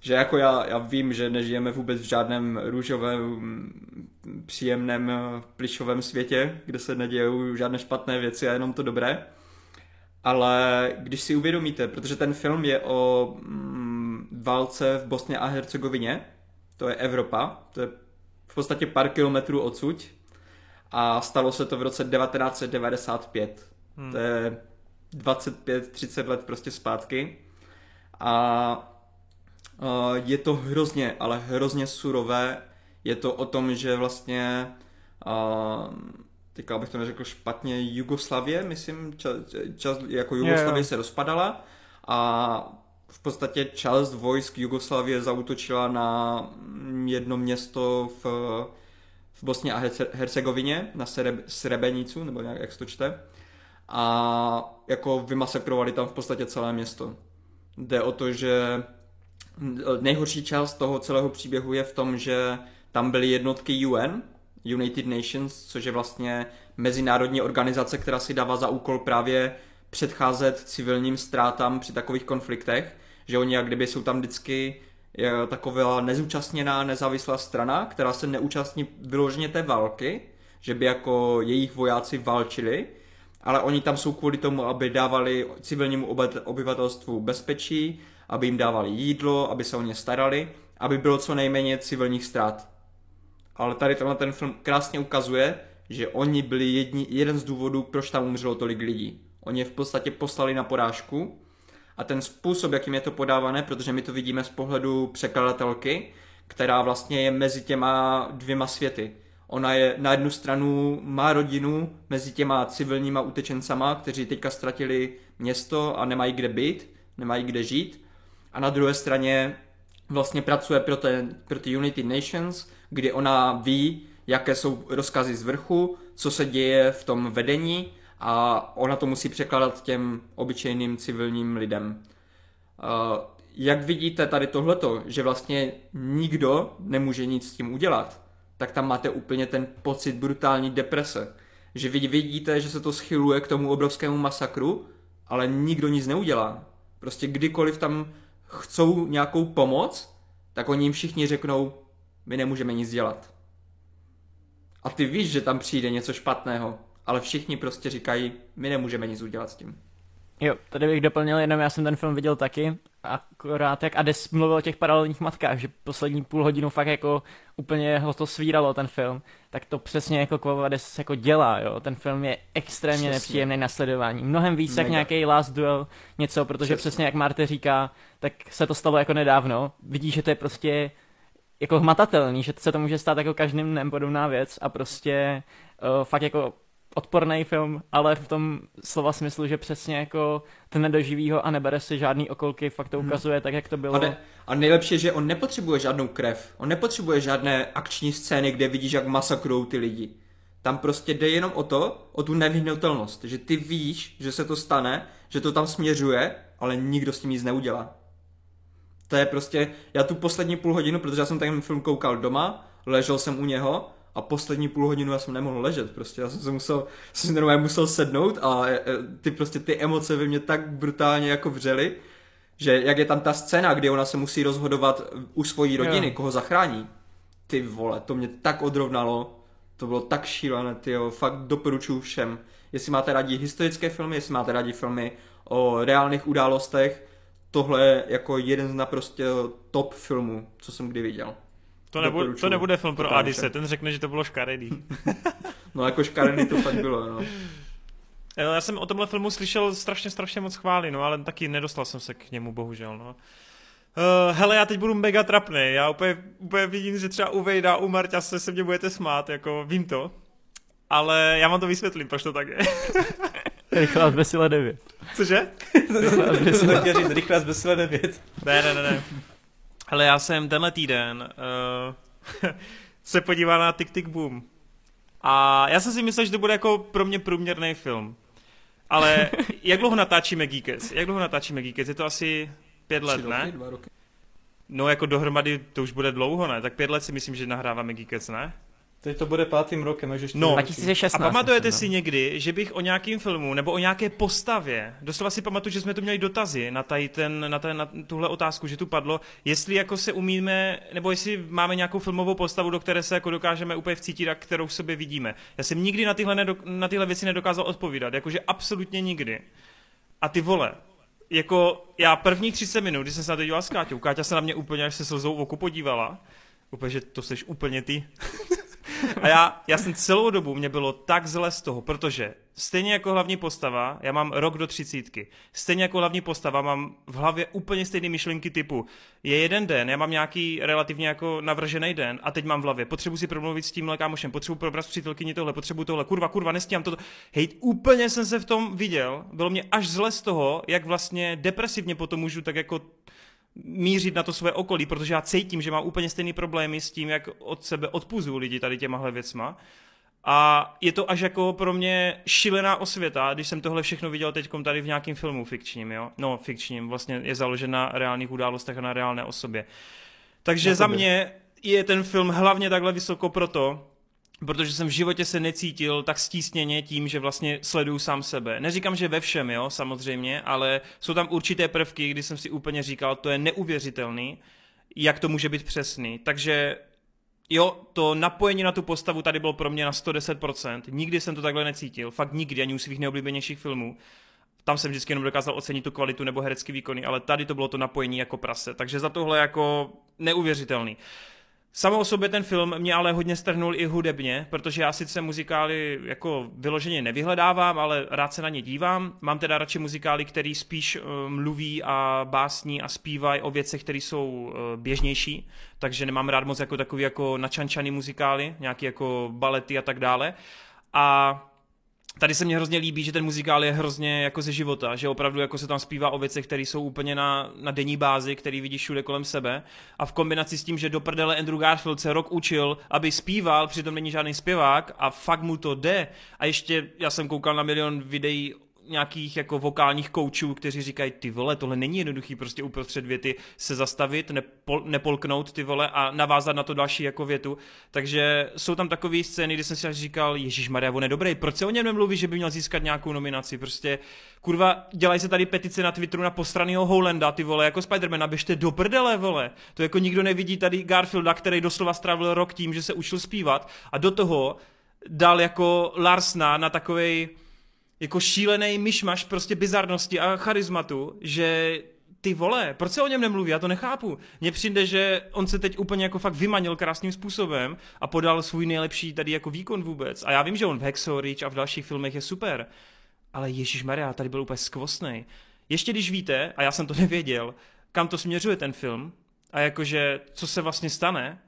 Že jako já, já vím, že nežijeme vůbec v žádném růžovém, příjemném, plišovém světě, kde se nedějou žádné špatné věci a jenom to dobré ale když si uvědomíte, protože ten film je o mm, válce v Bosně a Hercegovině, to je Evropa, to je v podstatě pár kilometrů odsud a stalo se to v roce 1995. Hmm. To je 25-30 let prostě zpátky a uh, je to hrozně, ale hrozně surové. Je to o tom, že vlastně uh, teďka bych to neřekl špatně, Jugoslavie, myslím, čas, čas jako Jugoslavie yeah. se rozpadala a v podstatě část vojsk Jugoslavie zautočila na jedno město v, v Bosně a Hercegovině, na Srebenicu, nebo nějak, jak se to čte. A jako vymasakrovali tam v podstatě celé město. Jde o to, že nejhorší část toho celého příběhu je v tom, že tam byly jednotky UN, United Nations, což je vlastně mezinárodní organizace, která si dává za úkol právě předcházet civilním ztrátám při takových konfliktech, že oni jak kdyby jsou tam vždycky taková nezúčastněná nezávislá strana, která se neúčastní vyloženě té války, že by jako jejich vojáci válčili, ale oni tam jsou kvůli tomu, aby dávali civilnímu obyvatelstvu bezpečí, aby jim dávali jídlo, aby se o ně starali, aby bylo co nejméně civilních ztrát ale tady tenhle ten film krásně ukazuje, že oni byli jedni, jeden z důvodů, proč tam umřelo tolik lidí. Oni je v podstatě poslali na porážku a ten způsob, jakým je to podávané, protože my to vidíme z pohledu překladatelky, která vlastně je mezi těma dvěma světy. Ona je na jednu stranu má rodinu mezi těma civilníma utečencama, kteří teďka ztratili město a nemají kde být, nemají kde žít. A na druhé straně vlastně pracuje pro, ten, pro ty United Nations, kdy ona ví, jaké jsou rozkazy z vrchu, co se děje v tom vedení a ona to musí překládat těm obyčejným civilním lidem. Jak vidíte tady tohleto, že vlastně nikdo nemůže nic s tím udělat, tak tam máte úplně ten pocit brutální deprese. Že vy vidíte, že se to schyluje k tomu obrovskému masakru, ale nikdo nic neudělá. Prostě kdykoliv tam chcou nějakou pomoc, tak oni jim všichni řeknou, my nemůžeme nic dělat. A ty víš, že tam přijde něco špatného, ale všichni prostě říkají, my nemůžeme nic udělat s tím. Jo, tady bych doplnil jenom, já jsem ten film viděl taky, akorát jak Ades mluvil o těch paralelních matkách, že poslední půl hodinu fakt jako úplně ho to svíralo ten film, tak to přesně jako Quo Ades jako dělá, jo, ten film je extrémně přesně. nepříjemný na sledování, mnohem víc Mega. jak nějaký Last Duel, něco, protože přesně. přesně jak Marte říká, tak se to stalo jako nedávno, vidíš, že to je prostě jako hmatatelný, že se to může stát jako každým dnem podobná věc a prostě uh, fakt jako odporný film, ale v tom slova smyslu, že přesně jako ten nedoživí ho a nebere si žádný okolky, fakt to hmm. ukazuje hmm. tak, jak to bylo. A, ne, a nejlepší je, že on nepotřebuje žádnou krev, on nepotřebuje žádné akční scény, kde vidíš, jak masakrují ty lidi. Tam prostě jde jenom o to, o tu nevyhnutelnost, že ty víš, že se to stane, že to tam směřuje, ale nikdo s tím nic neudělá. To je prostě, já tu poslední půl hodinu, protože já jsem ten film koukal doma, ležel jsem u něho a poslední půl hodinu já jsem nemohl ležet, prostě já jsem se musel, jsem normálně musel sednout a e, ty prostě ty emoce ve mě tak brutálně jako vřely, že jak je tam ta scéna, kdy ona se musí rozhodovat u svojí rodiny, jo. koho zachrání, ty vole, to mě tak odrovnalo, to bylo tak šílené, ty jo, fakt doporučuju všem. Jestli máte rádi historické filmy, jestli máte rádi filmy o reálných událostech, tohle je jako jeden z naprosto top filmů, co jsem kdy viděl. To, nebude, to nebude film pro Adise, ten řekne, že to bylo škaredý. no jako škaredý to fakt bylo, no. Já jsem o tomhle filmu slyšel strašně, strašně moc chvály, no, ale taky nedostal jsem se k němu, bohužel, no. Uh, hele, já teď budu mega trapný. Já úplně, úplně vidím, že třeba u Vejda, u Marťa se, se mě budete smát, jako vím to. Ale já vám to vysvětlím, proč to tak je. Rychlá zbesile 9. Cože? Rychlá zbesile 9. Ne, ne, ne, ne. Ale já jsem tenhle týden uh, se podíval na Tick Tick Boom. A já jsem si myslel, že to bude jako pro mě průměrný film. Ale jak dlouho natáčíme Geekets? Jak dlouho natáčíme Geekets? Je to asi pět let, roky, ne? Dva roky. No jako dohromady to už bude dlouho, ne? Tak pět let si myslím, že nahráváme Geekets, ne? Teď to bude pátým rokem, takže No, 2016, a pamatujete myslím, no. si někdy, že bych o nějakém filmu nebo o nějaké postavě, doslova si pamatuju, že jsme tu měli dotazy na, tady ten, na, ten, na tuhle otázku, že tu padlo, jestli jako se umíme, nebo jestli máme nějakou filmovou postavu, do které se jako dokážeme úplně vcítit a kterou v sobě vidíme. Já jsem nikdy na tyhle, nedok- na tyhle věci nedokázal odpovídat, jakože absolutně nikdy. A ty vole, jako já prvních 30 minut, když jsem se na to díval s Káťou, Káťa se na mě úplně až se slzou v oku podívala, úplně, že to seš úplně ty. A já, já jsem celou dobu, mě bylo tak zle z toho, protože stejně jako hlavní postava, já mám rok do třicítky, stejně jako hlavní postava mám v hlavě úplně stejné myšlenky typu, je jeden den, já mám nějaký relativně jako navržený den a teď mám v hlavě, potřebuji si promluvit s tím kámošem, potřebuji probrat s přítelkyní tohle, potřebuji tohle, kurva, kurva, nestíhám toto. Hej, úplně jsem se v tom viděl, bylo mě až zle z toho, jak vlastně depresivně potom můžu tak jako mířit na to své okolí, protože já cítím, že mám úplně stejný problémy s tím, jak od sebe odpuzuju lidi tady těmahle věcma. A je to až jako pro mě šilená osvěta, když jsem tohle všechno viděl teď tady v nějakém filmu fikčním, jo? No, fikčním, vlastně je založen na reálných událostech a na reálné osobě. Takže za mě je ten film hlavně takhle vysoko proto, protože jsem v životě se necítil tak stísněně tím, že vlastně sleduju sám sebe. Neříkám, že ve všem, jo, samozřejmě, ale jsou tam určité prvky, kdy jsem si úplně říkal, to je neuvěřitelný, jak to může být přesný. Takže jo, to napojení na tu postavu tady bylo pro mě na 110%. Nikdy jsem to takhle necítil, fakt nikdy, ani u svých neoblíbenějších filmů. Tam jsem vždycky jenom dokázal ocenit tu kvalitu nebo herecký výkony, ale tady to bylo to napojení jako prase. Takže za tohle jako neuvěřitelný. Samo o sobě ten film mě ale hodně strhnul i hudebně, protože já sice muzikály jako vyloženě nevyhledávám, ale rád se na ně dívám. Mám teda radši muzikály, který spíš uh, mluví a básní a zpívají o věcech, které jsou uh, běžnější, takže nemám rád moc jako takový jako načančaný muzikály, nějaký jako balety a tak dále. A Tady se mně hrozně líbí, že ten muzikál je hrozně jako ze života, že opravdu jako se tam zpívá o věcech, které jsou úplně na, na denní bázi, který vidíš všude kolem sebe. A v kombinaci s tím, že do prdele Andrew Garfield se rok učil, aby zpíval, přitom není žádný zpěvák a fakt mu to jde. A ještě já jsem koukal na milion videí nějakých jako vokálních koučů, kteří říkají, ty vole, tohle není jednoduchý prostě uprostřed věty se zastavit, nepol, nepolknout ty vole a navázat na to další jako větu. Takže jsou tam takové scény, kdy jsem si říkal, Ježíš Maria, on je dobrý, proč se o něm nemluví, že by měl získat nějakou nominaci? Prostě, kurva, dělají se tady petice na Twitteru na postranýho Holanda, ty vole, jako Spider-Man, běžte do prdele, vole. To jako nikdo nevidí tady Garfielda, který doslova strávil rok tím, že se učil zpívat a do toho dal jako Larsna na takovej jako šílený myšmaš prostě bizarnosti a charizmatu, že ty vole, proč se o něm nemluví, já to nechápu. Mně přijde, že on se teď úplně jako fakt vymanil krásným způsobem a podal svůj nejlepší tady jako výkon vůbec. A já vím, že on v Hexo Reach a v dalších filmech je super, ale Ježíš Maria, tady byl úplně skvostný. Ještě když víte, a já jsem to nevěděl, kam to směřuje ten film, a jakože, co se vlastně stane,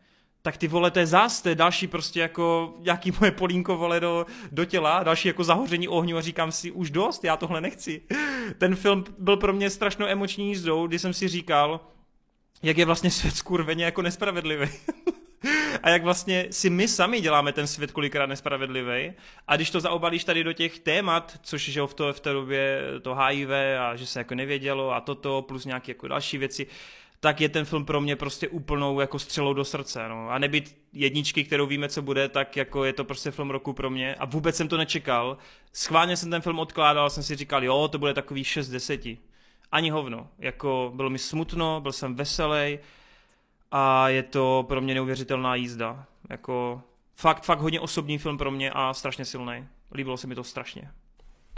tak ty vole, to je zás, to je další prostě jako nějaký moje polínko vole do, do těla, další jako zahoření ohňu a říkám si už dost, já tohle nechci. Ten film byl pro mě strašnou emoční jízdou, kdy jsem si říkal, jak je vlastně svět skurveně jako nespravedlivý. a jak vlastně si my sami děláme ten svět kolikrát nespravedlivý. A když to zaobalíš tady do těch témat, což že v, to, v té době to HIV a že se jako nevědělo a toto, plus nějaké jako další věci, tak je ten film pro mě prostě úplnou jako střelou do srdce. No. A nebyt jedničky, kterou víme, co bude, tak jako je to prostě film roku pro mě. A vůbec jsem to nečekal. Schválně jsem ten film odkládal, jsem si říkal, jo, to bude takový 6 deseti. Ani hovno. Jako bylo mi smutno, byl jsem veselý a je to pro mě neuvěřitelná jízda. Jako fakt, fakt hodně osobní film pro mě a strašně silný. Líbilo se mi to strašně.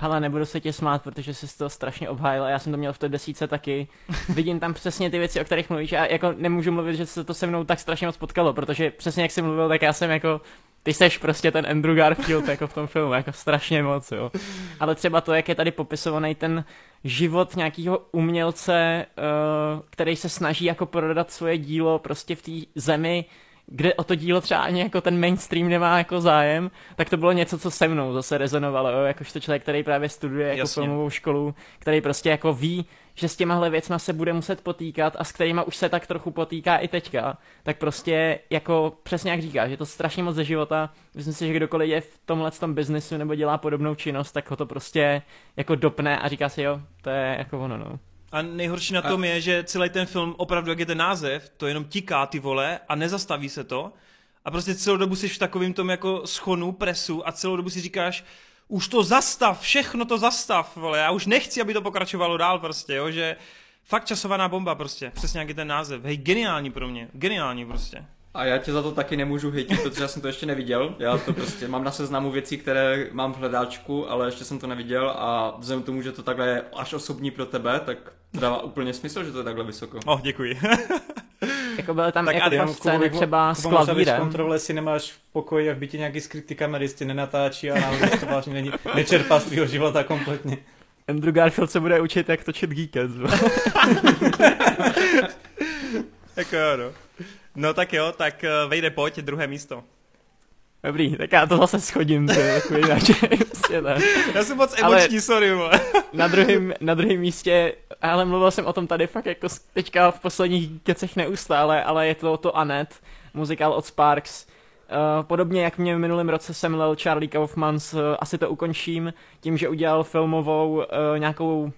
Ale nebudu se tě smát, protože jsi to strašně obhájil a já jsem to měl v té desíce taky. Vidím tam přesně ty věci, o kterých mluvíš a jako nemůžu mluvit, že se to se mnou tak strašně moc potkalo, protože přesně jak jsi mluvil, tak já jsem jako ty seš prostě ten Andrew Garfield jako v tom filmu, jako strašně moc, jo. Ale třeba to, jak je tady popisovaný ten život nějakého umělce, uh, který se snaží jako prodat svoje dílo prostě v té zemi, kde o to dílo třeba ani jako ten mainstream nemá jako zájem, tak to bylo něco, co se mnou zase rezonovalo, jo? jakožto člověk, který právě studuje jako Jasně. filmovou školu, který prostě jako ví, že s těmahle věcma se bude muset potýkat a s kterýma už se tak trochu potýká i teďka, tak prostě jako přesně jak říkáš, je to strašně moc ze života. Myslím si, že kdokoliv je v tomhle tom biznesu nebo dělá podobnou činnost, tak ho to prostě jako dopne a říká si jo, to je jako ono, no. A nejhorší na tom a... je, že celý ten film, opravdu jak je ten název, to jenom tiká ty vole a nezastaví se to. A prostě celou dobu jsi v takovým tom jako schonu, presu a celou dobu si říkáš, už to zastav, všechno to zastav, vole, já už nechci, aby to pokračovalo dál prostě, jo, že fakt časovaná bomba prostě, přesně jak je ten název, hej, geniální pro mě, geniální prostě. A já tě za to taky nemůžu hejtit, protože já jsem to ještě neviděl. Já to prostě mám na seznamu věcí, které mám v hledáčku, ale ještě jsem to neviděl a vzhledem k tomu, že to takhle je až osobní pro tebe, tak to dává úplně smysl, že to je takhle vysoko. Oh, děkuji. jako byly tam tak jako fakt scény třeba s klavírem. kontrole si nemáš v pokoji a v bytě nějaký skrytý kamery, tě nenatáčí a náhodou to vážně není, nečerpá z tvýho života kompletně. Andrew Garfield se bude učit, jak točit Geekets. jako jo, no. No tak jo, tak eh, vejde pojď, druhé místo. Dobrý, tak já to zase schodím, to je takový prostě ne. Já jsem moc emoční, ale sorry, na druhém, na druhém místě, ale mluvil jsem o tom tady fakt jako teďka v posledních kecech neustále, ale je to to Anet, muzikál od Sparks. Uh, podobně jak mě v minulém roce semlel Charlie Kaufmans, uh, asi to ukončím tím, že udělal filmovou uh, nějakou uh,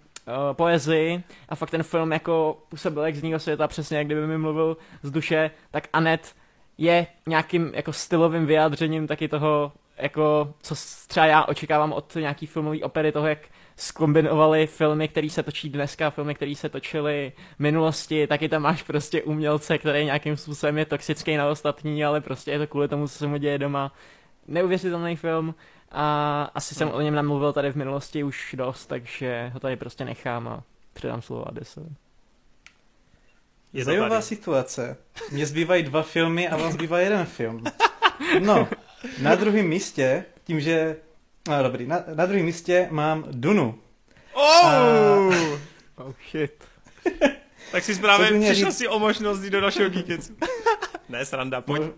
poezii a fakt ten film jako působil jak z jiného světa, přesně jak kdyby mi mluvil z duše, tak Anet je nějakým jako stylovým vyjádřením taky toho, jako co třeba já očekávám od nějaký filmové opery, toho, jak skombinovali filmy, které se točí dneska, filmy, které se točily v minulosti, taky tam máš prostě umělce, který nějakým způsobem je toxický na ostatní, ale prostě je to kvůli tomu, co se mu děje doma. Neuvěřitelný film a asi jsem o něm namluvil tady v minulosti už dost, takže ho tady prostě nechám a předám slovo Adesovi. Je Zajímavá situace. Mně zbývají dva filmy a vám zbývá jeden film. No, na druhém místě, tím, že... No dobrý, na, na druhém místě mám Dunu. Oh! A... oh shit. tak si právě přišel říct... si o možnost jít do našeho Geekecu. ne, sranda, pojď. No,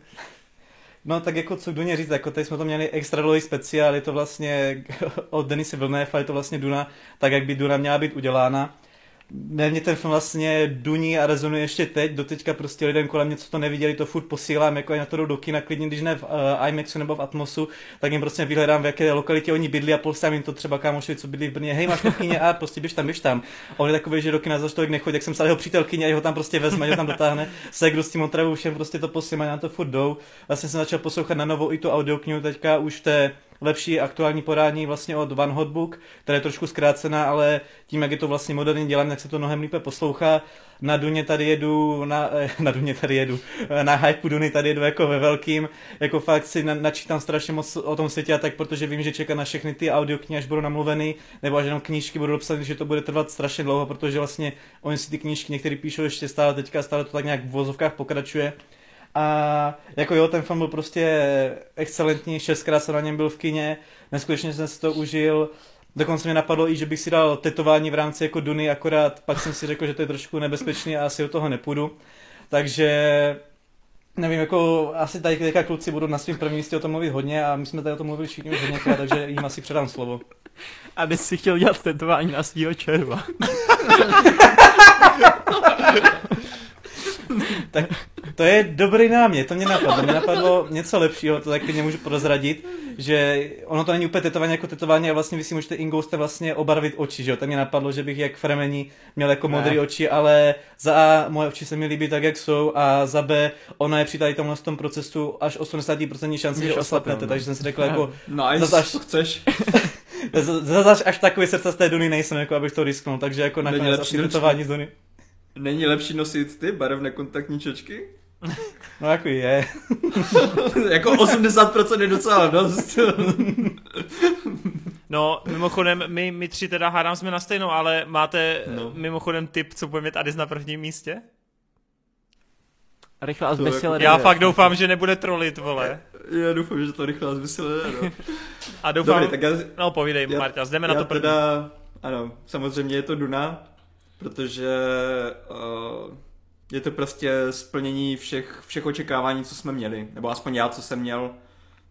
No tak jako co Duně říct, jako tady jsme to měli extra dlouhý speciál, je to vlastně od Denise Villeneuve, je to vlastně Duna, tak jak by Duna měla být udělána mě ten film vlastně duní a rezonuje ještě teď, doteďka prostě lidem kolem mě, co to neviděli, to furt posílám, jako na to do kina, klidně, když ne v uh, IMAXu nebo v Atmosu, tak jim prostě vyhledám, v jaké lokalitě oni bydlí a poslám jim to třeba kámošovi, co bydlí v Brně, hej, máš to v a prostě běž tam, běž tam. A on je takový, že do kina za tolik nechodí, jak jsem psal jeho přítelkyně a jeho tam prostě vezme, ho tam dotáhne, se s tím otravu, všem prostě to posím a na to furt jdou. Vlastně jsem začal poslouchat na novou i tu audioknihu teďka už té lepší aktuální podání vlastně od Van Hotbook, která je trošku zkrácená, ale tím, jak je to vlastně moderní dělám, tak se to mnohem lípe poslouchá. Na Duně tady jedu, na, eh, na Duně tady jedu, na hype Duny tady jedu jako ve velkým, jako fakt si na, načítám strašně moc o tom světě a tak, protože vím, že čeká na všechny ty audioknihy, až budou namluveny, nebo až jenom knížky budou obsadit, že to bude trvat strašně dlouho, protože vlastně oni si ty knížky některý píšou ještě stále teďka, stále to tak nějak v vozovkách pokračuje. A jako jo, ten film byl prostě excelentní, šestkrát jsem na něm byl v kině, neskutečně jsem si to užil. Dokonce mě napadlo i, že bych si dal tetování v rámci jako Duny, akorát pak jsem si řekl, že to je trošku nebezpečný a asi od toho nepůjdu. Takže Nevím, jako asi tady teďka kluci budou na svém prvním místě o tom mluvit hodně a my jsme tady o tom mluvili všichni už hodně takže jim asi předám slovo. A ty si chtěl dělat tetování na svýho červa. tak to je dobrý námět, to mě napadlo. Mě napadlo něco lepšího, to taky nemůžu prozradit, že ono to není úplně tetování jako tetování a vlastně vy si můžete ingouste vlastně obarvit oči, že jo? To mě napadlo, že bych jak Fremeni měl jako modré oči, ale za A moje oči se mi líbí tak, jak jsou a za B ono je při tady tomhle tom procesu až 80% šance, že oslapnete, takže jsem si řekl jako... Nice, zase až, chceš. Zase až takový srdce z té Duny nejsem, jako abych to risknul, takže jako nakonec asi tetování z Duny. Není lepší nosit ty barevné kontaktní čočky? No jako je. jako 80% je docela dost. no, mimochodem, my, my tři teda hádám jsme na stejnou, ale máte no. mimochodem tip, co bude mít Adis na prvním místě? Rychle a zbysile Já fakt doufám, že nebude trolit, vole. Já doufám, že to rychle a no. A doufám, Dobrý, tak já, no povídej, já, Marta, jdeme na to první. Teda, ano, samozřejmě je to Duna, protože uh, je to prostě splnění všech, všech očekávání, co jsme měli. Nebo aspoň já, co jsem měl.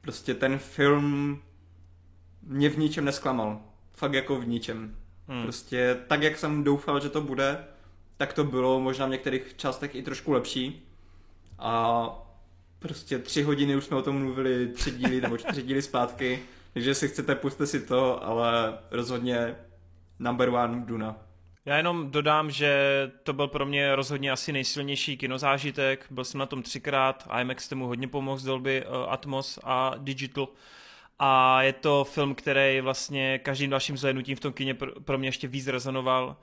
Prostě ten film mě v ničem nesklamal. Fakt jako v ničem. Hmm. Prostě tak, jak jsem doufal, že to bude, tak to bylo možná v některých částech i trošku lepší. A prostě tři hodiny už jsme o tom mluvili, tři díly nebo čtyři díly zpátky. Takže jestli chcete, puste si to, ale rozhodně number one Duna. Já jenom dodám, že to byl pro mě rozhodně asi nejsilnější kinozážitek. Byl jsem na tom třikrát, IMAX tomu hodně pomohl z Dolby uh, Atmos a Digital. A je to film, který vlastně každým dalším zhlédnutím v tom kině pro mě ještě víc rezonoval.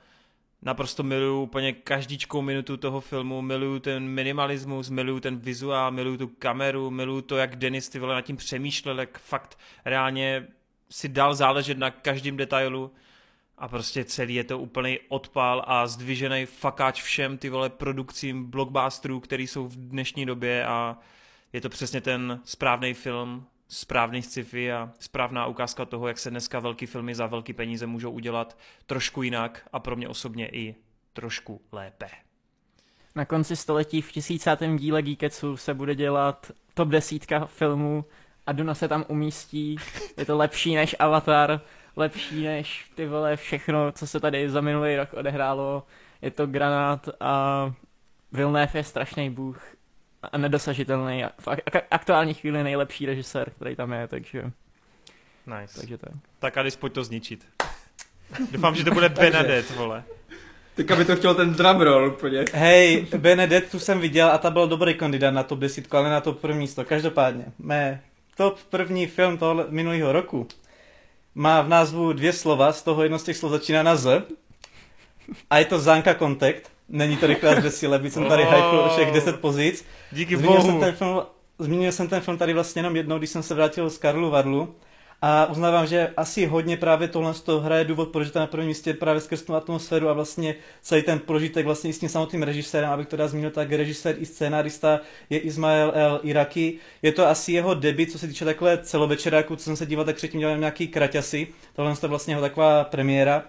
Naprosto miluju úplně každičkou minutu toho filmu, miluju ten minimalismus, miluju ten vizuál, miluju tu kameru, miluju to, jak Denis ty vole nad tím přemýšlel, jak fakt reálně si dal záležet na každém detailu a prostě celý je to úplný odpal a zdvižený fakáč všem ty vole produkcím blockbusterů, který jsou v dnešní době a je to přesně ten správný film, správný sci-fi a správná ukázka toho, jak se dneska velký filmy za velký peníze můžou udělat trošku jinak a pro mě osobně i trošku lépe. Na konci století v tisícátém díle Geeketsu se bude dělat top desítka filmů a Duna se tam umístí. Je to lepší než Avatar, lepší než ty vole všechno, co se tady za minulý rok odehrálo. Je to granát a Villeneuve je strašný bůh a nedosažitelný. A v aktuální chvíli nejlepší režisér, který tam je, takže... Nice. Takže tak. Tak Adis, pojď to zničit. Doufám, že to bude Benedett, vole. Teďka by to chtěl ten drum roll úplně. Hej, Benedett tu jsem viděl a ta byl dobrý kandidát na top 10, ale na to první místo. Každopádně, mé top první film toho minulého roku má v názvu dvě slova, z toho jedno z těch slov začíná na Z. A je to Zanka Contact. Není to rychle zbesile, byť jsem tady oh. všech 10 pozic. Díky zmínil bohu. Jsem ten film, zmínil jsem ten film tady vlastně jenom jednou, když jsem se vrátil z Karlu Varlu. A uznávám, že asi hodně právě tohle z toho hraje důvod, proč to na prvním místě právě skrz tu atmosféru a vlastně celý ten prožitek vlastně i s tím samotným režisérem, abych to dá zmínil, tak režisér i scénárista je Ismail El Iraki. Je to asi jeho debit, co se týče takhle celovečeráku, co jsem se díval, tak předtím dělal nějaký kraťasy. Tohle je vlastně jeho taková premiéra.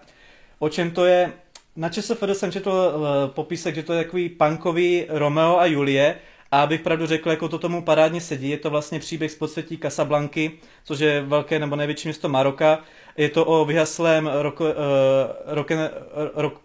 O čem to je? Na ČSFD jsem četl uh, popisek, že to je takový punkový Romeo a Julie, a abych pravdu řekl, jako to tomu parádně sedí, je to vlastně příběh z podsvětí Casablanky, což je velké nebo největší město Maroka. Je to o vyhaslém rock, uh, rock, rock,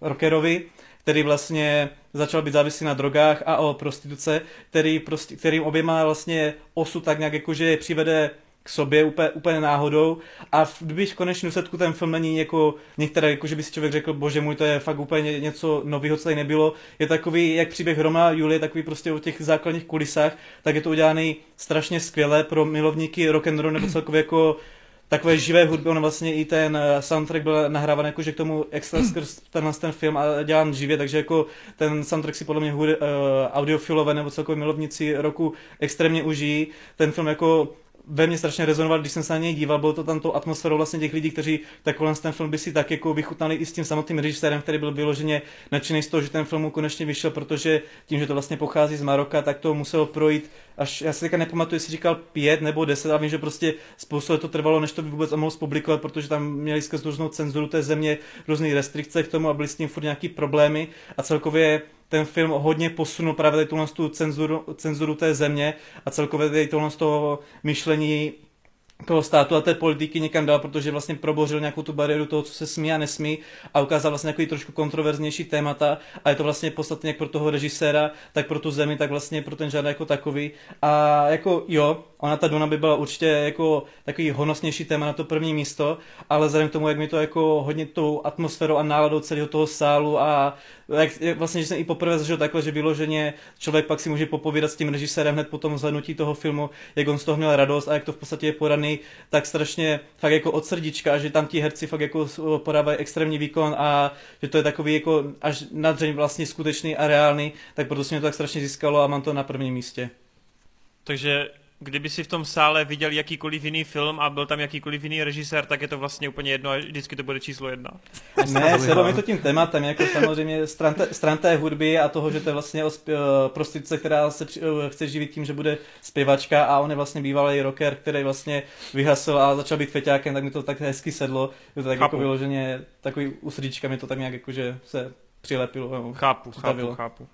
rockerovi, který vlastně začal být závislý na drogách a o prostituce, který, prostě, kterým oběma vlastně osud tak nějak jakože přivede k sobě úplně, úplně náhodou a v, když v konečném důsledku ten film není jako některé, jako že by si člověk řekl, bože můj, to je fakt úplně něco nového, co tady nebylo. Je takový, jak příběh Roma a Julie, takový prostě o těch základních kulisách, tak je to udělaný strašně skvěle pro milovníky rock and roll nebo celkově jako takové živé hudby, on vlastně i ten eh, soundtrack byl nahrávan jakože k tomu extra skrz tenhle ten film a dělán živě, takže jako ten soundtrack si podle mě uh, audiofilové nebo celkově milovníci roku extrémně užijí. Ten film jako ve mně strašně rezonoval, když jsem se na něj díval, bylo to tam tou atmosférou vlastně těch lidí, kteří takhle ten film by si tak jako vychutnali i s tím samotným režisérem, který byl vyloženě nadšený z toho, že ten film konečně vyšel, protože tím, že to vlastně pochází z Maroka, tak to muselo projít až, já si teďka nepamatuju, jestli říkal pět nebo deset, ale vím, že prostě spoustu to trvalo, než to by vůbec mohl zpublikovat, protože tam měli skrz různou cenzuru té země, různé restrikce k tomu a byly s tím furt nějaký problémy a celkově ten film hodně posunul právě tady tu cenzuru, cenzuru té země a celkově tady z toho myšlení toho státu a té politiky někam dal, protože vlastně probořil nějakou tu bariéru toho, co se smí a nesmí a ukázal vlastně nějaký trošku kontroverznější témata a je to vlastně podstatně jak pro toho režiséra, tak pro tu zemi, tak vlastně pro ten žádný jako takový. A jako jo, ona ta Duna by byla určitě jako takový honosnější téma na to první místo, ale vzhledem k tomu, jak mi to jako hodně tou atmosférou a náladou celého toho sálu a jak, vlastně, že jsem i poprvé zažil takhle, že vyloženě člověk pak si může popovídat s tím režisérem hned po tom zhlednutí toho filmu, jak on z toho měl radost a jak to v podstatě je podaný tak strašně fakt jako od srdíčka, že tam ti herci fakt jako podávají extrémní výkon a že to je takový jako až nadřeň vlastně skutečný a reálný, tak proto se mě to tak strašně získalo a mám to na prvním místě. Takže kdyby si v tom sále viděl jakýkoliv jiný film a byl tam jakýkoliv jiný režisér, tak je to vlastně úplně jedno a vždycky to bude číslo jedna. Ne, se mi to tím tématem, jako samozřejmě stran té, stran té hudby a toho, že to je vlastně o eh, prostituce, která se eh, chce živit tím, že bude zpěvačka a on je vlastně bývalý rocker, který vlastně vyhasil a začal být feťákem, tak mi to tak hezky sedlo. Je to tak jako chápu. jako vyloženě, takový usrdíčka mi to tak nějak jako, že se přilepilo. Chápu, chápu, chápu.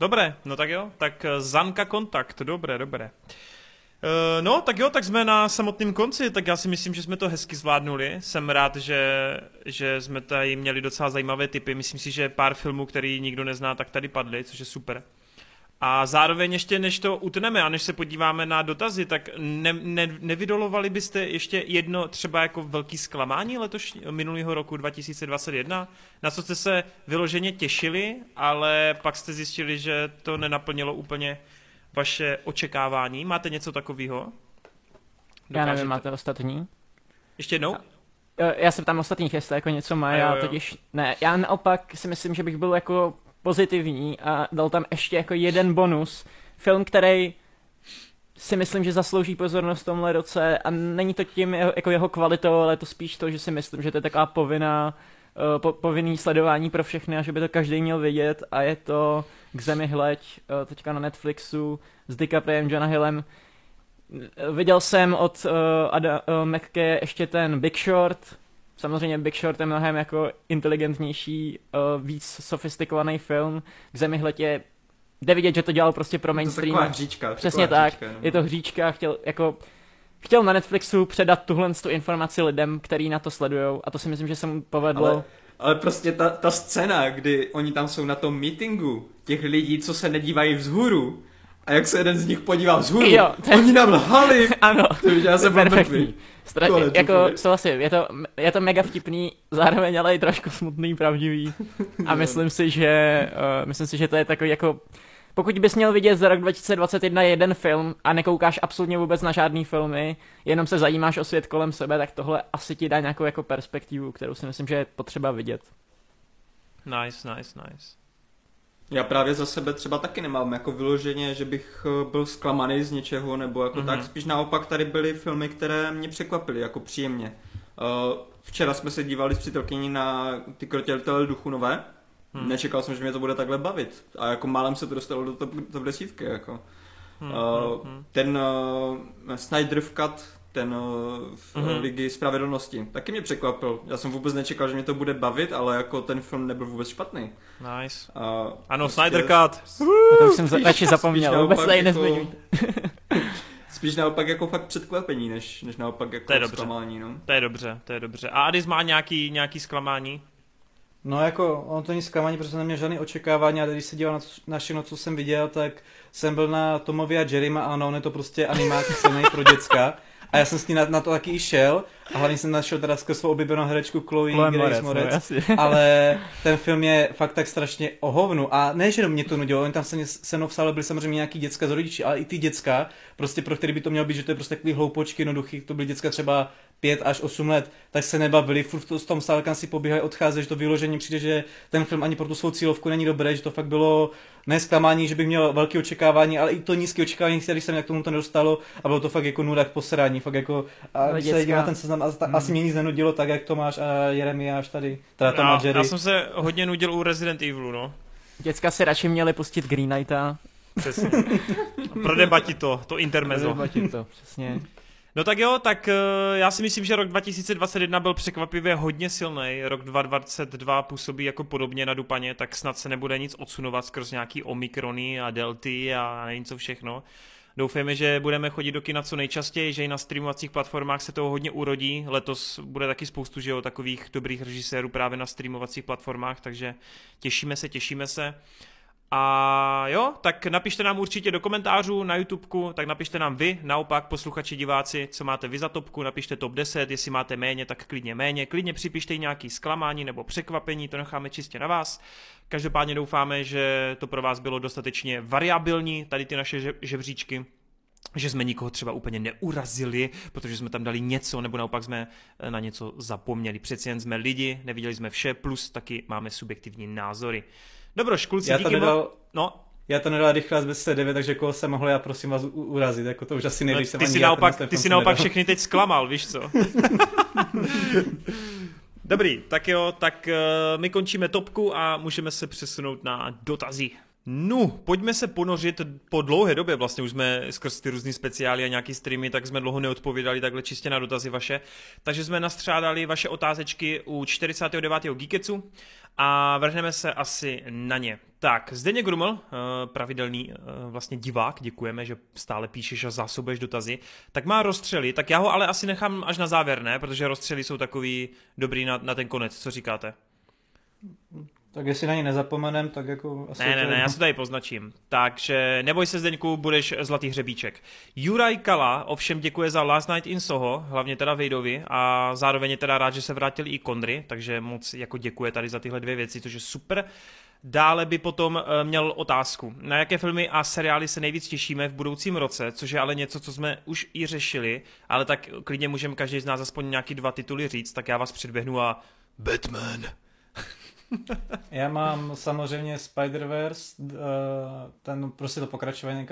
Dobré, no tak jo, tak eh, Zanka kontakt, dobré, dobré. Uh, no, tak jo, tak jsme na samotném konci, tak já si myslím, že jsme to hezky zvládnuli. Jsem rád, že, že jsme tady měli docela zajímavé typy. Myslím si, že pár filmů, který nikdo nezná, tak tady padly, což je super. A zároveň ještě než to utneme a než se podíváme na dotazy, tak ne, ne, nevydolovali byste ještě jedno třeba jako velký zklamání letošní, minulého roku 2021, na co jste se vyloženě těšili, ale pak jste zjistili, že to nenaplnilo úplně vaše očekávání? Máte něco takového? Já nevím, máte ostatní? Ještě jednou? Já se ptám ostatních, jestli jako něco má, já totiž ne, já naopak si myslím, že bych byl jako pozitivní a dal tam ještě jako jeden bonus. Film, který si myslím, že zaslouží pozornost v tomhle roce a není to tím jako jeho kvalitou, ale je to spíš to, že si myslím, že to je taková povinná, po, povinný sledování pro všechny a že by to každý měl vidět a je to k zemi hleď, uh, teďka na Netflixu s DiCapriem, Johna Hillem. Viděl jsem od uh, Ada, uh, McKay ještě ten Big Short, Samozřejmě Big Short je mnohem jako inteligentnější, uh, víc sofistikovaný film. K zemi hleď je jde vidět, že to dělal prostě pro mainstream. To hříčka. Přesně tak, hříčka, no. je to hříčka, chtěl jako chtěl na Netflixu předat tuhle tu informaci lidem, který na to sledují a to si myslím, že se mu povedlo. Ale, ale prostě ta, ta scéna, kdy oni tam jsou na tom meetingu, těch lidí, co se nedívají vzhůru, a jak se jeden z nich podívá vzhůru, jo, ten... oni nám lhali. ano, to já jsem perfektní. Stra- jako souhlasím, je to, je to mega vtipný, zároveň ale i trošku smutný, pravdivý. A myslím si, že, uh, myslím si, že to je takový jako pokud bys měl vidět za rok 2021 jeden film a nekoukáš absolutně vůbec na žádný filmy, jenom se zajímáš o svět kolem sebe, tak tohle asi ti dá nějakou jako perspektivu, kterou si myslím, že je potřeba vidět. Nice, nice, nice. Já právě za sebe třeba taky nemám jako vyloženě, že bych eh, byl zklamaný z něčeho nebo jako mm-hmm. tak. Spíš naopak tady byly filmy, které mě překvapily jako příjemně. Uh, včera jsme se dívali s přítelkyní na ty krotětele duchu nové. Hmm. Nečekal jsem, že mě to bude takhle bavit. A jako málem se to dostalo do top, top desítky. Jako. Hmm, uh, hmm, ten uh, Snyder's Cut ten v mm-hmm. Ligy spravedlnosti. Taky mě překvapil. Já jsem vůbec nečekal, že mě to bude bavit, ale jako ten film nebyl vůbec špatný. Nice. A ano, prostě... Snyder Cut. to už jsem radši zapomněl, vůbec se jako... Spíš naopak jako fakt předkvapení, než, než naopak jako to je dobře. zklamání. No. To je dobře, to je dobře. A Adis má nějaký, nějaký zklamání? No jako, on to není zklamání, protože jsem neměl žádný očekávání, ale když se díval na, na všechno, co jsem viděl, tak jsem byl na Tomovi a Jerryma a ano, on je to prostě animák silný pro děcka. A já jsem s ní na, na to taky šel. A hlavně jsem našel teda skrz svou oblíbenou herečku Chloe, Grace Moretz, no, ale ten film je fakt tak strašně ohovnu a ne, že mě to nudilo, oni tam se, se mnou v byli samozřejmě nějaký děcka z rodiči, ale i ty děcka, prostě pro který by to mělo být, že to je prostě takový hloupočky, jednoduchý, to byly děcka třeba 5 až 8 let, tak se nebavili, furt v tom stále kam si pobíhají, odcházet, že to vyložení přijde, že ten film ani pro tu svou cílovku není dobré, že to fakt bylo ne zklamání, že bych měl velké očekávání, ale i to nízké očekávání, když se mi k tomu to nedostalo a bylo to fakt jako nuda k posrání, fakt jako a když se na ten seznam, a, hmm. asi mě nic nenudilo tak, jak Tomáš a Jeremiáš tady, teda Tom no, Jerry. Já jsem se hodně nudil u Resident Evilu, no. Děcka si radši měli pustit Green Knighta. Přesně. Pro debati to, to intermezzo. Pro debati to, přesně. No tak jo, tak uh, já si myslím, že rok 2021 byl překvapivě hodně silný. Rok 2022 působí jako podobně na Dupaně, tak snad se nebude nic odsunovat skrz nějaký omikrony a delty a nevím co všechno. Doufejme, že budeme chodit do kina co nejčastěji, že i na streamovacích platformách se toho hodně urodí. Letos bude taky spoustu že jo, takových dobrých režisérů právě na streamovacích platformách, takže těšíme se, těšíme se. A jo, tak napište nám určitě do komentářů na YouTubeku, tak napište nám vy, naopak posluchači, diváci, co máte vy za topku, napište top 10, jestli máte méně, tak klidně méně, klidně připište i nějaký zklamání nebo překvapení, to necháme čistě na vás. Každopádně doufáme, že to pro vás bylo dostatečně variabilní, tady ty naše žebříčky, že jsme nikoho třeba úplně neurazili, protože jsme tam dali něco, nebo naopak jsme eh, na něco zapomněli. Přeci jen jsme lidi, neviděli jsme vše, plus taky máme subjektivní názory. Dobro, škulci, já díky to nedal, No, já to nedal rychle z 9, takže koho jsem mohl já prosím vás urazit, jako to už asi nejde, no, ty si naopak, ty si naopak všechny teď zklamal, víš co? Dobrý, tak jo, tak uh, my končíme topku a můžeme se přesunout na dotazy. No, pojďme se ponořit po dlouhé době, vlastně už jsme skrz ty různý speciály a nějaký streamy, tak jsme dlouho neodpovídali takhle čistě na dotazy vaše. Takže jsme nastřádali vaše otázečky u 49. Geeketsu a vrhneme se asi na ně. Tak, Zdeněk Gruml, eh, pravidelný eh, vlastně divák, děkujeme, že stále píšeš a zásobuješ dotazy, tak má rozstřely, tak já ho ale asi nechám až na závěr, ne? Protože rozstřely jsou takový dobrý na, na ten konec, co říkáte? Tak jestli na ně nezapomenem, tak jako asi... Ne, ne, ne, já se tady poznačím. Takže neboj se Zdeňku, budeš zlatý hřebíček. Juraj Kala ovšem děkuje za Last Night in Soho, hlavně teda Vejdovi a zároveň je teda rád, že se vrátil i Kondry, takže moc jako děkuje tady za tyhle dvě věci, což je super. Dále by potom eh, měl otázku, na jaké filmy a seriály se nejvíc těšíme v budoucím roce, což je ale něco, co jsme už i řešili, ale tak klidně můžeme každý z nás aspoň nějaký dva tituly říct, tak já vás předběhnu a Batman. Já mám samozřejmě Spider-Verse, eh, ten prostě to pokračování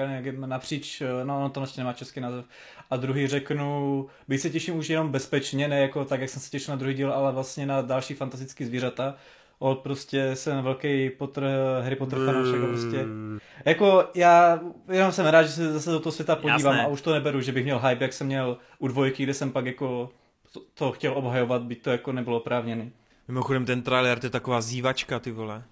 napříč, eh, no ono to ještě nemá český název. A druhý řeknu, bych se těším už jenom bezpečně, ne jako tak, jak jsem se těšil na druhý díl, ale vlastně na další fantastické zvířata. Od prostě jsem velký Potter, Harry Potter fanoušek prostě. Jako já jenom jsem rád, že se zase do toho světa podívám Jasné. a už to neberu, že bych měl hype, jak jsem měl u dvojky, kde jsem pak jako to, to chtěl obhajovat, byť to jako nebylo oprávněný. Mimochodem ten trailer, to je taková zývačka, ty vole.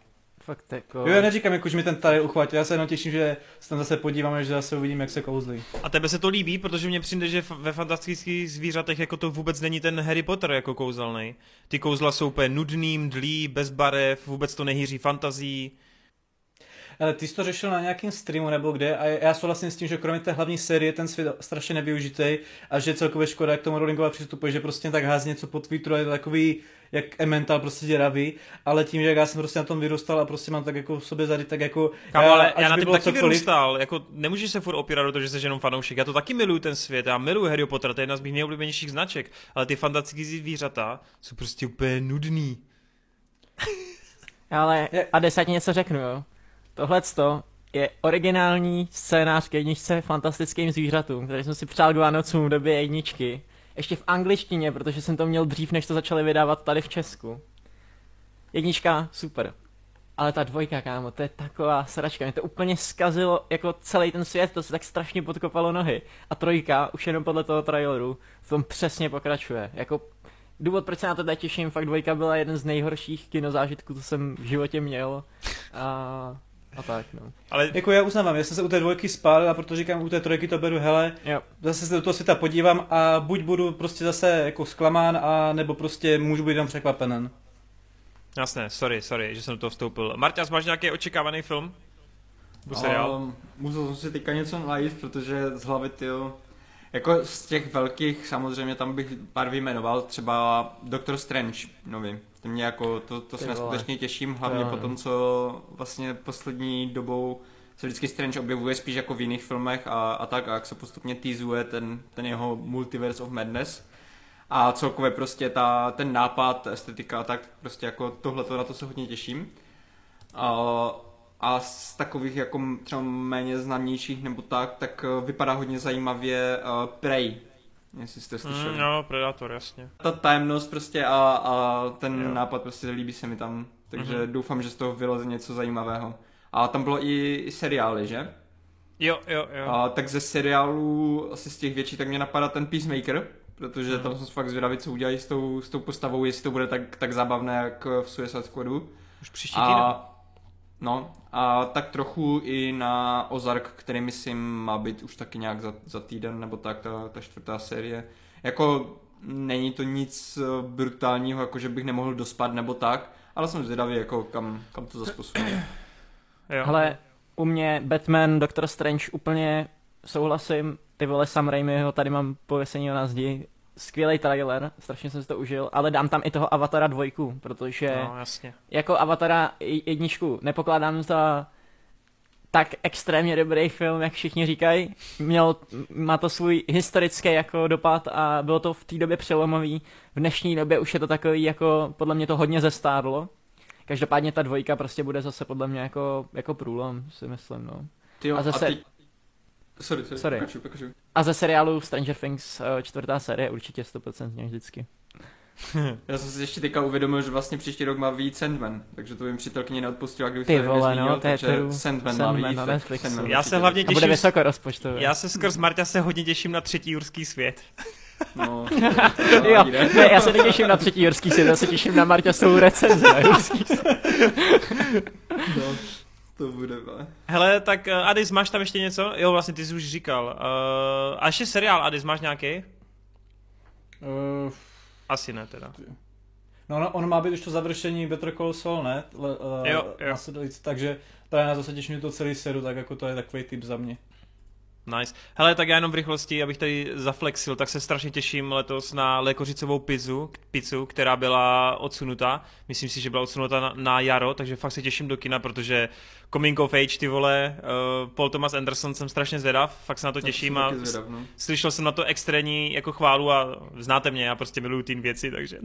Fakt jako... Jo, já neříkám, jako, že mi ten trailer uchvátil, já se jenom těším, že se tam zase podíváme, že zase uvidíme, jak se kouzlí. A tebe se to líbí, protože mně přijde, že ve fantastických zvířatech jako to vůbec není ten Harry Potter jako kouzelný. Ty kouzla jsou úplně nudný, mdlý, bez barev, vůbec to nehýří fantazí. Ale ty jsi to řešil na nějakém streamu nebo kde a já souhlasím s tím, že kromě té hlavní série ten svět strašně nevyužitý a že celkově škoda, jak tomu Rowlingova přistupuje, že prostě tak hází něco pod Twitteru a je to takový jak Emmental prostě děravý, ale tím, že já jsem prostě na tom vyrůstal a prostě mám tak jako v sobě zady, tak jako... Kámo, ale já, já na tím taky cokoliv... vyrůstal, jako nemůžeš se furt opírat do toho, že jsi jenom fanoušek. Já to taky miluju ten svět, já miluju Harry Potter, to je jedna z mých nejoblíbenějších značek, ale ty fantastické zvířata jsou prostě úplně nudný. ale a desátně něco řeknu, jo. Tohle je originální scénář k jedničce fantastickým zvířatům, který jsem si přál k Vánocům v době jedničky. Ještě v angličtině, protože jsem to měl dřív, než to začali vydávat tady v Česku. Jednička, super. Ale ta dvojka, kámo, to je taková sračka. Mě to úplně zkazilo jako celý ten svět, to se tak strašně podkopalo nohy. A trojka, už jenom podle toho traileru, v tom přesně pokračuje. Jako důvod, proč se na to těším, fakt dvojka byla jeden z nejhorších kinozážitků, co jsem v životě měl. A a tak, no. Ale jako já uznávám, já jsem se u té dvojky spálil a proto říkám, u té trojky to beru, hele, jo. zase se do toho světa podívám a buď budu prostě zase jako zklamán, a nebo prostě můžu být jenom překvapen. Jasné, sorry, sorry, že jsem do toho vstoupil. Marťas, máš nějaký očekávaný film? Nebo seriál? Um, musel jsem si teďka něco najít, protože z hlavy, tyjo, jako z těch velkých samozřejmě tam bych pár vyjmenoval, třeba Doctor Strange nový. To mě jako, to, to se neskutečně těším, hlavně po tom, co vlastně poslední dobou se vždycky Strange objevuje spíš jako v jiných filmech a, a tak, a jak se postupně týzuje ten, ten jeho Multiverse of Madness. A celkově prostě ta, ten nápad, estetika a tak, prostě jako tohle na to se hodně těším. A, a z takových jako třeba méně známějších nebo tak, tak vypadá hodně zajímavě uh, Prey, jestli jste slyšeli. Mm, no, Predator, jasně. Ta tajemnost prostě a, a ten jo. nápad prostě líbí se mi tam, takže mm-hmm. doufám, že z toho vyleze něco zajímavého. A tam bylo i, i seriály, že? Jo, jo, jo. A tak ze seriálů, asi z těch větších, tak mě napadá ten Peacemaker, protože tam jsem fakt zvědavý, co udělají s tou, s tou postavou, jestli to bude tak, tak zábavné, jak v Suicide Squadu. Už příští týden. A, no, a tak trochu i na Ozark, který myslím má být už taky nějak za, za týden, nebo tak, ta, ta čtvrtá série. Jako není to nic eh, brutálního, jako že bych nemohl dospat nebo tak, ale jsem zvědavý, jako kam, kam to zase posune. Ale u mě Batman, Doctor Strange úplně souhlasím. Ty vole Sam Raimiho tady mám pověsení na zdi. Skvělý trailer, strašně jsem si to užil, ale dám tam i toho Avatara dvojku, protože No, jasně. jako Avatara jedničku nepokládám za tak extrémně dobrý film, jak všichni říkají. Měl, má to svůj historický jako dopad a bylo to v té době přelomový. V dnešní době už je to takový jako, podle mě to hodně zestárlo. Každopádně ta dvojka prostě bude zase podle mě jako, jako průlom, si myslím, no. Tyjo, A zase- a ty... Sorry, sorry, Sorry. Pokračuj, pokračuj. A ze seriálu Stranger Things eh, čtvrtá série určitě 100% vždycky. Já jsem si ještě teďka uvědomil, že vlastně příští rok má víc Sandman, takže to jim přítelkyně neodpustila, kdybych Ty to vole, nezmínil, no, to je takže true. Sandman, má Sandman víc. na tak Netflixu. Sandman Já se hlavně A bude těším, vysoko rozpočtové. já se skrz Marta se hodně těším na třetí jurský svět. No, Jo, ne, já se netěším na třetí jorský svět, já se těším na Marťasovou recenzi. na jorský svět. no, to bude, ne. Hele, tak uh, Adis, máš tam ještě něco? Jo, vlastně ty jsi už říkal. Uh, a ještě seriál Adis, máš nějaký? Uh, Asi ne teda. no, no, on má být už to završení Better Call Saul, ne? Le, uh, Jo, jo. následující, takže právě na to se těším, že to celý seru, tak jako to je takový typ za mě. Nice. Hele, tak já jenom v rychlosti, abych tady zaflexil, tak se strašně těším letos na lékořicovou pizzu, pizzu, která byla odsunuta. Myslím si, že byla odsunuta na, na jaro, takže fakt se těším do kina, protože Coming of Age, ty vole, uh, Paul Thomas Anderson jsem strašně zvědav, fakt se na to těším a zvědav, no. slyšel jsem na to extrémní jako chválu a znáte mě, já prostě miluju teen věci, takže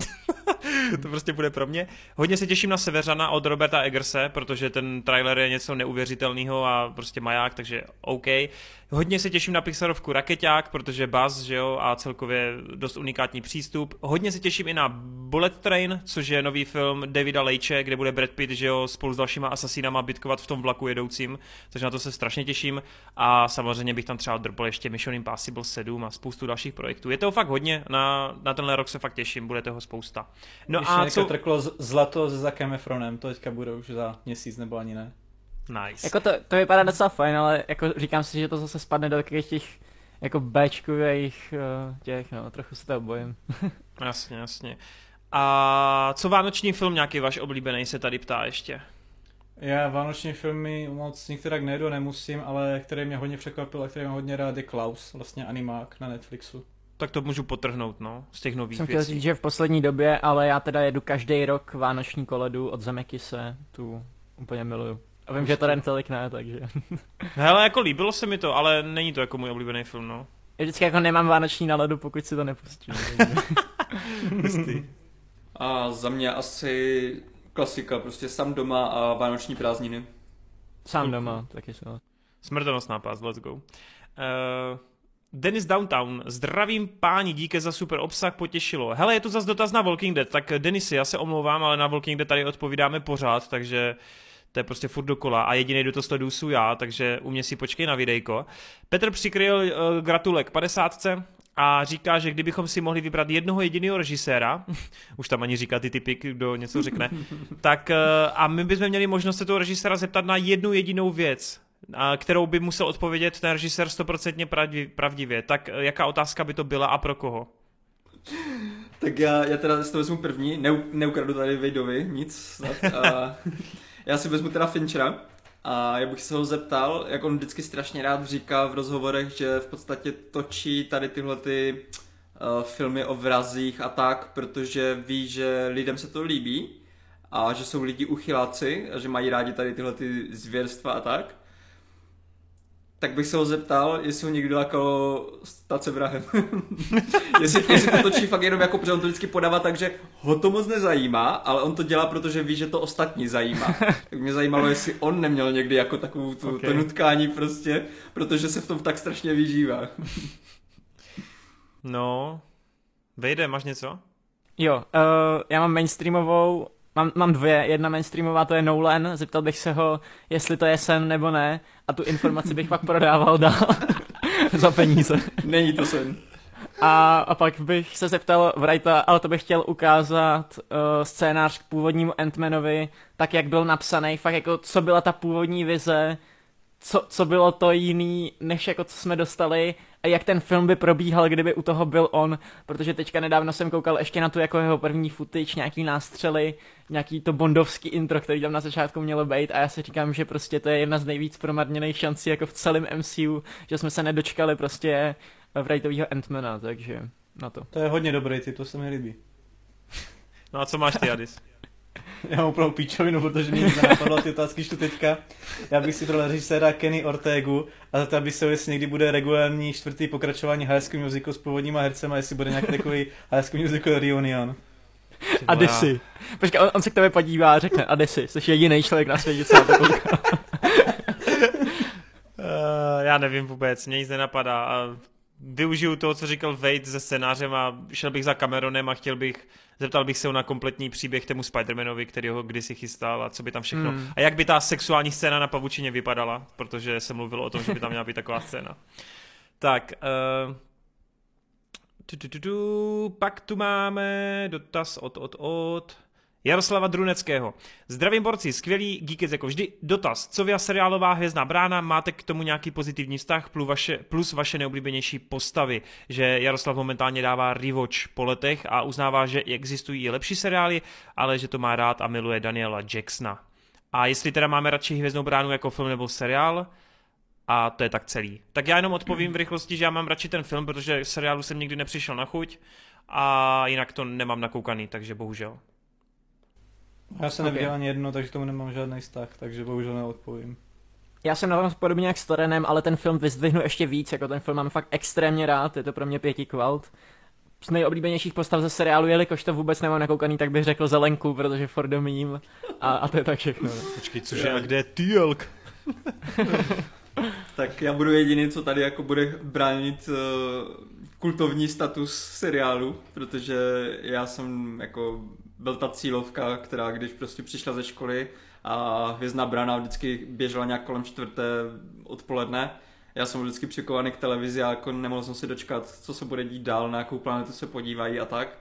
to prostě bude pro mě. Hodně se těším na Severana od Roberta Eggerse, protože ten trailer je něco neuvěřitelného a prostě maják, takže OK. Hodně se těším na Pixarovku Raketák, protože Buzz, že jo, a celkově dost unikátní přístup. Hodně se těším i na Bullet Train, což je nový film Davida Leitche, kde bude Brad Pitt, že jo, spolu s dalšíma asasínama bitkovat v tom vlaku jedoucím, takže na to se strašně těším. A samozřejmě bych tam třeba drbl ještě Mission Impossible 7 a spoustu dalších projektů. Je toho fakt hodně, na, na tenhle rok se fakt těším, bude toho spousta. No Ještě a co... trklo zlato s Zakem Efronem, to teďka bude už za měsíc nebo ani ne. Nice. Jako to, to vypadá docela fajn, ale jako říkám si, že to zase spadne do takových těch jako Bčkových uh, těch, no, trochu se toho bojím. Jasně, jasně. A co vánoční film nějaký váš oblíbený se tady ptá ještě? Já vánoční filmy moc některak nejdu, nemusím, ale který mě hodně překvapil a který mám hodně rád je Klaus, vlastně animák na Netflixu. Tak to můžu potrhnout, no, z těch nových Jsem chtěl věcí. říct, že v poslední době, ale já teda jedu každý rok vánoční koledu od Zemekise, tu úplně miluju. A vím, že to jen tolik ne, takže. Hele, jako líbilo se mi to, ale není to jako můj oblíbený film, no. Já vždycky jako nemám vánoční náladu, pokud si to nepustím. A za mě asi klasika, prostě sám doma a vánoční prázdniny. Sám doma, taky jsem. Smrtonosná pás, let's go. Uh, Dennis Downtown, zdravím páni, díky za super obsah, potěšilo. Hele, je tu zase dotaz na Walking Dead, tak Denisy, já se omlouvám, ale na Walking Dead tady odpovídáme pořád, takže to je prostě furt dokola a jediný, kdo to sleduju, jsou já, takže u mě si počkej na videjko. Petr přikryl uh, gratulek 50 a říká, že kdybychom si mohli vybrat jednoho jediného režiséra, už tam ani říká ty typy, kdo něco řekne, tak uh, a my bychom měli možnost se toho režiséra zeptat na jednu jedinou věc, a kterou by musel odpovědět ten režisér stoprocentně pravdi- pravdivě. Tak eh, jaká otázka by to byla a pro koho? Tak já, já teda si to vezmu první, Neu, neukradu tady Vejdovi nic snad. A já si vezmu teda Finchera a já bych se ho zeptal, jak on vždycky strašně rád říká v rozhovorech, že v podstatě točí tady tyhle ty uh, filmy o vrazích a tak, protože ví, že lidem se to líbí a že jsou lidi uchyláci a že mají rádi tady tyhle ty zvěrstva a tak. Tak bych se ho zeptal, jestli ho někdo jako stát se vrahem. jestli, jestli to točí fakt jenom jako, protože on to vždycky podává tak, že ho to moc nezajímá, ale on to dělá, protože ví, že to ostatní zajímá. Tak mě zajímalo, jestli on neměl někdy jako takovou tu, Ok. okay. to nutkání prostě, protože se v tom tak strašně vyžívá. No, Vejde, máš něco? Jo, uh, já mám mainstreamovou Mám, mám dvě, jedna mainstreamová, to je Nolan, zeptal bych se ho, jestli to je sen nebo ne, a tu informaci bych pak prodával dál za peníze. Není to sen. A, a pak bych se zeptal Wrighta, ale to bych chtěl ukázat uh, scénář k původnímu Ant-Manovi, tak jak byl napsaný, fakt jako co byla ta původní vize, co, co bylo to jiný, než jako co jsme dostali a jak ten film by probíhal, kdyby u toho byl on, protože teďka nedávno jsem koukal ještě na tu jako jeho první footage, nějaký nástřely, nějaký to bondovský intro, který tam na začátku mělo být a já si říkám, že prostě to je jedna z nejvíc promarněných šancí jako v celém MCU, že jsme se nedočkali prostě Wrightovýho Ant-Mana, takže na to. To je hodně dobrý typ, to se mi líbí. No a co máš ty, Adis? Já mám úplnou píčovinu, protože mě nic nenapadlo ty otázky čtu teďka. Já bych si pro režiséra Kenny Ortegu a za to, aby se jestli někdy bude regulární čtvrtý pokračování High School Musical s původníma hercema, jestli bude nějaký takový High School Musical reunion. Adesi. Počkej, on, on, se k tebe podívá a řekne Adesi, jsi jediný člověk na světě, co na to kouká. Uh, já nevím vůbec, mě nic nenapadá. A využiju toho, co říkal Wade ze scénářem a šel bych za Cameronem a chtěl bych, zeptal bych se ho na kompletní příběh tému Spider-Manovi, který ho kdysi chystal a co by tam všechno. Hmm. A jak by ta sexuální scéna na pavučině vypadala, protože se mluvilo o tom, že by tam měla být taková scéna. Tak, uh, tu, tu, tu, tu, pak tu máme dotaz od, od, od... Jaroslava Druneckého. Zdravím borci, skvělý Geekec jako vždy. Dotaz, co vy a seriálová hvězdná brána, máte k tomu nějaký pozitivní vztah plus vaše, plus vaše neoblíbenější postavy? Že Jaroslav momentálně dává rewatch po letech a uznává, že existují i lepší seriály, ale že to má rád a miluje Daniela Jacksona. A jestli teda máme radši hvězdnou bránu jako film nebo seriál, a to je tak celý. Tak já jenom odpovím v rychlosti, že já mám radši ten film, protože seriálu jsem nikdy nepřišel na chuť a jinak to nemám nakoukaný, takže bohužel. Já jsem neviděl ani jedno, takže tomu nemám žádný vztah, takže bohužel neodpovím. Já jsem na tom podobně jak s Torenem, ale ten film vyzdvihnu ještě víc, jako ten film mám fakt extrémně rád, je to pro mě pěti kvalt. Z nejoblíbenějších postav ze seriálu, jelikož to vůbec nemám nakoukaný, tak bych řekl Zelenku, protože for the meme. A, a to je tak všechno. Počkej, cože, a kde je Týlk? tak já budu jediný, co tady jako bude bránit uh, kultovní status seriálu, protože já jsem jako byl ta cílovka, která když prostě přišla ze školy a hvězdná brána vždycky běžela nějak kolem čtvrté odpoledne, já jsem vždycky přikovaný k televizi a jako nemohl jsem si dočkat, co se bude dít dál, na jakou planetu se podívají a tak.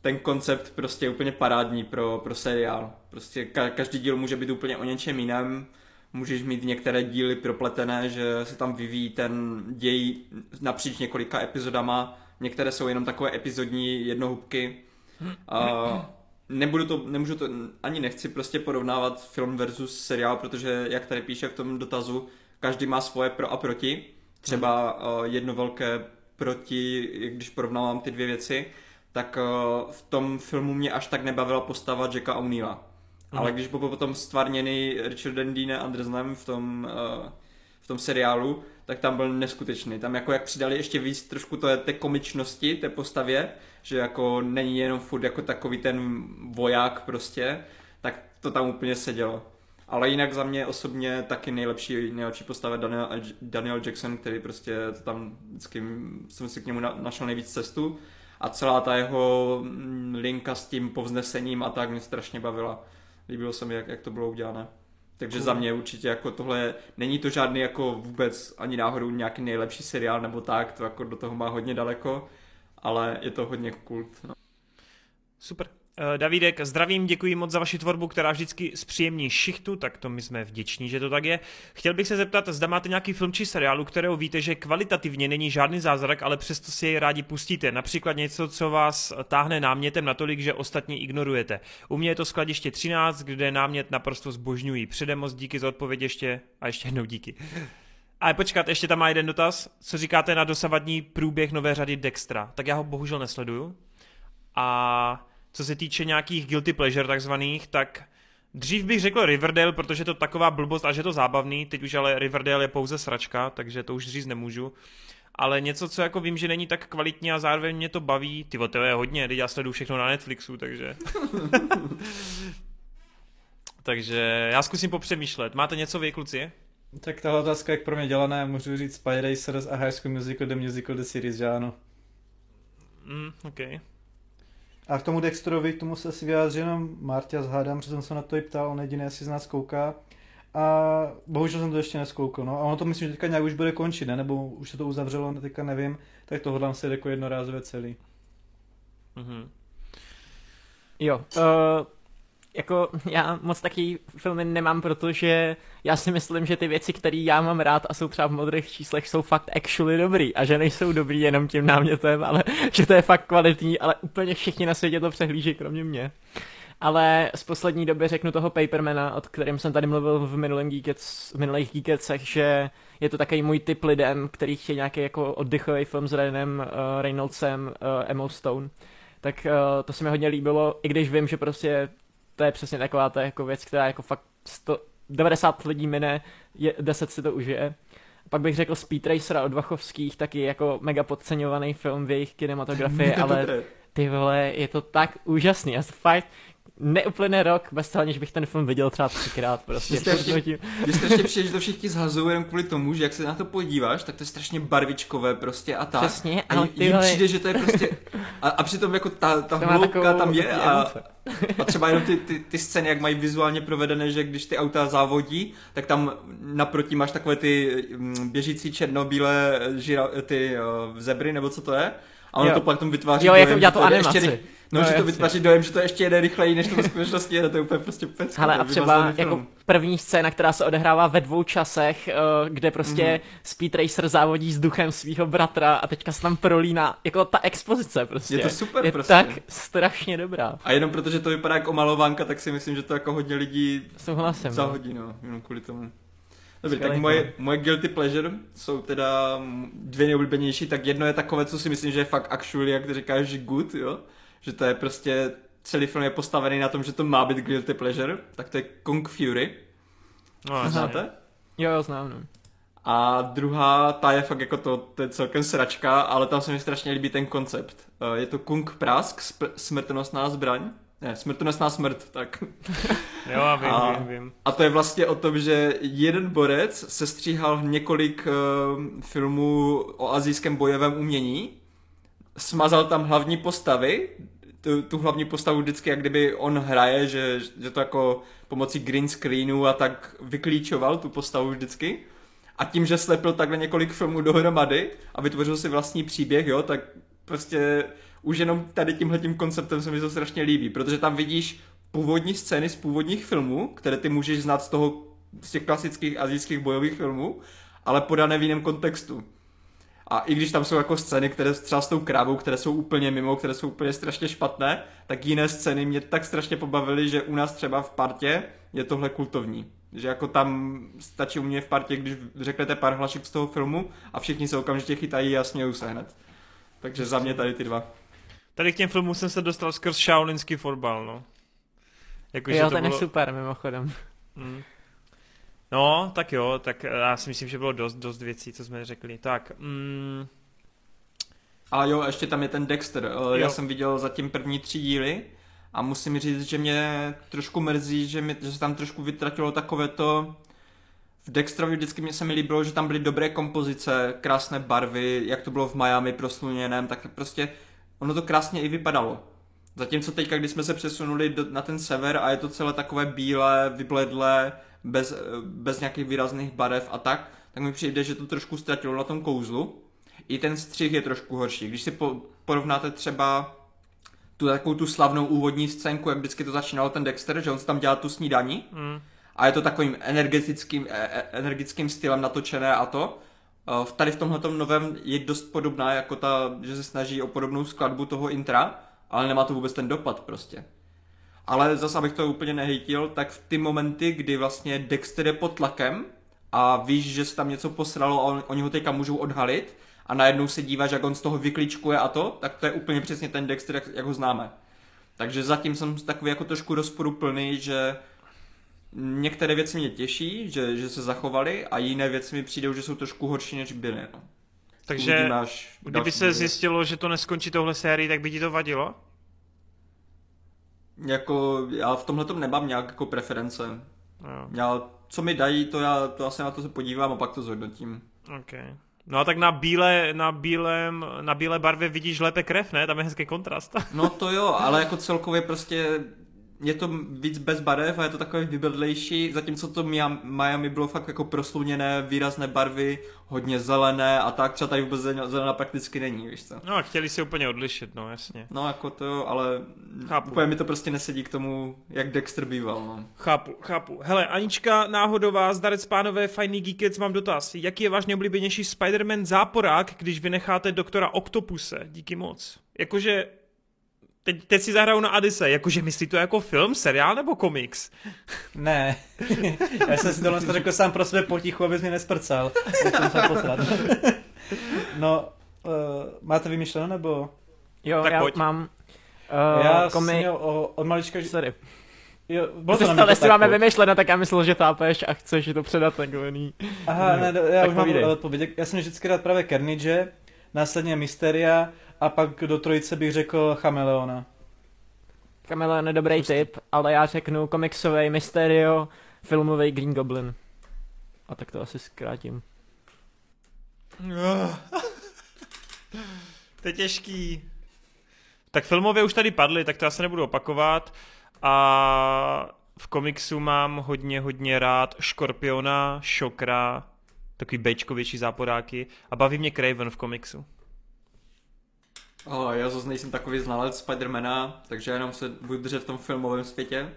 Ten koncept prostě je úplně parádní pro, pro seriál. Prostě ka- každý díl může být úplně o něčem jiném. Můžeš mít některé díly propletené, že se tam vyvíjí ten děj napříč několika epizodama. Některé jsou jenom takové epizodní jednohubky a nebudu to, nemůžu to, ani nechci prostě porovnávat film versus seriál, protože jak tady píše v tom dotazu, každý má svoje pro a proti. Třeba uh, jedno velké proti, když porovnávám ty dvě věci, tak uh, v tom filmu mě až tak nebavila postava Jacka O'Neilla. Mm. Ale když byl potom stvárněný Richardem Dean Andersonem v tom, uh, v tom seriálu, tak tam byl neskutečný. Tam jako jak přidali ještě víc trošku to, té komičnosti té postavě, že jako není jenom furt jako takový ten voják prostě, tak to tam úplně sedělo. Ale jinak za mě osobně taky nejlepší, nejlepší postava Daniel, Daniel Jackson, který prostě to tam vždycky jsem si k němu našel nejvíc cestu a celá ta jeho mm, linka s tím povznesením a tak mě strašně bavila. Líbilo se mi, jak, jak to bylo udělané. Takže cool. za mě určitě jako tohle, není to žádný jako vůbec ani náhodou nějaký nejlepší seriál nebo tak, to jako do toho má hodně daleko, ale je to hodně kult. No. Super. Uh, Davidek, zdravím, děkuji moc za vaši tvorbu, která vždycky zpříjemní šichtu, tak to my jsme vděční, že to tak je. Chtěl bych se zeptat, zda máte nějaký film či seriálu, kterého víte, že kvalitativně není žádný zázrak, ale přesto si jej rádi pustíte. Například něco, co vás táhne námětem natolik, že ostatní ignorujete. U mě je to skladiště 13, kde námět naprosto zbožňují. Předem moc díky za odpověď ještě a ještě jednou díky. Ale počkat, ještě tam má jeden dotaz. Co říkáte na dosavadní průběh nové řady Dextra? Tak já ho bohužel nesleduju. A co se týče nějakých guilty pleasure takzvaných, tak dřív bych řekl Riverdale, protože to taková blbost a že to zábavný, teď už ale Riverdale je pouze sračka, takže to už říct nemůžu. Ale něco, co jako vím, že není tak kvalitní a zároveň mě to baví, ty to je hodně, teď já sleduju všechno na Netflixu, takže... takže já zkusím popřemýšlet. Máte něco vy, kluci? Tak tahle otázka je pro mě dělaná, můžu říct Spy Racers a High School Musical, The Musical, The Series, že ano. Mm, okay. A k tomu Dexterovi, k tomu se asi vyjádří jenom Marta zhádám, protože jsem se na to i ptal, on jediný asi z nás kouká. A bohužel jsem to ještě neskoukal, no. A ono to myslím, že teďka nějak už bude končit, ne? Nebo už se to uzavřelo, teďka nevím. Tak to hodlám se jako jednorázově celý. Mhm. Jo, uh, jako já moc taky filmy nemám, protože já si myslím, že ty věci, které já mám rád a jsou třeba v modrých číslech, jsou fakt actually dobrý a že nejsou dobrý jenom tím námětem, ale že to je fakt kvalitní, ale úplně všichni na světě to přehlíží, kromě mě. Ale z poslední doby řeknu toho Papermana, o kterém jsem tady mluvil v, minulém Geekets, v minulých Geeketsech, že je to takový můj typ lidem, který chtějí nějaký jako oddychový film s Ryanem uh, Reynoldsem, uh, Emma Stone. Tak uh, to se mi hodně líbilo, i když vím, že prostě to je přesně taková ta jako věc, která jako fakt 100, 90 lidí mine, je, 10 si to užije. Pak bych řekl Speed Racer od Vachovských, taky jako mega podceňovaný film v jejich kinematografii, ale ty vole, je to tak úžasný. Já fakt, neuplyne rok bez toho, než bych ten film viděl třeba třikrát. Prostě. Mně strašně přijde, že to všichni zhazují jenom kvůli tomu, že jak se na to podíváš, tak to je strašně barvičkové prostě a tak. Přesně, a ale ty přijde, že to je prostě... A, a přitom jako ta, ta hloubka tam je a, a třeba jenom ty, ty, ty scény, jak mají vizuálně provedené, že když ty auta závodí, tak tam naproti máš takové ty mm, běžící černobílé žira, ty uh, zebry, nebo co to je? A ono jo. to pak tom vytváří jo, jak to, to animaci. Ještě, no, no, že to vytváří dojem, že to ještě jede rychleji, než to ve skutečnosti jede, to je úplně prostě pecko. Ale a třeba jako první scéna, která se odehrává ve dvou časech, eh, kde prostě mm-hmm. Speed Racer závodí s duchem svého bratra a teďka se tam prolíná, jako ta expozice prostě. Je to super je prostě. tak strašně dobrá. A jenom protože to vypadá jako malovánka, tak si myslím, že to jako hodně lidí Souhlasím, no. zahodí, no, jenom kvůli tomu. Dobře, tak moje, moje guilty pleasure jsou teda dvě nejoblíbenější, tak jedno je takové, co si myslím, že je fakt actually, jak ty říkáš, good, jo? Že to je prostě, celý film je postavený na tom, že to má být guilty pleasure, tak to je Kung Fury. No, Znáte? Jo, jo, znám, no. A druhá, ta je fakt jako to, to je celkem sračka, ale tam se mi strašně líbí ten koncept. Eh, je to Kung Prask, smrtonosná zbraň. Ne, smrtonosná smrt, tak. jo, a vím, a, vím, vím. A to je vlastně o tom, že jeden borec se stříhal několik uh, filmů o azijském bojovém umění, smazal tam hlavní postavy, tu, tu hlavní postavu vždycky, jak kdyby on hraje, že, že to jako pomocí green screenu a tak vyklíčoval tu postavu vždycky. A tím, že slepil takhle několik filmů dohromady a vytvořil si vlastní příběh, jo, tak prostě už jenom tady tímhletím konceptem se mi to strašně líbí, protože tam vidíš původní scény z původních filmů, které ty můžeš znát z toho, z těch klasických azijských bojových filmů, ale podané v jiném kontextu. A i když tam jsou jako scény, které třeba s tou krávou, které jsou úplně mimo, které jsou úplně strašně špatné, tak jiné scény mě tak strašně pobavily, že u nás třeba v partě je tohle kultovní. Že jako tam stačí u mě v partě, když řeknete pár hlašek z toho filmu a všichni se okamžitě chytají a smějou se hned. Takže za mě tady ty dva. Tady k těm filmům jsem se dostal skrz Shaolinský fotbal, no. Jako, jo, ten bylo... je super, mimochodem. Mm. No, tak jo, tak já si myslím, že bylo dost, dost věcí, co jsme řekli. Tak, mm... A jo, ještě tam je ten Dexter. Eh, jo. Já jsem viděl zatím první tři díly a musím říct, že mě trošku mrzí, že, mi, že se tam trošku vytratilo takové to... V Dexterovi vždycky mě se mi líbilo, že tam byly dobré kompozice, krásné barvy, jak to bylo v Miami prosluněném, tak prostě ono to krásně i vypadalo. Zatímco teďka, když jsme se přesunuli do, na ten sever a je to celé takové bílé, vybledlé, bez, bez nějakých výrazných barev a tak, tak mi přijde, že to trošku ztratilo na tom kouzlu. I ten střih je trošku horší. Když si po, porovnáte třeba tu takovou tu slavnou úvodní scénku, jak vždycky to začínalo ten Dexter, že on si tam dělá tu snídaní mm. a je to takovým energetickým, e, e, energickým stylem natočené a to. V tady v tomhle novém je dost podobná, jako ta, že se snaží o podobnou skladbu toho intra, ale nemá to vůbec ten dopad prostě. Ale zase, abych to úplně nehejtil, tak v ty momenty, kdy vlastně Dexter je pod tlakem a víš, že se tam něco posralo a on, oni ho teďka můžou odhalit a najednou se díváš, jak on z toho vykličkuje a to, tak to je úplně přesně ten Dexter, jak, jak ho známe. Takže zatím jsem takový jako trošku rozporuplný, že některé věci mě těší, že, že se zachovaly a jiné věci mi přijdou, že jsou trošku horší, než byly. No. Takže kdyby se zjistilo, že to neskončí tohle sérii, tak by ti to vadilo? Jako, já v tomhle tom nemám nějak jako preference. Jo. Já, co mi dají, to já to asi na to se podívám a pak to zhodnotím. Ok. No a tak na bílé, na bílém, na bílé barvě vidíš lépe krev, ne? Tam je hezký kontrast. No to jo, ale jako celkově prostě je to víc bez barev a je to takové vybledlejší, zatímco to Miami bylo fakt jako prosluněné, výrazné barvy, hodně zelené a tak, třeba tady vůbec zelená prakticky není, víš co. No a chtěli si úplně odlišit, no jasně. No jako to jo, ale chápu. úplně mi to prostě nesedí k tomu, jak Dexter býval, no. Chápu, chápu. Hele, Anička Náhodová, zdarec pánové, fajný geekec, mám dotaz. Jaký je váš nejoblíbenější Spider-Man záporák, když vynecháte doktora Octopuse? Díky moc. Jakože teď, teď si zahraju na Adise, jakože myslí to jako film, seriál nebo komiks? Ne, já jsem si tohle řekl sám pro sebe potichu, abys mě nesprcal. no, uh, máte vymyšleno nebo? Jo, tak já pojď. mám uh, já komi... jsem měl od malička... Sorry. Jo, bylo to, to si máme vymyšleno, tak já myslel, že tápeš a chceš to předat takové. Aha, ne, já tak už mám odpověď. Já jsem vždycky rád právě Carnage, následně Mysteria a pak do trojice bych řekl Chameleona. Chameleon je dobrý prostě. tip, ale já řeknu komiksový Mysterio, filmový Green Goblin. A tak to asi zkrátím. to je těžký. Tak filmově už tady padly, tak to já se nebudu opakovat. A v komiksu mám hodně, hodně rád Škorpiona, Šokra, takový bečkovější záporáky a baví mě Craven v komiksu. Oh, já zase nejsem takový znalec Spidermana, takže jenom se budu držet v tom filmovém světě.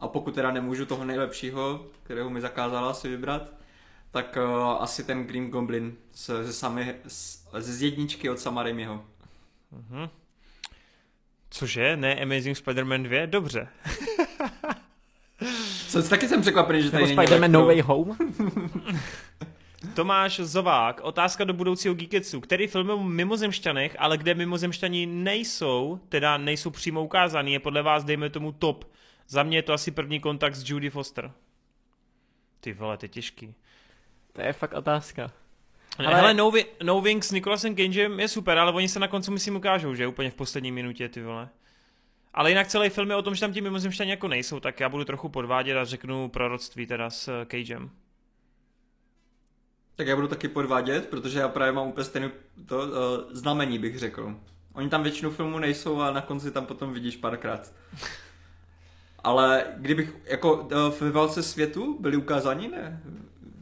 A pokud teda nemůžu toho nejlepšího, kterého mi zakázala si vybrat, tak uh, asi ten Green Goblin ze, sami, z, z jedničky od Sama Raimiho. Mm-hmm. Cože? Ne Amazing Spider-Man 2? Dobře. Co, taky jsem překvapený, že tady není Spider-Man No Way Home? Tomáš Zovák, otázka do budoucího Geeketsu. Který film o mimozemšťanech, ale kde mimozemšťani nejsou, teda nejsou přímo ukázaný, je podle vás, dejme tomu, top. Za mě je to asi první kontakt s Judy Foster. Ty vole, to je těžký. To je fakt otázka. Ale... Hele, no, no Wings s Nicolasem Cagem je super, ale oni se na konci myslím ukážou, že? Úplně v poslední minutě, ty vole. Ale jinak celý film je o tom, že tam ti mimozemšťani jako nejsou, tak já budu trochu podvádět a řeknu proroctví teda s Cagem. Tak já budu taky podvádět, protože já právě mám úplně stejné to uh, znamení, bych řekl. Oni tam většinu filmu nejsou a na konci tam potom vidíš párkrát. Ale kdybych, jako uh, ve válce světu byli ukázáni, ne?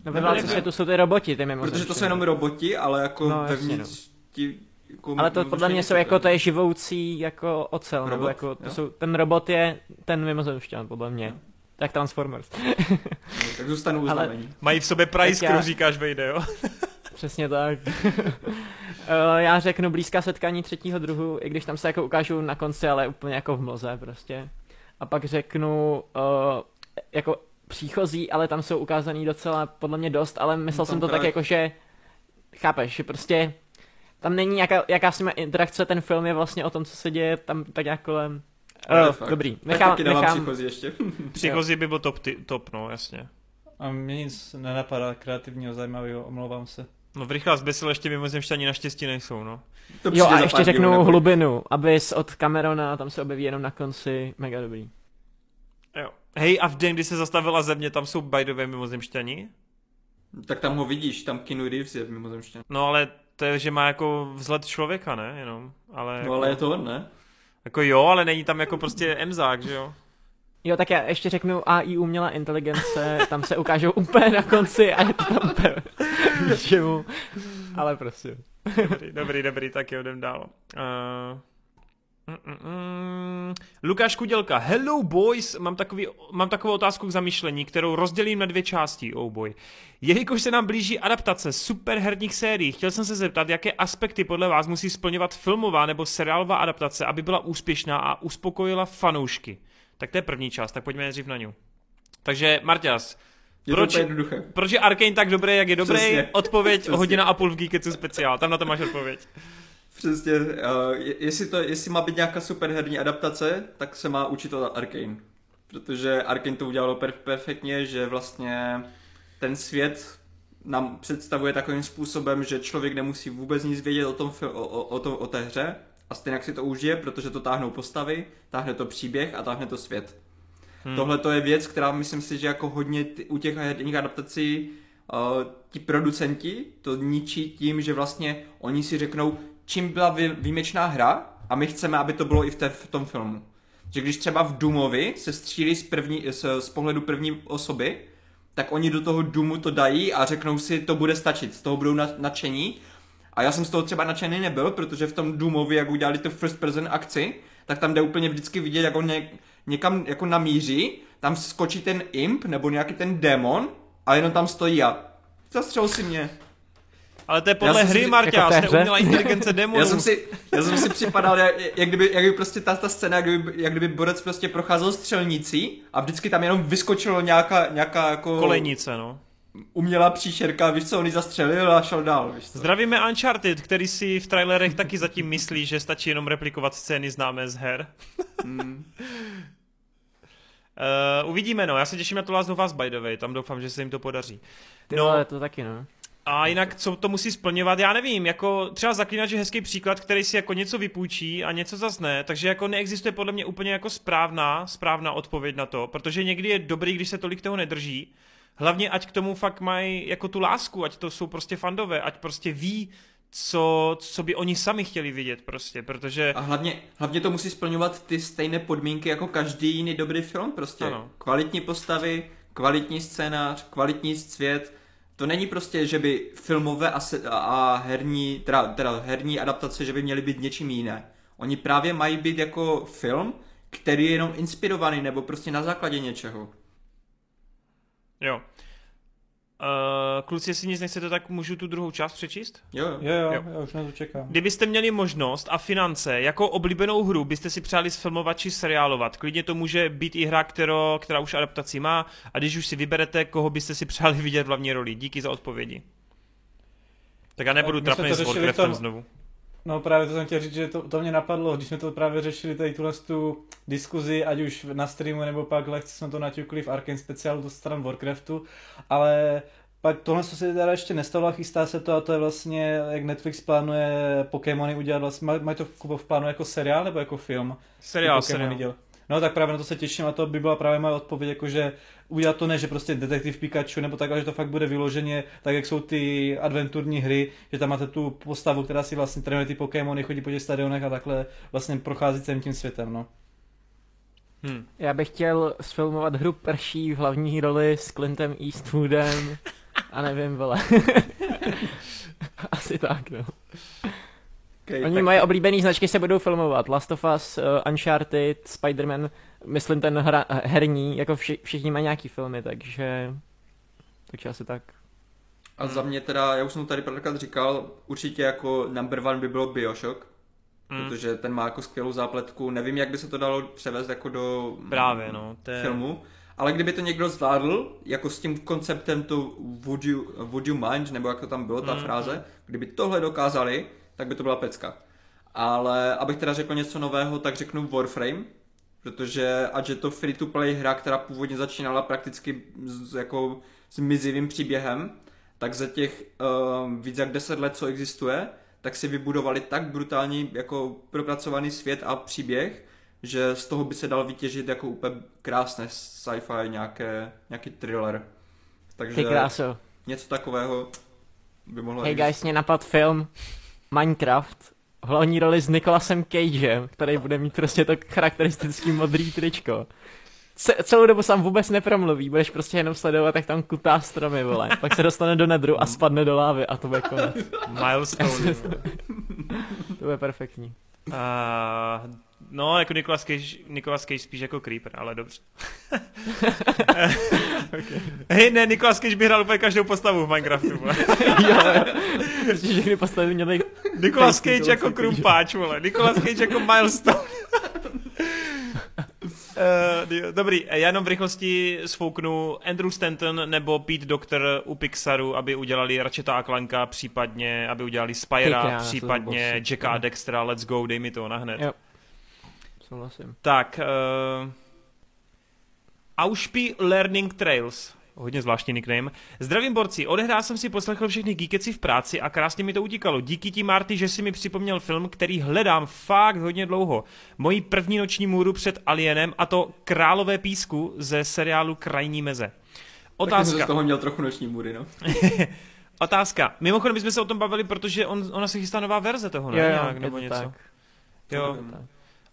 No ve válce světu jsou ty roboti, ty mimo Protože to jsou jenom roboti, ale jako no, vevnitř no. ti, jako, ale to podle mě jsou jako, to je živoucí jako ocel, robot? nebo jako, to jsou, ten robot je ten mimozemšťan, podle mě. No. Tak Transformers. tak zůstanu u Ale... Mají v sobě price, já... říkáš, vejde, jo? Přesně tak. Eh, já řeknu blízká setkání třetího druhu, i když tam se jako ukážu na konci, ale úplně jako v mloze prostě. A pak řeknu uh, jako příchozí, ale tam jsou ukázaný docela podle mě dost, ale myslel no, jsem to tak jako, že chápeš, že prostě tam není jaká, jaká s nimi interakce, ten film je vlastně o tom, co se děje tam tak jako kolem Oh, dobrý, nechám, tak taky nechám... příchozí ještě. příchozí by byl top, ty, top, no jasně. A mě nic nenapadá kreativního, zajímavého, omlouvám se. No v rychlá zbysil ještě mimozemšťani naštěstí nejsou, no. To jo a ještě řeknu nebo... hlubinu, abys od Camerona, tam se objeví jenom na konci, mega dobrý. Jo. Hej, a v den, kdy se zastavila země, tam jsou bajdové mimozemšťani? Tak tam ho vidíš, tam Kinu Reeves je mimozemšťan. No ale to je, že má jako vzhled člověka, ne? Jenom. Ale no jako... ale je to on, ne? Jako jo, ale není tam jako prostě emzák, že jo? Jo, tak já ještě řeknu AI umělá inteligence, tam se ukážou úplně na konci a je to tam čemu. Ale prostě. Dobrý, dobrý, dobrý, tak jo, jdem dál. Uh... Mm-mm. Lukáš Kudělka, hello boys, mám, takový, mám takovou otázku k zamýšlení, kterou rozdělím na dvě části, oh boy. Jelikož se nám blíží adaptace superherních sérií, chtěl jsem se zeptat, jaké aspekty podle vás musí splňovat filmová nebo seriálová adaptace, aby byla úspěšná a uspokojila fanoušky. Tak to je první část, tak pojďme nejdřív na ní. Takže Marťas, je proč, proč je Arkane tak dobrý, jak je dobrý? Přesně. Odpověď Přesně. hodina a půl v Geeketsu speciál, tam na to máš odpověď. Přesně, uh, jestli, to, jestli má být nějaká superherní adaptace, tak se má učit od Arkane. Protože Arkane to udělalo per- perfektně, že vlastně ten svět nám představuje takovým způsobem, že člověk nemusí vůbec nic vědět o, tom, o, o, o, to, o té hře a stejně si to užije, protože to táhnou postavy, táhne to příběh a táhne to svět. Hmm. Tohle to je věc, která myslím si, že jako hodně t- u těch herních adaptací uh, ti producenti to ničí tím, že vlastně oni si řeknou, čím byla vý, výjimečná hra a my chceme, aby to bylo i v, té, v tom filmu. Že když třeba v Doomovi se střílí z, první, z, z pohledu první osoby, tak oni do toho Doomu to dají a řeknou si, to bude stačit, z toho budou nadšení. A já jsem z toho třeba nadšený nebyl, protože v tom Doomovi, jak udělali tu first person akci, tak tam jde úplně vždycky vidět, jak on ně, někam jako namíří, tam skočí ten imp nebo nějaký ten démon a jenom tam stojí a zastřel si mě. Ale to je podle hry, si, Marta, jako jste uměla inteligence démonů. Já jsem si, já jsem si připadal, jak, jak, kdyby, jak kdyby prostě ta, ta scéna, jak kdyby, jak kdyby borec prostě procházel střelnicí a vždycky tam jenom vyskočilo nějaká, nějaká jako... Kolejnice, no. Umělá příšerka, víš co, on zastřelil a šel dál, víš co. Zdravíme Uncharted, který si v trailerech taky zatím myslí, že stačí jenom replikovat scény známé z her. Hmm. Uh, uvidíme, no. Já se těším na to Last of Us, by the way. Tam doufám, že se jim to podaří. No, ale to taky, no. A jinak, co to musí splňovat, já nevím, jako třeba zaklínač je hezký příklad, který si jako něco vypůjčí a něco zase ne, takže jako neexistuje podle mě úplně jako správná, správná odpověď na to, protože někdy je dobrý, když se tolik toho nedrží, hlavně ať k tomu fakt mají jako tu lásku, ať to jsou prostě fandové, ať prostě ví, co, co by oni sami chtěli vidět prostě, protože... A hlavně, hlavně to musí splňovat ty stejné podmínky jako každý jiný dobrý film prostě. Ano. Kvalitní postavy, kvalitní scénář, kvalitní svět, to není prostě, že by filmové a, se, a herní, teda, teda herní adaptace, že by měly být něčím jiné. Oni právě mají být jako film, který je jenom inspirovaný nebo prostě na základě něčeho. Jo. Uh, kluci, jestli nic nechcete, tak můžu tu druhou část přečíst? Jo, jo, jo, jo. já už na to čekám. Kdybyste měli možnost a finance, jako oblíbenou hru byste si přáli sfilmovat či seriálovat, klidně to může být i hra, kterou, která už adaptaci má, a když už si vyberete, koho byste si přáli vidět v hlavní roli. Díky za odpovědi. Tak já nebudu trapný s Warcraftem tom... znovu. No právě to jsem chtěl říct, že to, to mě napadlo, když jsme to právě řešili tady tuhle tu diskuzi, ať už na streamu nebo pak lehce jsme to naťukli v Arkane speciálu do stran Warcraftu, ale pak tohle co se teda ještě nestalo a chystá se to a to je vlastně, jak Netflix plánuje Pokémony udělat vlastně, mají to v plánu jako seriál nebo jako film? Seriál, seriál. Děl. No tak právě na to se těším a to by byla právě moje odpověď, jakože udělat to ne, že prostě detektiv Pikachu nebo tak, ale že to fakt bude vyloženě tak, jak jsou ty adventurní hry, že tam máte tu postavu, která si vlastně trénuje ty Pokémony, chodí po těch stadionech a takhle vlastně prochází celým tím světem, no. Hmm. Já bych chtěl sfilmovat hru Prší v hlavní roli s Clintem Eastwoodem a nevím, vole. Asi tak, no. Okay, Oni tak... mají oblíbený značky, se budou filmovat. Last of Us, uh, Uncharted, Spider-Man, myslím ten hra, herní, jako vši, všichni mají nějaký filmy, takže... Takže asi tak. A za mě teda, já už jsem tady párkrát říkal, určitě jako number one by bylo Bioshock, mm. protože ten má jako skvělou zápletku. Nevím, jak by se to dalo převést jako do Právě, no, te... filmu. Ale kdyby to někdo zvládl, jako s tím konceptem tu would you, would you mind, nebo jak to tam bylo, ta mm. fráze, kdyby tohle dokázali, tak by to byla pecka. Ale abych teda řekl něco nového, tak řeknu Warframe, protože ať je to free-to-play hra, která původně začínala prakticky s, jako s mizivým příběhem, tak za těch uh, víc jak 10 let, co existuje, tak si vybudovali tak brutální jako propracovaný svět a příběh, že z toho by se dal vytěžit jako úplně krásné sci-fi, nějaké, nějaký thriller. Takže Ty kráso. něco takového by mohlo Hey guys, mě napad film Minecraft v hlavní roli s Nicolasem Cagem, který bude mít prostě to charakteristický modrý tričko. C- celou dobu sám vůbec nepromluví, budeš prostě jenom sledovat, jak tam kutá stromy, vole. Pak se dostane do nedru a spadne do lávy a to bude konec. Milestone. to bude perfektní. Uh, No, jako Nicolas Cage, Nicolas Cage spíš jako Creeper, ale dobře. okay. Hej, ne, Nicolas Cage by hrál úplně každou postavu v Minecraftu. jo, prostě všechny postavy měly... Nicolas Cage jako krumpáč, vole. Nicolas Cage jako milestone. Uh, dobrý, já jenom v rychlosti svouknu Andrew Stanton nebo Pete Doctor u Pixaru, aby udělali Ratcheta a Clanka, případně aby udělali Spyra, případně Jacka a Dextera, let's go, dej mi to na hned. Yep souhlasím. Tak, uh, Aušpi Learning Trails. Hodně zvláštní nickname. Zdravím borci, odehrál jsem si poslechl všechny geekeci v práci a krásně mi to utíkalo. Díky ti, Marty, že si mi připomněl film, který hledám fakt hodně dlouho. Mojí první noční můru před Alienem a to Králové písku ze seriálu Krajní meze. Taky jsem z Otázka. toho měl trochu noční můry, no. Otázka. Mimochodem, my jsme se o tom bavili, protože on, ona se chystá nová verze toho, ne? Jo, jo, Nějak, nebo něco. tak. Jo. Tak.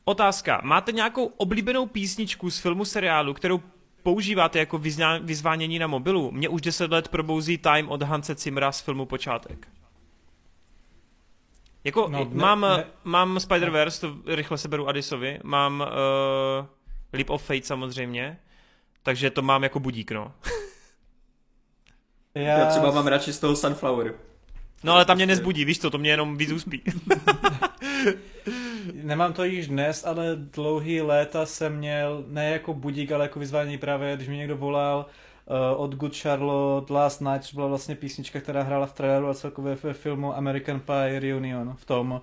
Otázka. Máte nějakou oblíbenou písničku z filmu, seriálu, kterou používáte jako vyzná, vyzvánění na mobilu? Mě už 10 let probouzí Time od Hanse Zimmera z filmu Počátek. Jako, No, no, ne- mám, ne- mám Spider-Verse, to rychle se beru Adisovi, mám uh, Leap of Fate samozřejmě, takže to mám jako budík, no. Já, Já třeba mám radši z toho Sunflower. No ale tam mě nezbudí, víš co, to mě jenom víc uspí. Nemám to již dnes, ale dlouhý léta jsem měl, ne jako budík, ale jako vyzvání právě, když mi někdo volal uh, od Good Charlotte Last Night, což byla vlastně písnička, která hrála v traileru a celkově ve filmu American Pie Reunion, v tom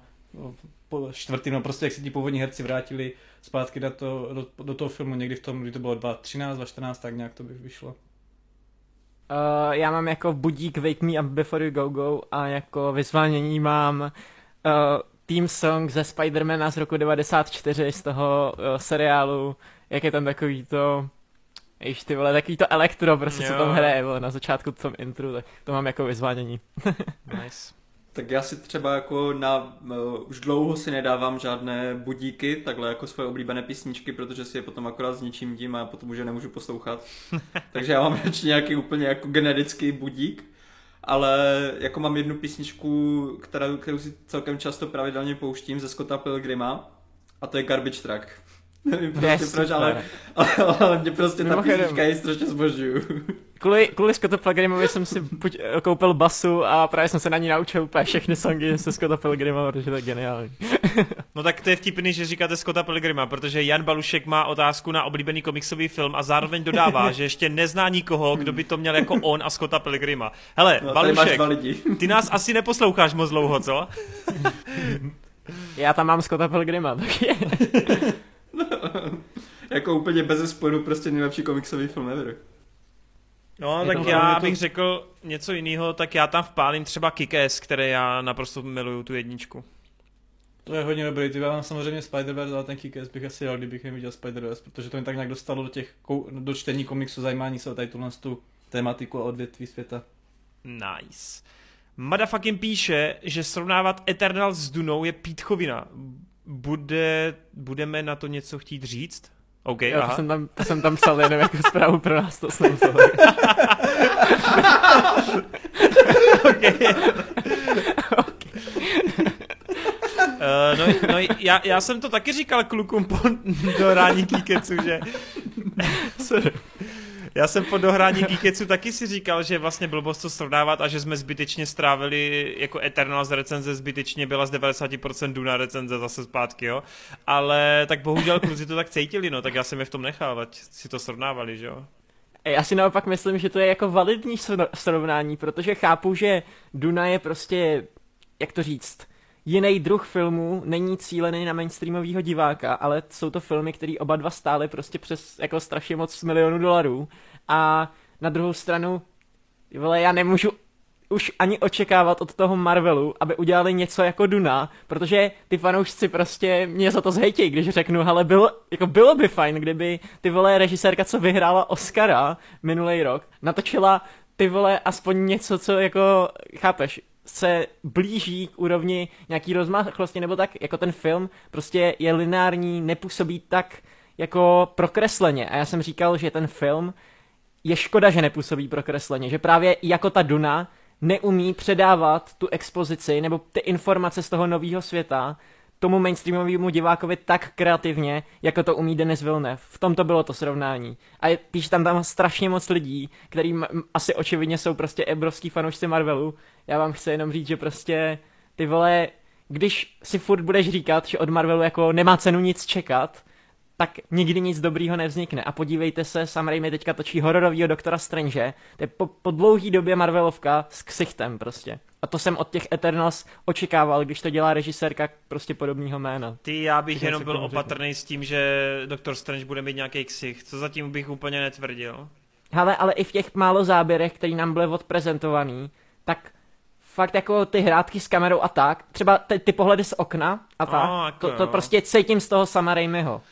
po čtvrtým, no prostě jak se ti původní herci vrátili zpátky do, to, do, do toho filmu někdy v tom, kdy to bylo 2013, 2014, tak nějak to by vyšlo. Uh, já mám jako budík Wake Me Up Before You Go Go a jako vyzvánění mám uh, team song ze Spidermana z roku 94 z toho uh, seriálu, jak je tam takový to Jež ty vole, takový to elektro prostě, co Jo. tam hraje vole, na začátku v tom intru, tak to mám jako vyzvánění. nice. Tak já si třeba jako na, uh, už dlouho si nedávám žádné budíky, takhle jako svoje oblíbené písničky, protože si je potom akorát zničím tím a potom už je nemůžu poslouchat. Takže já mám radši nějaký úplně jako generický budík, ale jako mám jednu písničku, kterou, kterou si celkem často pravidelně pouštím ze Scotta Pilgrima a to je Garbage Truck. Nevím To je prostě proč, ale, ale, ale mě prostě ta písnička je strašně zbožňuju. Kvůli, kvůli Scottu Pilgrimovi jsem si buď, koupil basu a právě jsem se na ní naučil úplně všechny songy se Scotta Pilgrima, protože to je geniální. No tak to je vtipný, že říkáte Scotta Pilgrima, protože Jan Balušek má otázku na oblíbený komiksový film a zároveň dodává, že ještě nezná nikoho, kdo by to měl jako on a Scotta Pilgrima. Hele, No, Balušek, ty nás asi neposloucháš moc dlouho, co? Já tam mám Scotta Pilgrima, taky. jako úplně bez sporu prostě nejlepší komiksový film ever. No, Je tak já to- bych řekl něco jiného, tak já tam vpálím třeba Kikes, které já naprosto miluju, tu jedničku. To je hodně dobrý, ty já mám samozřejmě Spider-Verse, ale ten Kick-Ass bych asi dal, kdybych neviděl Spider-Verse, protože to mě tak nějak dostalo do těch do čtení komiksu, zajímání se o tady tuhle tu tématiku a odvětví světa. Nice. Motherfucking píše, že srovnávat Eternal s Dunou je pítchovina. Bude, budeme na to něco chtít říct? OK, Jo, to, aha. jsem tam, to jsem tam psal jenom jako zprávu pro nás, to jsem psal. Uh, no, no já, já, jsem to taky říkal klukům po dohrání Kikecu, že... Já jsem po dohrání Kikecu taky si říkal, že vlastně blbost to srovnávat a že jsme zbytečně strávili jako Eternal z recenze zbytečně byla z 90% Duna recenze zase zpátky, jo. Ale tak bohužel kluci to tak cítili, no, tak já jsem je v tom nechal, ať si to srovnávali, že jo. Já si naopak myslím, že to je jako validní sro- srovnání, protože chápu, že Duna je prostě, jak to říct, jiný druh filmů, není cílený na mainstreamového diváka, ale jsou to filmy, které oba dva stály prostě přes jako strašně moc milionů dolarů. A na druhou stranu, vole, já nemůžu už ani očekávat od toho Marvelu, aby udělali něco jako Duna, protože ty fanoušci prostě mě za to zhejtějí, když řeknu, ale bylo, jako bylo by fajn, kdyby ty vole režisérka, co vyhrála Oscara minulý rok, natočila ty vole aspoň něco, co jako, chápeš, se blíží k úrovni nějaký rozmáchlosti, nebo tak, jako ten film prostě je lineární, nepůsobí tak jako prokresleně. A já jsem říkal, že ten film je škoda, že nepůsobí prokresleně, že právě jako ta Duna neumí předávat tu expozici nebo ty informace z toho nového světa tomu mainstreamovému divákovi tak kreativně, jako to umí Denis Villeneuve. V tom to bylo to srovnání. A je- píš tam tam strašně moc lidí, který m- asi očividně jsou prostě obrovský fanoušci Marvelu. Já vám chci jenom říct, že prostě ty vole, když si furt budeš říkat, že od Marvelu jako nemá cenu nic čekat, tak nikdy nic dobrýho nevznikne. A podívejte se, Sam Raimi teďka točí hororovýho doktora Strange, to je po, po dlouhý době Marvelovka s ksichtem prostě. A to jsem od těch Eternals očekával, když to dělá režisérka prostě podobného jména. Ty, já bych jenom byl opatrný s tím, že Doktor Strange bude mít nějaký ksich, co zatím bych úplně netvrdil. Hele, ale i v těch málo záběrech, který nám byly odprezentovaný, tak fakt jako ty hrátky s kamerou a tak, třeba ty, ty pohledy z okna a tak, A, jako to, to jo. prostě cítím z toho sama Raimiho.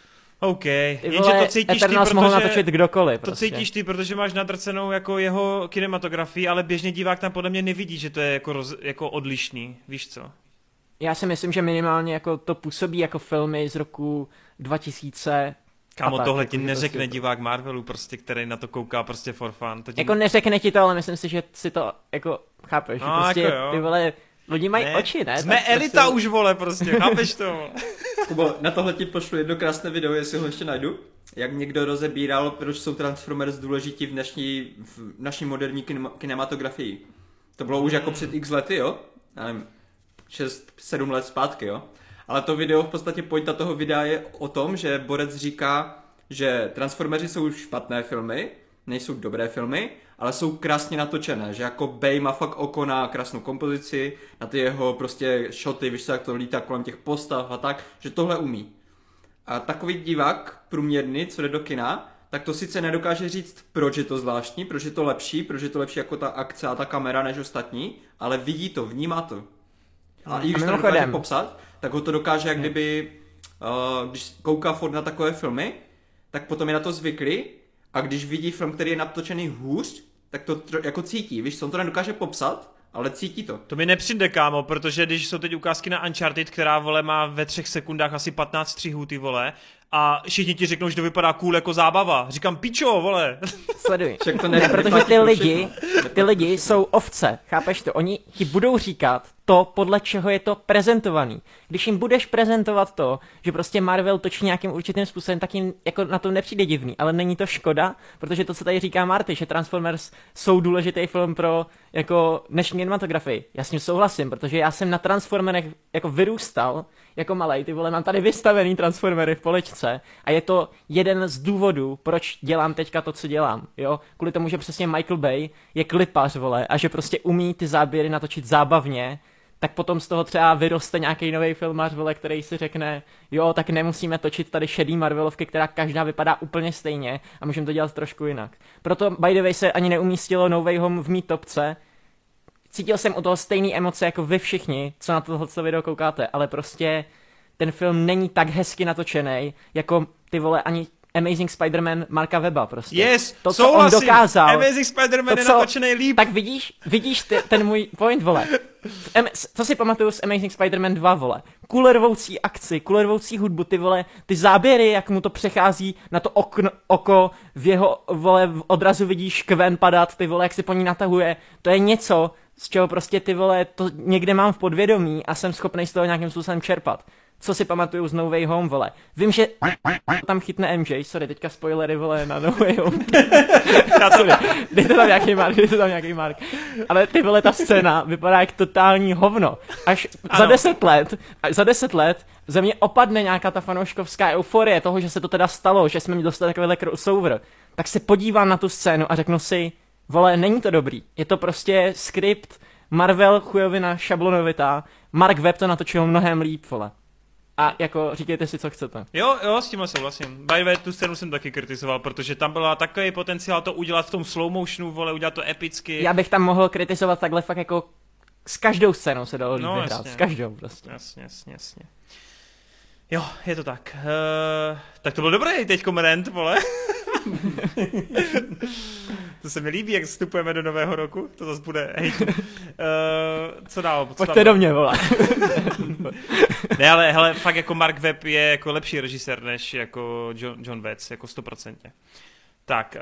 OK, Ty jenže to cítíš ty, Eternals mohl protože... natočit kdokoliv. To prostě. cítíš ty, protože máš nadrcenou jako jeho kinematografii, ale běžně divák tam podle mě nevidí, že to je jako, roz, jako odlišný, víš co? Já si myslím, že minimálně jako to působí jako filmy z roku 2000. Kámo, tak, tohle jako, ti to neřekne to- divák Marvelu, prostě, který na to kouká prostě for fun. To ti... Jako neřekne ti to, ale myslím si, že si to jako chápeš. že No, prostě jako jo. ty vole, lidi mají oči, ne? Jsme Tak elita prostě- už, vole, prostě, chápeš to? Kubo, na tohle ti pošlu jedno krásné video, jestli ho ještě najdu. Jak někdo rozebíral, proč jsou Transformers důležití v dnešní, v naší moderní kinema- kinematografii. To bylo už jako před x lety, jo? Já nevím, 6-7 let zpátky, jo? Ale to video, v podstatě pointa toho videa je o tom, že Borec říká, že Transformeři jsou špatné filmy, nejsou dobré filmy, ale jsou krásně natočené, že jako Bay má fakt oko na krásnou kompozici, na ty jeho prostě shoty, víš co, jak to lítá kolem těch postav a tak, že tohle umí. A takový divák průměrný, co jde do kina, tak to sice nedokáže říct, proč je to zvláštní, proč je to lepší, proč je to lepší jako ta akce a ta kamera než ostatní, ale vidí to, vnímá to. A i když to dokáže popsat, tak ho to dokáže jak kdyby, uh, když kouká furt na takové filmy, tak potom je na to zvyklý a když vidí film, který je natočený hůř, tak to tro- jako cítí, víš, on to nedokáže popsat, ale cítí to. To mi nepřijde, kámo, protože když jsou teď ukázky na Uncharted, která, vole, má ve třech sekundách asi 15 střihů, ty vole, a všichni ti řeknou, že to vypadá cool jako zábava. Říkám, pičo, vole. Sleduj. Však to ne, protože ty lidi, ty lidi jsou ovce, chápeš to? Oni ti budou říkat to, podle čeho je to prezentovaný. Když jim budeš prezentovat to, že prostě Marvel točí nějakým určitým způsobem, tak jim jako na to nepřijde divný, ale není to škoda, protože to, co tady říká Marty, že Transformers jsou důležitý film pro jako dnešní kinematografii. Já s tím souhlasím, protože já jsem na Transformerech jako vyrůstal, jako malej, ty vole, mám tady vystavený Transformery v poličce a je to jeden z důvodů, proč dělám teďka to, co dělám, jo? Kvůli tomu, že přesně Michael Bay je klipař, vole, a že prostě umí ty záběry natočit zábavně, tak potom z toho třeba vyroste nějaký nový filmař, vole, který si řekne, jo, tak nemusíme točit tady šedý Marvelovky, která každá vypadá úplně stejně a můžeme to dělat trošku jinak. Proto, by the way, se ani neumístilo No Way Home v mý topce, cítil jsem u toho stejné emoce jako vy všichni, co na tohle video koukáte, ale prostě ten film není tak hezky natočený, jako ty vole ani Amazing Spider-Man Marka Weba prostě. Yes, to, co on souhlasím. dokázal. Amazing Spider-Man to, je natočený líp. Tak vidíš, vidíš ty, ten můj point, vole. Co si pamatuju z Amazing Spider-Man 2, vole? Kulervoucí akci, kulervoucí hudbu, ty vole, ty záběry, jak mu to přechází na to okno, oko, v jeho, vole, v odrazu vidíš kven padat, ty vole, jak se po ní natahuje, to je něco, z čeho prostě ty vole, to někde mám v podvědomí a jsem schopný z toho nějakým způsobem čerpat. Co si pamatuju z No Way Home, vole. Vím, že tam chytne MJ, sorry, teďka spoilery, vole, na No Way Home. sorry, dejte tam nějaký mark, dejte tam nějaký mark. Ale ty vole, ta scéna vypadá jak totální hovno. Až ano. za deset let, až za deset let ze mě opadne nějaká ta fanouškovská euforie toho, že se to teda stalo, že jsme mi dostali takovýhle crossover, tak se podívám na tu scénu a řeknu si, vole, není to dobrý. Je to prostě skript Marvel chujovina šablonovitá, Mark Webb to natočil mnohem líp, vole. A jako říkejte si, co chcete. Jo, jo, s tímhle souhlasím. By the way, tu scénu jsem taky kritizoval, protože tam byla takový potenciál to udělat v tom slow motionu, vole, udělat to epicky. Já bych tam mohl kritizovat takhle fakt jako s každou scénou se dalo No, vyhrát, s každou prostě. Jasně, jasně, jasně. Jo, je to tak. Uh, tak to byl dobrý teď koment, vole. to se mi líbí, jak vstupujeme do nového roku. To zase bude hej. Uh, co dál? Co Pojďte dál? do mě, vole. Ne, ale hele, fakt jako Mark Webb je jako lepší režisér než jako John, John Watts, jako stoprocentně. Tak,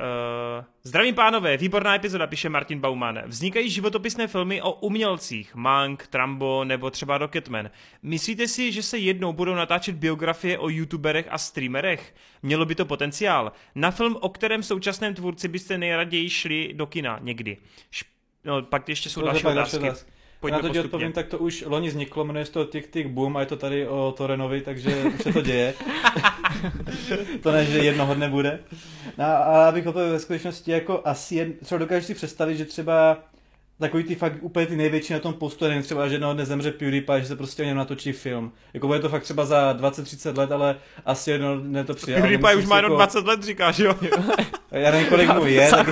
uh, zdravím pánové, výborná epizoda, píše Martin Bauman. Vznikají životopisné filmy o umělcích, Mank, Trambo nebo třeba Rocketman. Myslíte si, že se jednou budou natáčet biografie o youtuberech a streamerech? Mělo by to potenciál. Na film, o kterém současném tvůrci byste nejraději šli do kina někdy. Š- no, pak ještě jsou To další otázky. otázka. Pojďme na to ti postupně. odpovím, tak to už loni vzniklo, jmenuje se to Tick Tick Boom a je to tady o Torenovi, takže už se to děje. to ne, že jednoho dne bude. No, a abych odpověděl ve skutečnosti jako asi, jen, třeba dokážeš si představit, že třeba takový ty fakt úplně ty největší na tom postu, nevím, třeba, že jednoho dne zemře PewDiePie, že se prostě o něm natočí film. Jako bude to fakt třeba za 20-30 let, ale asi jednoho dne to přijde. PewDiePie už si má jenom jako- 20 let, říkáš, jo? já nevím, kolik mu je, tak,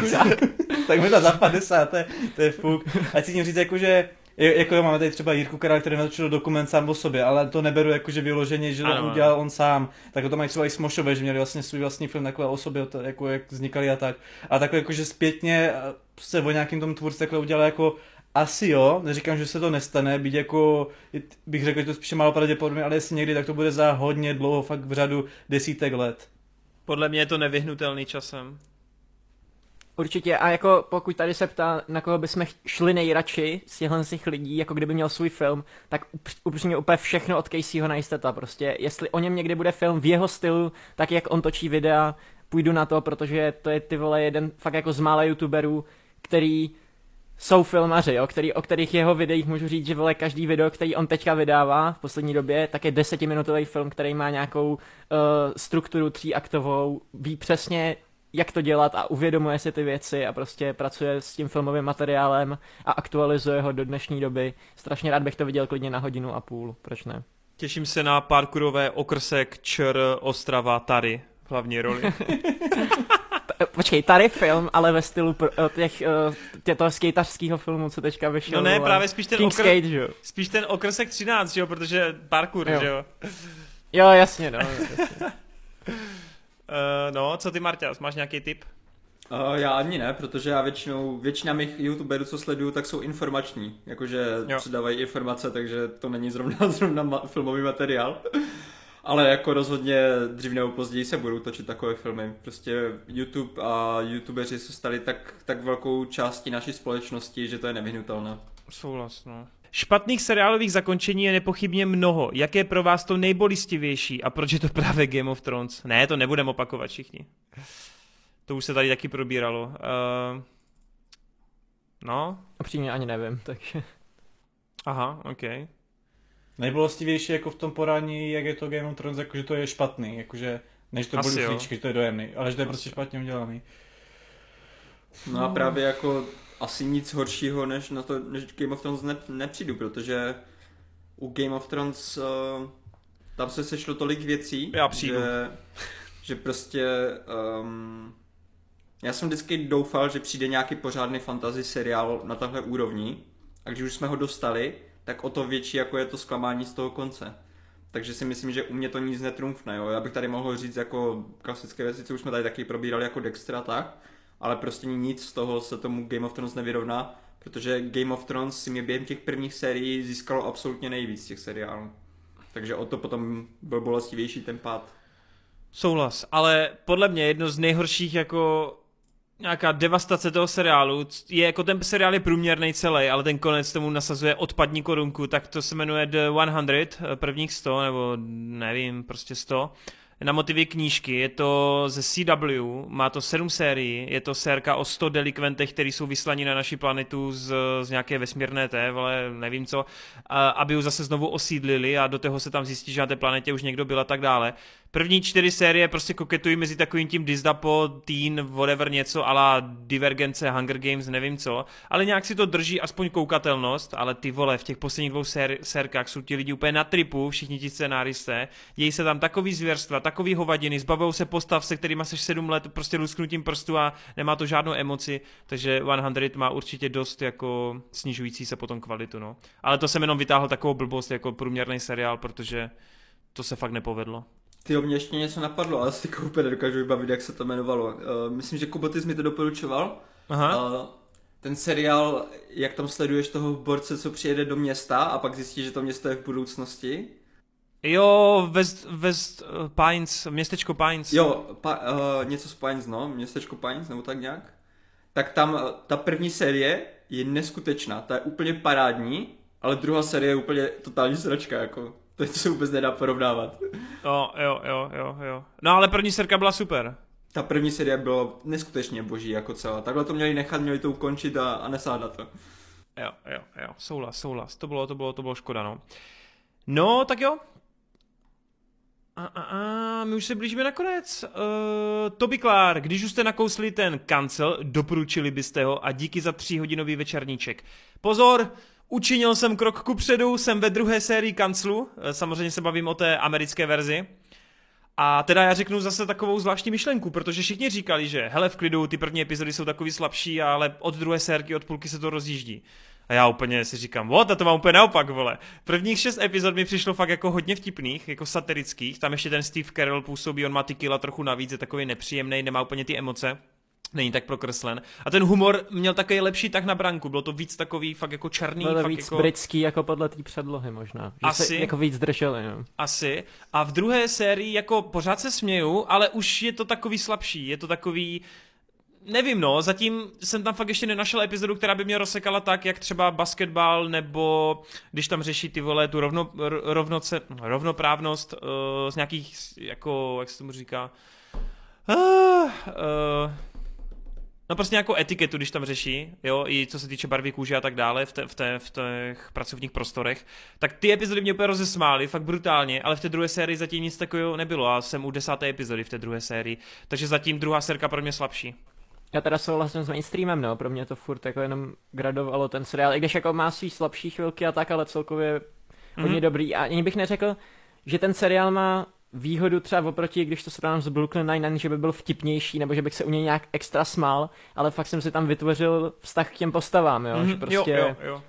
tak mi to za 50, to je, to je fuk. A chci tím říct, jako, že jako jo, máme tady třeba Jirku Kara, který natočil dokument sám o sobě, ale to neberu jako, že vyloženě, že to Ano, udělal on sám. Tak to mají třeba i Smošové, že měli vlastně svůj vlastní film takhle o sobě, jako jak vznikali a tak. A takhle jako, že zpětně eh, se o nějakým tom tvůrci takhle udělal jako asi jo, neříkám, že se to nestane, byť jako, bych řekl, že to spíše málo pravděpodobně, ale jestli někdy, tak to bude za hodně dlouho, fakt v řadu desítek let. Podle mě je to nevyhnutelný časem. Určitě a jako pokud tady se ptá, na koho bychom šli nejradši z těchhle z těch lidí, jako kdyby měl svůj film, tak upř- upřímně úplně všechno od Caseyho Neistata prostě. Jestli o něm někdy bude film v jeho stylu, tak jak on točí videa, půjdu na to, protože to je ty vole jeden fakt jako z mála youtuberů, který jsou filmaři, jo, který, o kterých jeho videích můžu říct, že vole každý video, který on teďka vydává v poslední době, tak je desetiminutový film, který má nějakou uh, strukturu tříaktovou, ví přesně, jak to dělat a uvědomuje si ty věci a prostě pracuje s tím filmovým materiálem a aktualizuje ho do dnešní doby. Strašně rád bych to viděl klidně na hodinu a půl, proč ne? Těším se na parkourové okrsek Čr Ostrava Tady v hlavní roli. Počkej, tady film, ale ve stylu eh, těch, eh, tě, toho skejtařského filmu, co teďka vyšel. No ne, vole. právě spíš ten King okr- Skate, že? Spíš ten okrsek 13, že jo, protože parkour, Jo. že jo. Jo, jasně, no. jasně. Uh, no, co ty Marťas, máš nějaký tip? Uh, já ani ne, protože já většinou, většina mých youtuberů, co sleduju, tak jsou informační. Jakože Jo. předávají informace, takže to není zrovna, zrovna ma- filmový materiál. Ale jako rozhodně dřív nebo později se budou točit takové filmy. Prostě YouTube a youtubeři se stali tak, tak velkou částí naší společnosti, že to je nevyhnutelné. Souhlas, no. Špatných seriálových zakončení je nepochybně mnoho. Jaké je pro vás to nejbolistivější a proč je to právě Game of Thrones? Ne, to nebudeme opakovat všichni. To už se tady taky probíralo. Uh, no, Upřímně ani nevím, takže... aha, ok. Nejbolostivější jako v tom porání, jak je to Game of Thrones, jako že to je špatný, jakože než to flíčky, že to je dojemný, ale že to je prostě špatně udělaný. No a právě jako asi nic horšího než na to, než Game of Thrones ne, nepřijdu, protože u Game of Thrones uh, tam se sešlo tolik věcí, Já přijdu. že, že prostě um, já jsem vždycky doufal, že přijde nějaký pořádný fantasy seriál na tahle úrovni a když už jsme ho dostali, tak o to větší jako je to zklamání z toho konce. Takže si myslím, že u mě to nic netrumfne. Jo? Já bych tady mohl říct jako klasické věci, co už jsme tady taky probírali jako Dexter a tak, ale prostě nic z toho se tomu Game of Thrones nevyrovná, protože Game of Thrones si mě během těch prvních sérií získalo absolutně nejvíc těch seriálů. Takže o to potom byl bolestivější ten pád. Souhlas, ale podle mě jedno z nejhorších jako nějaká devastace toho seriálu je jako ten seriál je průměrný celý, ale ten konec tomu nasazuje odpadní korunku, tak to se jmenuje The 100, eh, prvních 100, nebo nevím, prostě 100. Na motivy knížky, je to ze CW, má to 7 sérií, je to sérka o 100 delikventech, který jsou vyslaní na naši planetu z, z nějaké vesmírné té, ale nevím co, a, aby ji zase znovu osídlili a do toho se tam zjistí, že na té planetě už někdo byl a tak dále. První čtyři série prostě koketují mezi takovým tím Diznapo, Teen, whatever něco, ala Divergence, Hunger Games, nevím co, ale nějak si to drží aspoň koukatelnost, ale ty vole, v těch posledních dvou sér- sérkách jsou ti lidi úplně na tripu, všichni ti scénáristé, dějí se tam takový zvěrstva, takový hovadiny, zbavují se postav, se kterými seš sedm let prostě lusknutím prstu a nemá to žádnou emoci, takže 100 má určitě dost jako snižující se potom kvalitu, no. Ale to jsem jenom vytáhl takovou blbost jako průměrný seriál, protože to se fakt nepovedlo. Ty mě ještě něco napadlo, ale si úplně nedokážu vybavit, jak se to jmenovalo. Uh, myslím, že Kubo, ty jsi mi to doporučoval. Aha. Uh, ten seriál, jak tam sleduješ toho borce, co přijede do města a pak zjistí, že to město je v budoucnosti. Jo, West, West uh, Pines, městečko Pines. Jo, pa, uh, něco z Pines, no, městečko Pines, nebo tak nějak. Tak tam uh, ta první série je neskutečná, ta je úplně parádní, ale druhá série je úplně totální sračka, jako. To se vůbec nedá porovnávat. Jo, jo, jo, jo, jo. No ale první serka byla super. Ta první série byla neskutečně boží jako celá. Takhle to měli nechat, měli to ukončit a, a nesát na to. Jo, jo, jo, souhlas, souhlas. To bylo, to bylo, to bylo škoda, no. No, tak jo. A, a, a my už se blížíme na konec. Uh, Toby Clark, když už jste nakousli ten kancel, doporučili byste ho a díky za tříhodinový večerníček. Pozor, učinil jsem krok ku předu, jsem ve druhé sérii kanclu, Eh, samozřejmě se bavím o té americké verzi. A teda já řeknu zase takovou zvláštní myšlenku, protože všichni říkali, že hele v klidu, ty první epizody jsou takový slabší, ale od druhé sérky, od půlky se to rozjíždí. A já úplně si říkám, what, a to mám úplně naopak, vole. Prvních šest epizod mi přišlo fakt jako hodně vtipných, jako satirických. Tam ještě ten Steve Carell působí, on má ty kila trochu navíc, je takový nepříjemný, nemá úplně ty emoce. Není tak prokreslen. A ten humor měl takový lepší tak na branku, bylo to víc takový fakt jako černý. Bylo to fakt víc jako... britský jako podle té předlohy možná. Že Asi. se jako víc drželi, no. Asi. A v druhé sérii jako pořád se směju, ale už je to takový slabší. Je to takový... Nevím no, zatím jsem tam fakt ještě nenašel epizodu, která by mě rozsekala tak, jak třeba basketbal, nebo když tam řeší ty vole tu rovno, rovnoce, rovnoprávnost uh, z nějakých, jako, jak se tomu říká, uh, uh, No prostě nějakou etiketu, když tam řeší, jo, i co se týče barvy kůže a tak dále v, te, v, te, v těch pracovních prostorech, tak ty epizody mě úplně rozesmály, fakt brutálně, ale v té druhé sérii zatím nic takového nebylo a jsem u desáté epizody v té druhé sérii, takže zatím druhá sérka pro mě slabší. Já teda souhlasím s mainstreamem, no, pro mě to furt jako jenom gradovalo ten seriál, i když jako má svý slabší chvilky a tak, ale celkově hodně Mhm. dobrý. A ani bych neřekl, že ten seriál má výhodu třeba oproti, když to srovnám s Brooklyn Nine-Nine, že by byl vtipnější, nebo že bych se u něj nějak extra smál, ale fakt jsem si tam vytvořil vztah k těm postavám, jo, že Mhm, prostě... Jo, jo, jo.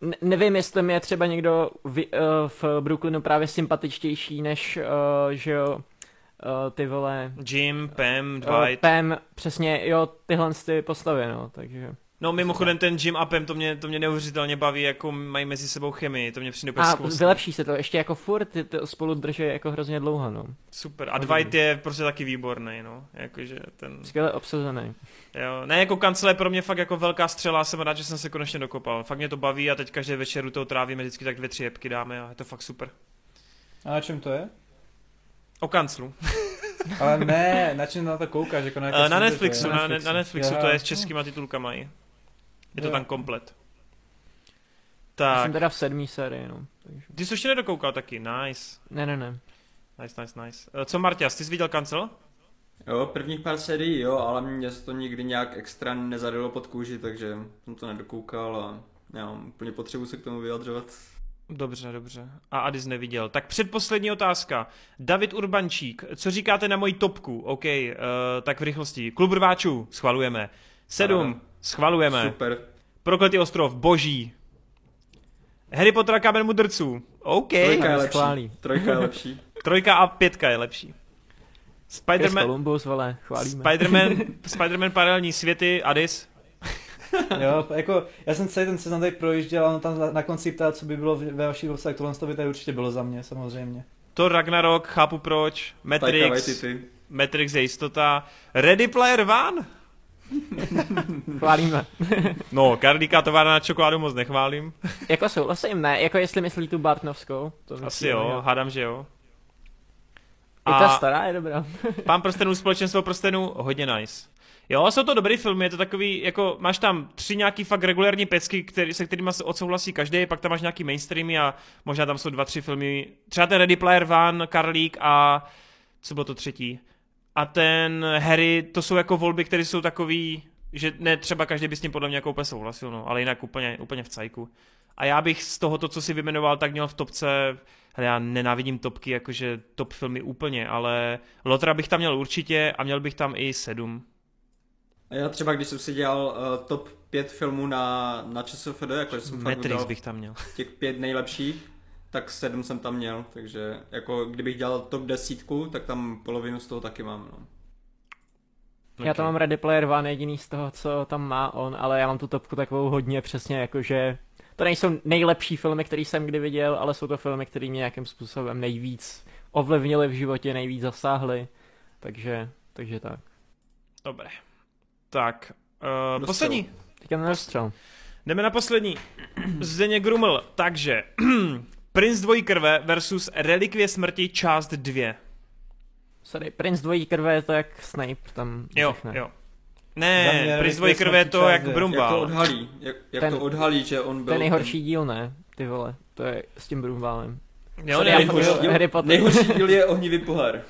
Ne- nevím, jestli mi je třeba někdo v, uh, v Brooklynu právě sympatičtější než, uh, že jo, uh, ty vole... Jim, Pam, Uh, Dwight. Pam, přesně, jo, tyhle ty postavy, no, takže... No mimochodem ten Jim a Pam, to mě, to mě neuvěřitelně baví, jako mají mezi sebou chemii, to mě přijde úplně A vylepší se to, ještě jako furt to spolu drží jako hrozně dlouho, no. Super. A Dwight je prostě taky výborný, no. Jakože ten... Skvěle obsazený. Jo, ne, jako kancel je pro mě fakt jako velká střela, jsem rád, že jsem se konečně dokopal. Fakt mě to baví a teď každý večer u toho trávíme vždycky tak dvě, tři jebky dáme a je to fakt super. A na čem to je? O kanclu. Ale ne, na čem na to koukáš? Jako na, Na to Netflixu, je? na, Netflixu. na Netflixu, to je s českýma titulkama. Je to Jo. tam komplet. Já Tak, jsem teda v sedmý sérii, no. Takže... ty jsi ještě nedokoukal taky, nice. Ne, ne, ne. Nice, nice, nice. Eh, Co Marťas, ty jsi viděl kancel? Jo, prvních pár sérií, jo, ale mě se to nikdy nějak extra nezadalo pod kůži, takže jsem to nedokoukal a nemám úplně potřebu se k tomu vyjadřovat. Dobře, dobře. A Adis neviděl. Tak předposlední otázka. David Urbančík, co říkáte na moji topku? OK, uh, tak v rychlosti. Klub rváčů, schvalujeme. Sedm. Schvalujeme. Super. Prokletý ostrov, boží. Harry Potter a kámen mudrců. OK. Trojka je to lepší. Trojka je lepší. Trojka a pětka je lepší. Spider-Man, Columbus, vole, chválíme. Spider-Man, Spider-Man paralelní světy, Adis. Jo, jako, já jsem celý ten seznam tady projížděl a on tam na- na konci ptal, co by bylo ve vašich obsah, tohle to by tady určitě bylo za mě, samozřejmě. Thor Ragnarok, chápu proč. Matrix. Matrix je jistota. Ready Player One? Chválíme. No, Karlíka továrna na čokoládu moc nechválím. jako souhlasím, ne, jako jestli myslí tu Bartnovskou. To Asi myslím, jo, hádám, že jo. I ta stará je dobrá. Pán prstenů, společenstvo prstenů, hodně nice. Jo, jsou to dobrý filmy, je to takový, jako máš tam tři nějaký fakt regulární pecky, který, se kterými se odsouhlasí každý, pak tam máš nějaký mainstreamy a možná tam jsou dva, tři filmy. Třeba ten Ready Player One, Karlík a co bylo to třetí? A ten Harry, to jsou jako volby, které jsou takový, že ne třeba každý by s tím podle mě jako úplně souhlasil, no, ale jinak úplně, úplně v cajku. A já bych z tohoto, co si vymenoval, tak měl v topce, hele, já nenávidím topky, jakože top filmy úplně, ale Lotra bych tam měl určitě a měl bych tam i sedm. A já třeba, když jsem si dělal uh, top 5 filmů na, na ČSFD, jako že jsem fakt Matrix vybral bych tam měl. těch pět nejlepších, tak sedm jsem tam měl, takže jako kdybych dělal top desítku, tak tam polovinu z toho taky mám, no. Já tam mám Ready Player One jediný z toho, co tam má on, ale já mám tu topku takovou hodně přesně, jakože to nejsou nejlepší filmy, které jsem kdy viděl, ale jsou to filmy, které mě nějakým způsobem nejvíc ovlivnily v životě, nejvíc zasáhly, takže, takže tak. Dobré. Tak, uh, Dostřel. poslední. Teďka na. Jdeme na poslední. Zdeně Gruml. Takže, Prince dvojí krve versus Relikvie smrti část 2. Sorry, Prince dvojí krve je to jak Snape tam Jo, řekne. jo. Ne, Prince dvojí krve je to jak dvě. Jak to Brumbal. odhalí, jak, jak Ten- to odhalí, že on byl... Je nejhorší díl, ne? Ty vole, to je s tím Brumbálem. Jo, Sorry, nejhorší díl. Harry Potter. nejhorší díl je ohnivý pohár.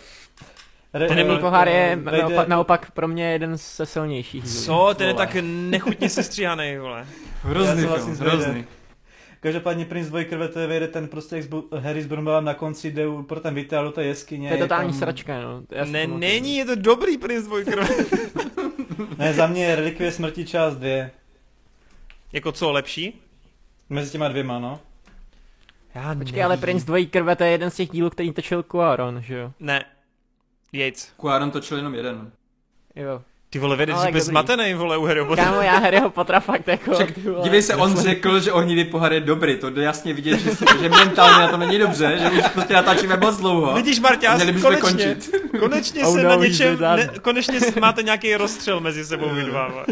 Ten eh, pohár je vejde- naopak, naopak pro mě jeden ze silnějších dílů. Co? Ten je tak nechutně sestříhaný, vole. Hrozný film, Vejdem. hrozný. Každopádně Prince to je vejde ten prostě jak Harry s Brumbalem na konci jde pro ten vytáhl do té jeskyně. To je totální tam- sračka, no. Si Ne, není, je to dobrý Prince dvojí krve. Ne, za mě je Relikvie smrti část 2. jako co, lepší? Mezi těma dvěma, no. Já Počkej, ale Prince dvojí krve, to je jeden z těch dílů, který točil Cuaron, že jo? Ne. Yates. Kuaron točil jenom jeden. Jo. Ty vole, Ale že bys zmatený, vole, u Harryho Pottera. Kámo, já Harryho Pottera fakt jako... Však dívej se, on řekl, že ohnivý pohár je dobrý, to jde jasně vidět, že, že mentálně na to není dobře, že už prostě natáčíme moc dlouho. Vidíš, Marťás, Měli bychom konečně, končit. konečně Oh se no, na něčem, ne, konečně máte nějaký rozstřel mezi sebou vy dva.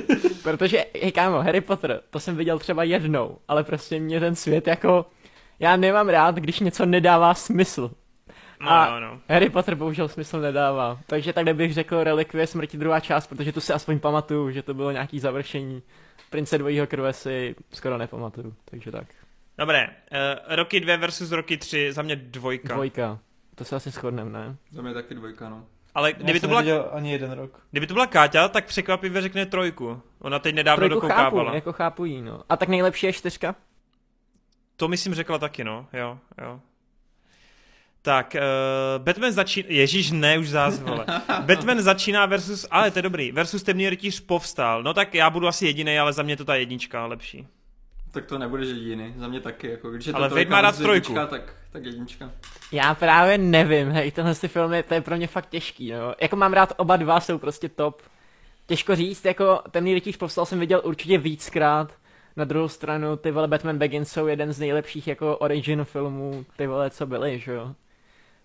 Protože, hej kámo, Harry Potter, to jsem viděl třeba jednou, ale prostě mě ten svět jako... Já nemám rád, když něco nedává smysl. No, A- no, no. Harry Potter bohužel smysl nedává. Takže takhle bych řekl Relikvie smrti druhá část, protože tu si aspoň pamatuju, že to bylo nějaký završení. Prince dvojího krve si skoro nepamatuju, takže tak. Dobré, uh, Rocky 2 versus Rocky 3, za mě dvojka. Dvojka. To se asi shodneme, ne? Za mě taky dvojka, no. Ale Já kdyby to, byla, ani jeden rok. kdyby to byla Káťa, tak překvapivě řekne trojku. Ona teď nedávno Trojku chápu, dokoukávala. jako chápu jí, no. A tak nejlepší je čtyřka? To myslím řekla taky, no. Jo, jo. Tak, uh, Batman začíná, ježíš ne, už zás, vole. Batman začíná versus, ale to je dobrý, versus temný rytíř povstal. No tak já budu asi jediný, ale za mě to ta jednička lepší. Tak to nebude, že jediný, za mě taky, jako když je to Ale Wade má rád versus jednička, trojku. Tak, tak jednička. Já právě nevím, hej, tenhle ty filmy, to je pro mě fakt těžký, no. Jako mám rád oba dva, jsou prostě top. Těžko říct, jako Temný rytíř povstal jsem viděl určitě víckrát. Na druhou stranu, ty vole Batman Begins jsou jeden z nejlepších jako origin filmů, ty vole, co byly, že jo.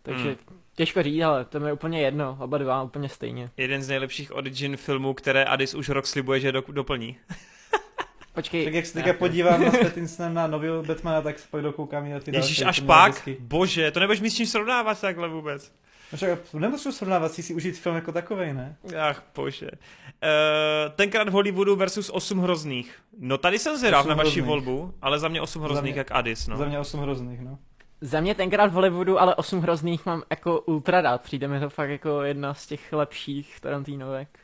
Takže Hmm. těžko říct, ale to mi je úplně jedno, oba dva úplně stejně. Jeden z nejlepších origin filmů, které Addis už rok slibuje, že do, doplní. Počkej, Tak jak se teďka podívám na Pattinson na nového Batmana, tak se pak dokoukám i na ty Ježíš, další, až pak? vždycky. Bože, to nebudeš mít s čím srovnávat takhle vůbec. No však nemůžu srovnávat si si užít film jako takovej, ne? Ach, bože. Uh, tenkrát v Hollywoodu versus 8 hrozných. No tady jsem zvědav na vaši hrozných. volbu, ale za mě 8 hrozných mě- jak Addis, no. Za mě osm hrozných, no. Za mě tenkrát v Hollywoodu, ale osm hrozných mám jako ultra rád. Přijde mi to fakt jako jedna z těch lepších Tarantinovek.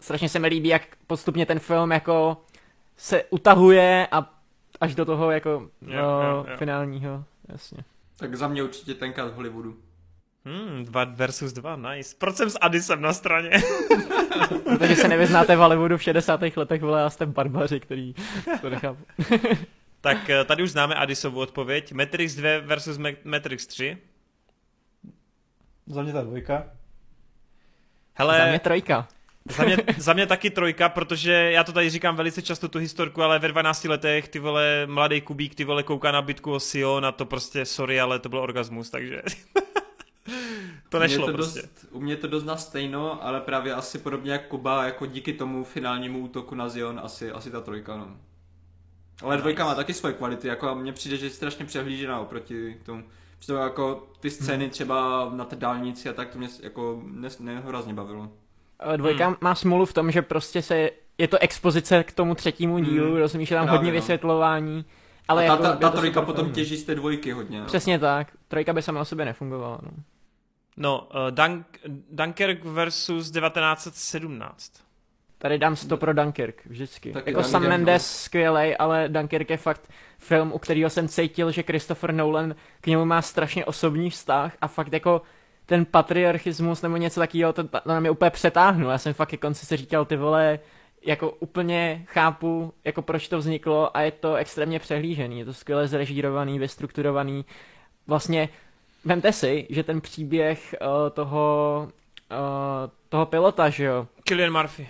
Strašně se mi líbí, jak postupně ten film jako se utahuje a až do toho jako no, jo, jo. finálního, jasně. Tak za mě určitě tenkrát v Hollywoodu. Hmm, 2 versus 2, nice. Proč jsem s Addisem na straně? Protože se nevyznáte v Hollywoodu v 60. letech, vole, a jste barbaři, který to nechápu. tak eh, tady už známe Addisovu odpověď. Matrix 2 versus Ma- Matrix 3. Za mě ta dvojka. Hele, Za mě trojka. Za mě, za mě taky trojka, protože já to tady říkám velice často tu historku, ale ve 12 letech ty vole mladý Kubík, ty vole kouká na bitku o Sion a to prostě sorry, ale to byl orgasmus, takže to mě nešlo je to prostě. Dost, u mě to dost na stejno, ale právě asi podobně jak Kuba, jako díky tomu finálnímu útoku na Zion, asi, asi ta trojka, no. Ale dvojka má taky svoje kvality, jako mně přijde, že je strašně přehlížená oproti tomu. Přitom jako ty scény třeba na té dálnici a tak, to mě jako nes, nehorazně bavilo. Dvojka hmm. má smůlu v tom, že prostě se, je to expozice k tomu třetímu dílu, Hmm. rozumíš, že tam Právě, hodně no. vysvětlování. Ale Ale a ta, jako, ta, ta to trojka potom film. těží z té dvojky hodně. No. Přesně tak. Trojka by sama o sobě nefungovala. No. No, uh, Dunk, Dunkirk versus 1917. Tady dám 100 pro Dunkirk, vždycky. Taky jako Sam Mendes skvělej, ale Dunkirk je fakt film, u kterého jsem cítil, že Christopher Nolan k němu má strašně osobní vztah a fakt jako ten patriarchismus nebo něco takového, to, to na mě úplně přetáhnul. Já jsem fakt ke konci si říkal, ty vole, jako úplně chápu, jako proč to vzniklo a je to extrémně přehlížený. Je to skvěle zrežírovaný, vystrukturovaný. Vlastně vemte si, že ten příběh uh, toho, uh, toho pilota, že jo, Killian Murphy.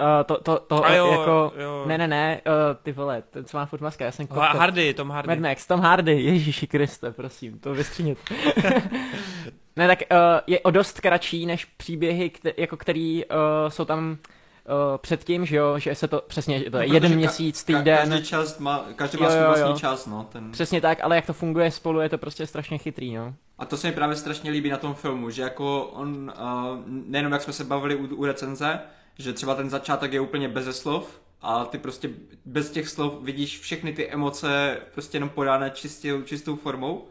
Uh, to, to, to A jo, jako, jo. ne, ne, ne, uh, ty vole, ten co má furt maska, já jsem kokot. Hardy, Tom Hardy. Mad Max, Tom Hardy, Ježíši Kriste, prosím, to vystřínit. ne, tak uh, je o dost kratší než příběhy, kte, jako který uh, jsou tam uh, předtím, že jo, že se to, přesně, že to je No, jeden protože měsíc, ka- týden, Každý čas má, každý má Jo, svůj jo, vlastní jo. čas, no. Ten... přesně tak, ale jak to funguje spolu, je to prostě strašně chytrý, no. A to se mi právě strašně líbí na tom filmu, že jako on, uh, nejenom jak jsme se bavili u, u recenze, že třeba ten začátek je úplně beze slov a ty prostě bez těch slov vidíš všechny ty emoce prostě jenom podány čistě, čistou formou,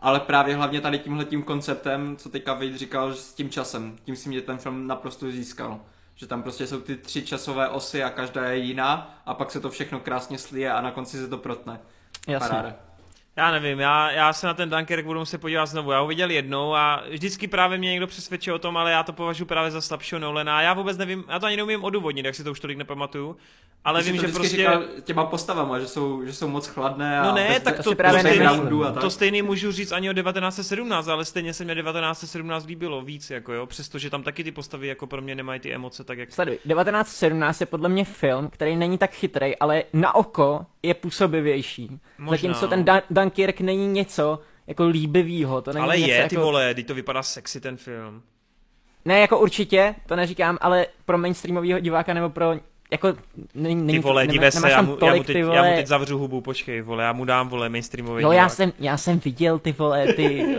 ale právě hlavně tady tímhletím konceptem, co teďka Vejt říkal, že s tím časem, tím si mě ten film naprosto získal. Že tam prostě jsou ty tři časové osy a každá je jiná a pak se to všechno krásně slije a na konci se to protne. Jasně. Paráda. Já nevím, já, já se na ten Dunkirk budu muset podívat znovu. Já ho viděl jednou a vždycky právě mě někdo přesvědčil o tom, ale já to považuji právě za slabšího Nolana. Já vůbec nevím, já to ani neumím odůvodnit, jak si to už tolik nepamatuju. Ale vím, to že prostě... říkal těma postavama, že jsou, že jsou moc chladné a No ne, bez- tak to, právě to, stejný, backgroundu a tak. to stejný můžu říct ani o 1917, ale stejně se mě 1917 líbilo víc, jako jo, přestože tam taky ty postavy jako pro mě nemají ty emoce, tak jak... Sleduj, 1917 je podle mě film, který není tak chytrý, ale na oko je působivější. Možná, Zatímco ten no. Dan- Dunkirk není něco jako líbivýho, to není Ale něco je, jako... ty vole, teď to vypadá sexy ten film. Ne, jako určitě, to neříkám, ale pro mainstreamového diváka nebo pro jako není, Ty není vole, to, nemá- se, já tam mu, já, mu tolik, teď, ty já mu vole- teď zavřu hubu, počkej, vole, já mu dám, vole, mainstreamový Jo, já divák. jsem, já jsem viděl ty vole, ty uh,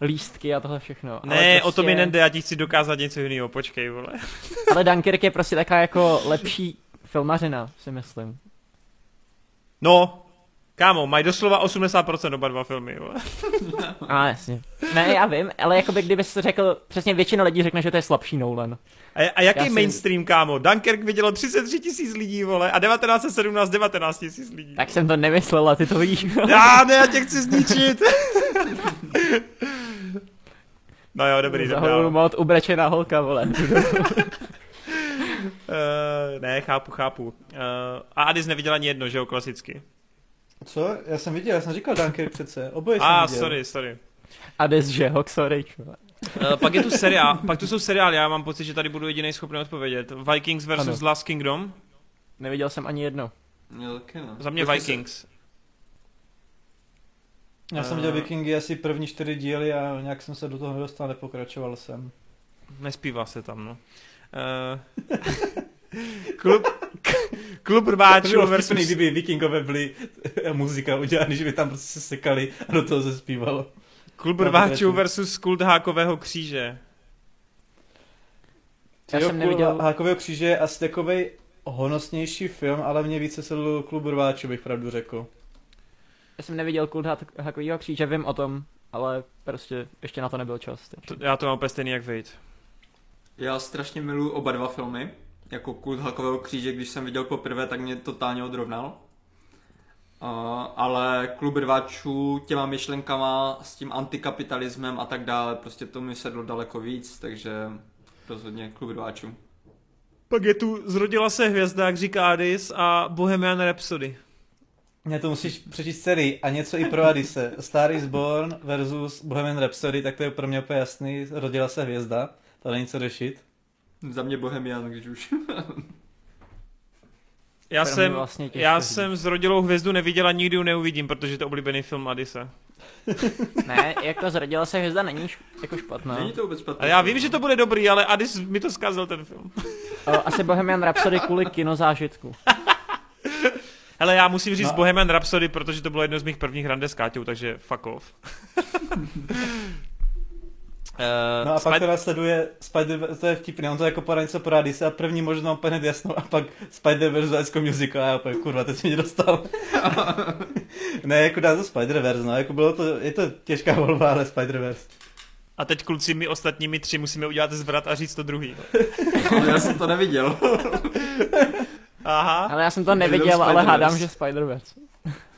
lístky a tohle všechno. ale Ne, prostě, o to mi nejde, já ti chci dokázat něco jiného, počkej, vole. Ale Dunkirk je prostě taková jako lepší filmařina, si myslím. No, kámo, mají doslova 80% oba dva filmy, vole. A jasně. Ne, já vím, ale jako by kdyby jsi řekl, přesně většina lidí řekne, že to je slabší Nolan. A, a jaký Já si- mainstream, kámo? Dunkirk vidělo 33 tisíc lidí, vole, a 1917 19 tisíc lidí. Tak jsem to nemyslel a ty to vidíš. Já ne, já tě chci zničit. no jo, dobrý, dobrý. holu Uh, mod ubrečená holka, vole. ne, chápu, chápu. Uh, a Adis neviděla ani jedno, že jo, klasicky. Co? Já jsem viděl, já jsem říkal Dunkirk přece. Oboje jsem A, ah, viděl. sorry, sorry. A des, že hok, sorry. Uh, pak je tu seriál, pak tu jsou seriály, já mám pocit, že tady budu jediný schopný odpovědět. Vikings versus Ano. Last Kingdom. Neviděl jsem ani jedno. Jo, taky no. Za mě Počkej se- Vikings. Já jsem Eh. viděl Vikingy asi první čtyři díly a nějak jsem se do toho nedostal, nepokračoval jsem. Nespívá se tam, no. Uh, klub, klub rváčů versus... vtipný, kdyby Vikingové byli muzika udělaný, že by tam prostě se sekali a do toho se zpívalo. Klub No, rváčů versus kult hákového kříže. Já Jo, jsem neviděl, Hákového kříže je asi takovej honosnější film, ale mě více sedl klub rváčů, bych pravdu řekl. já jsem neviděl kult hakovýho kříže, vím o tom, ale prostě ještě na to nebyl čas. To, já to mám úplně stejný jak Vejt. Já strašně miluji oba dva filmy. Jako Kult Hakového kříže, když jsem viděl poprvé, tak mě totálně odrovnal. Uh, ale klub rváčů těma myšlenkama s tím antikapitalismem a tak dále, prostě to mi sedlo daleko víc, takže rozhodně klub rváčů. Pak je tu Zrodila se hvězda, jak říká Adis, a Bohemian Rhapsody. Ne, to musíš přečíst celý a něco i pro Adise. Star is Born versus Bohemian Rhapsody, tak to je pro mě úplně jasný. Rodila se hvězda, to není co řešit. Za mě Bohemian, když už. Já Pro jsem, vlastně já říct. jsem Zrodilou hvězdu neviděl a nikdy ji neuvidím, protože to je oblíbený film Adise. Ne, jako zrodila se hvězda není š- jako špatná. Není to vůbec špatné. A já vím, že to bude dobrý, ale Adis mi to zkazil ten film. O, asi Bohemian Rhapsody kvůli kinozážitku. Hele, já musím říct No. Bohemian Rhapsody, protože to bylo jedno z mých prvních rande s Káťou, takže fuck off. Uh, No a pak to následuje Spider to je vtipné, on to jako podá něco pro Adise a první možná úplně hned jasnou a pak Spider-Verse School Musical a já úplně kurva, teď mě dostal. ne, jako dá to Spider-Verse, no, jako bylo to, je to těžká volba, ale Spider-Verse. A teď kluci, my ostatními tři musíme udělat zvrat a říct to druhý. Já jsem to neviděl. Aha. Ale já jsem to Neviděl ale hádám, že Spider-Verse.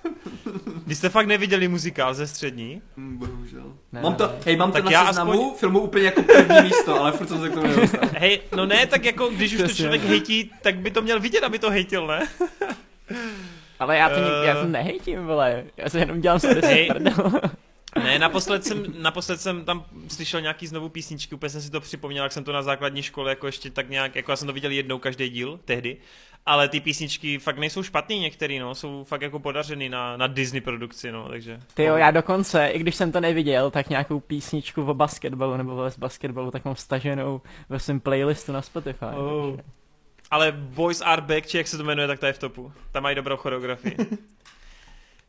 Vy jste fakt neviděli muzikál ze střední? Hm, Bohužel. Ne, mám to, ne. hej, mám Tak to já na seznamu aspoň- filmu úplně jako první místo, ale furt jsem se k tomu nedostal. Hej, no ne, tak jako když už to člověk hejtí, tak by to měl vidět, aby to hejtil, ne? Ale já to, uh... Eh. já to nehejtím, vole. Já se jenom dělám z Hej. Ne, naposled jsem, naposled jsem tam slyšel nějaký znovu písničky, úplně jsem si to připomněl, jak jsem to na základní škole jako ještě tak nějak, jako já jsem to viděl jednou každý díl tehdy, ale ty písničky fakt nejsou špatný některý, no, jsou fakt jako podařený na, na Disney produkci, no, takže. Ty jo, já dokonce, i když jsem to neviděl, tak nějakou písničku o basketbalu nebo z basketbalu, tak mám staženou ve svém playlistu na Spotify. Oh. Ale Boys Are Back, či jak se to jmenuje, tak to je v topu. Tam mají dobrou choreografii.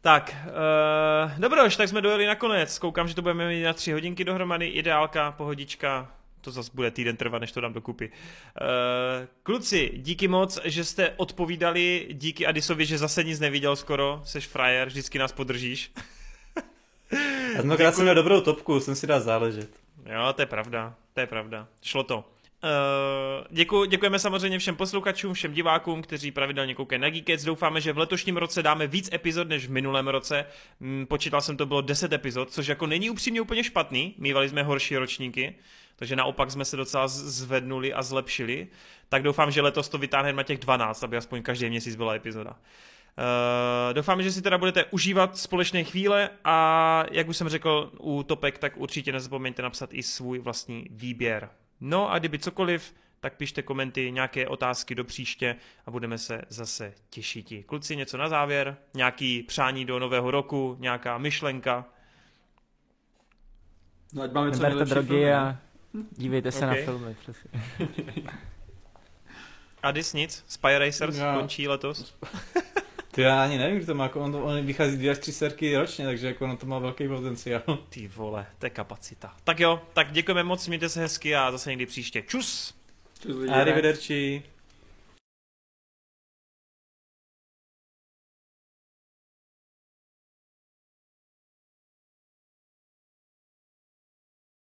tak, uh, dobroš, tak jsme dojeli nakonec. Koukám, že to budeme mít na tři hodinky dohromady. Ideálka, pohodička. To zase bude týden trvat, než to dám dokupy. Uh, kluci, díky moc, že jste odpovídali. Díky Adisovi, že zase nic neviděl skoro. Seš frajer, vždycky nás podržíš. A tentokrát jsem měl dobrou topku, jsem si dal záležet. Jo, to je pravda, to je pravda. Šlo to. Uh, děku, děkujeme samozřejmě všem posluchačům, všem divákům, kteří pravidelně koukají na Geekets. Doufáme, že v letošním roce dáme víc epizod než v minulém roce. Hmm, počítal jsem, to bylo 10 epizod, což jako není upřímně úplně špatný. Mývali jsme horší ročníky, takže naopak jsme se docela zvednuli a zlepšili. Tak doufám, že letos to vytáhneme na těch 12, aby aspoň každý měsíc byla epizoda. Uh, doufám, že si teda budete užívat společné chvíle a jak už jsem řekl u topek, tak určitě nezapomeňte napsat i svůj vlastní výběr. No a kdyby cokoliv, tak pište komenty, nějaké otázky do příště a budeme se zase těšit. Kluci, něco na závěr? Nějaký přání do nového roku? Nějaká myšlenka? No, ať máme co Neberte drogy a dívejte se okay. na filmy, přesně. Adis nic? Spy Racers no. končí letos? To já ani nevím, to má, jako on, on vychází dvě až tři serky ročně, takže jako ono to má velký potenciál. Ty vole, to je kapacita. Tak jo, tak děkujeme moc, mějte se hezky a zase někdy příště. Čus! Čus Arrivederci.